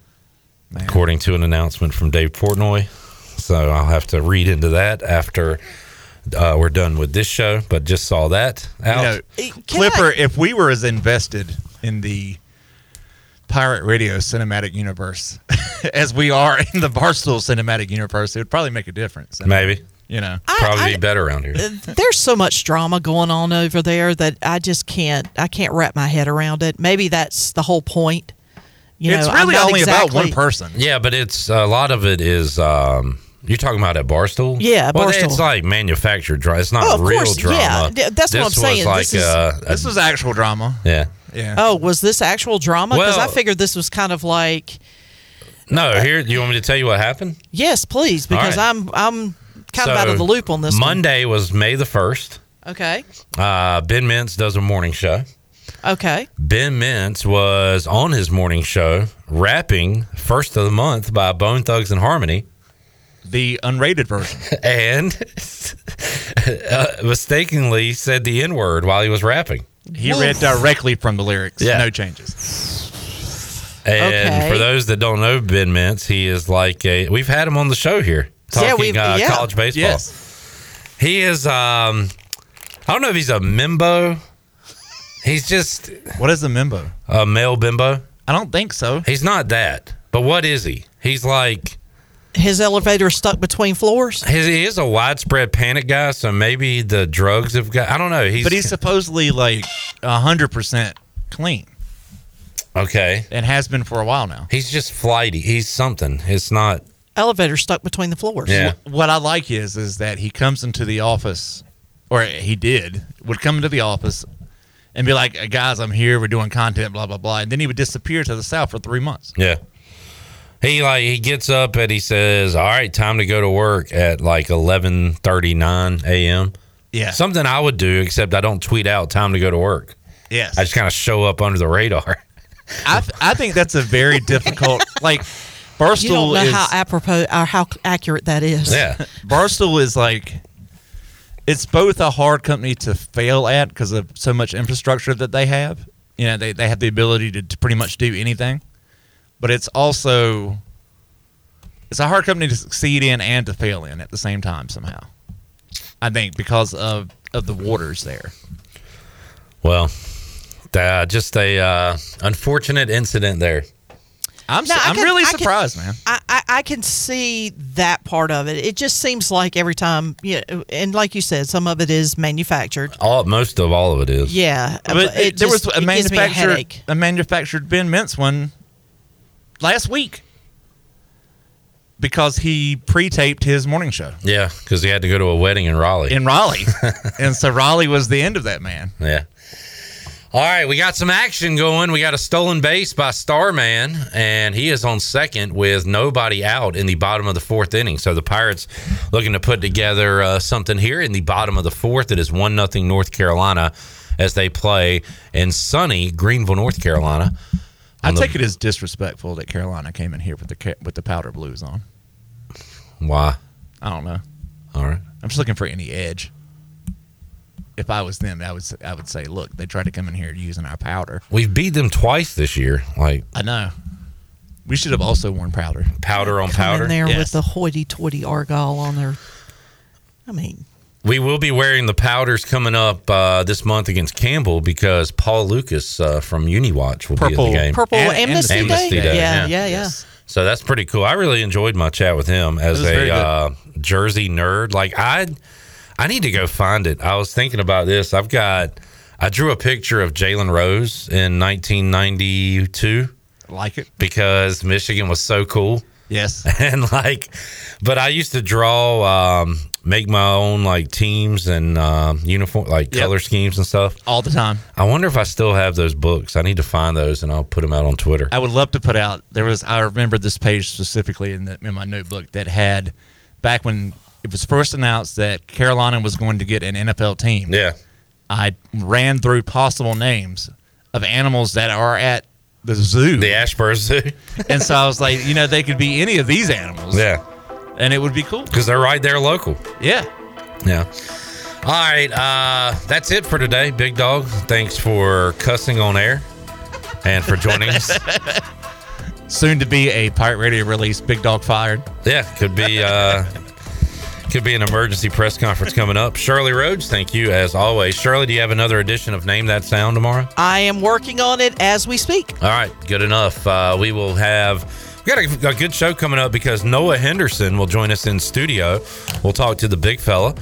According to an announcement from Dave Portnoy. So I'll have to read into that after uh, we're done with this show. But just saw that out. You know, Clipper, if we were as invested in the pirate radio cinematic universe as we are in the Barstool cinematic universe, it would probably make a difference. Maybe. You know, Probably be better around here. There's so much drama going on over there that I just can't I can't wrap my head around it. Maybe that's the whole point. You know, I'm not exactly- Yeah, but it's a lot of it is. Um, you're talking about at Barstool. Yeah, well, Barstool. it's like manufactured drama. It's not Oh, of real course, drama. yeah. D- that's what I'm was saying. Like This is- uh, a- this was actual drama. yeah. Yeah. Oh, was this actual drama? Because I figured this was kind of like No, here. Do you want me to tell you what happened? yes, please, because right. I'm I'm kind of out of the loop on this. one. Monday was May the first. Okay. Uh, ben Mintz does a morning show. Okay. Ben Mintz was on his morning show rapping first of the month by Bone Thugs-n-Harmony. The unrated version. and uh, mistakenly said the N word while he was rapping. He Woof. read directly from the lyrics. Yeah. No changes. And Okay. for those that don't know Ben Mintz, he is like a. We've had him on the show here talking Yeah, we've- uh, yeah. college baseball. Yes. He is. um I don't know if he's a mimbo. He's just. What is a mimbo? A male bimbo. I don't think so. He's not that. But what is he? He's like. His elevator is stuck between floors. His, he is a widespread panic guy, so maybe the drugs have got. I don't know. He's but he's supposedly like hundred percent clean okay, and has been for a while now. He's just flighty. He's something. It's not. Elevator stuck between the floors. Wh- What I like is is that he comes into the office, or he did, would come into the office and be like, "Guys, I'm here. We're doing content, blah blah blah," and then he would disappear to the south for three months. Yeah. He like he gets up and he says, "All right, time to go to work at like eleven thirty nine a.m." Yeah. something I would do, except I don't tweet out time to go to work. Yes, I just kind of show up under the radar. I th- I think that's a very difficult like. Barstool You don't know is how apropos or how accurate that is. Yeah, Barstool is like it's both a hard company to fail at because of so much infrastructure that they have. You know, they, they have the ability to, to pretty much do anything. But it's also it's a hard company to succeed in and to fail in at the same time somehow. I think because of of the waters there. Well, uh, just a uh, unfortunate incident there. I'm No, I I'm can- really I can- surprised, man. I, I, I can see that part of it. It just seems like every time, yeah, and like you said, some of it is manufactured. All most of all of it is. Yeah, But it there was just- a it a manufactured headache. a manufactured Ben Mintz one last week because he pre-taped his morning show Yeah, because he had to go to a wedding in Raleigh. in Raleigh, and so Raleigh was the end of that man. Yeah. All right, we got some action going. We got a stolen base by Starman, and he is on second with nobody out in the bottom of the fourth inning. So the Pirates looking to put together uh, something here in the bottom of the fourth. It is one nothing North Carolina as they play in sunny Greenville, North Carolina. I the- take it as disrespectful that Carolina came in here with the with the powder blues on. Why? I don't know. All right. I'm just looking for any edge. If I was them, I would s- I would say, look, they tried to come in here using our powder. We've beat them twice this year. Like I know. We should have also worn powder. powder on Come powder. in there Yes. with the hoity-toity argyle on their. I mean, We will be wearing the powders coming up uh, this month against Campbell because Paul Lukas uh, from Uni Watch will be in the game. Purple And- Amnesty Amnesty Day? Day. Yeah, yeah, yeah. So that's pretty cool. I really enjoyed my chat with him as It was very a uh, Jersey nerd. Like I, I need to go find it. I was thinking about this. I've got. I drew a picture of Jalen Rose in 1992 Like it. because Michigan was so cool. Yes. And like, but I used to draw, um, make my own like teams and um, uniform, like Yep. color schemes and stuff all the time. I wonder if I still have those books. I need to find those and I'll put them out on Twitter. I would love to put out. There was I remember this page specifically in the, in my notebook that had back when it was first announced that Carolina was going to get an NFL team. Yeah. I ran through possible names of animals that are at the zoo, the Asheboro Zoo, and so I was like, you know, they could be any of these animals. Yeah. and it would be cool. Because they're right there local. Yeah. Yeah. All right. Uh, that's it for today, Big Dog. Thanks for cussing on air and for joining us. Soon to be a pirate radio release. Big dog fired. Yeah, could be uh could be an emergency press conference coming up. Shirley Rhodes, thank you as always. Shirley, do you have another edition of Name That Sound tomorrow? I am working on it as we speak. All right, good enough. Uh, we will have we got a, a good show coming up because Noah Henderson will join us in studio. We'll talk to the big fella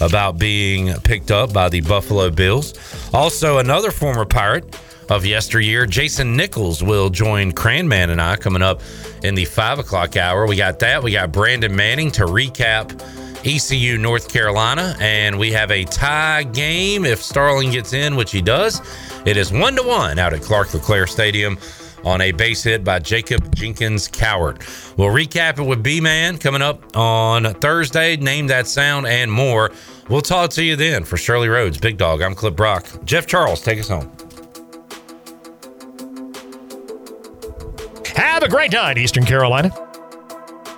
about being picked up by the Buffalo Bills. Also, another former Pirate of yesteryear, Jason Nichols, will join Cranman and I coming up in the five o'clock hour. We got that. We got Brandon Manning to recap ECU North Carolina, and we have a tie game if Starling gets in, which he does. It is one to one out at Clark LeClair Stadium on a base hit by Jacob Jenkins-Cowart. We'll recap it with B Man coming up on Thursday. Name that sound and more. We'll talk to you then. For Shirley Rhodes, Big Dog, I'm Cliff Brock. Jeff Charles, take us home. Have a great night, Eastern Carolina.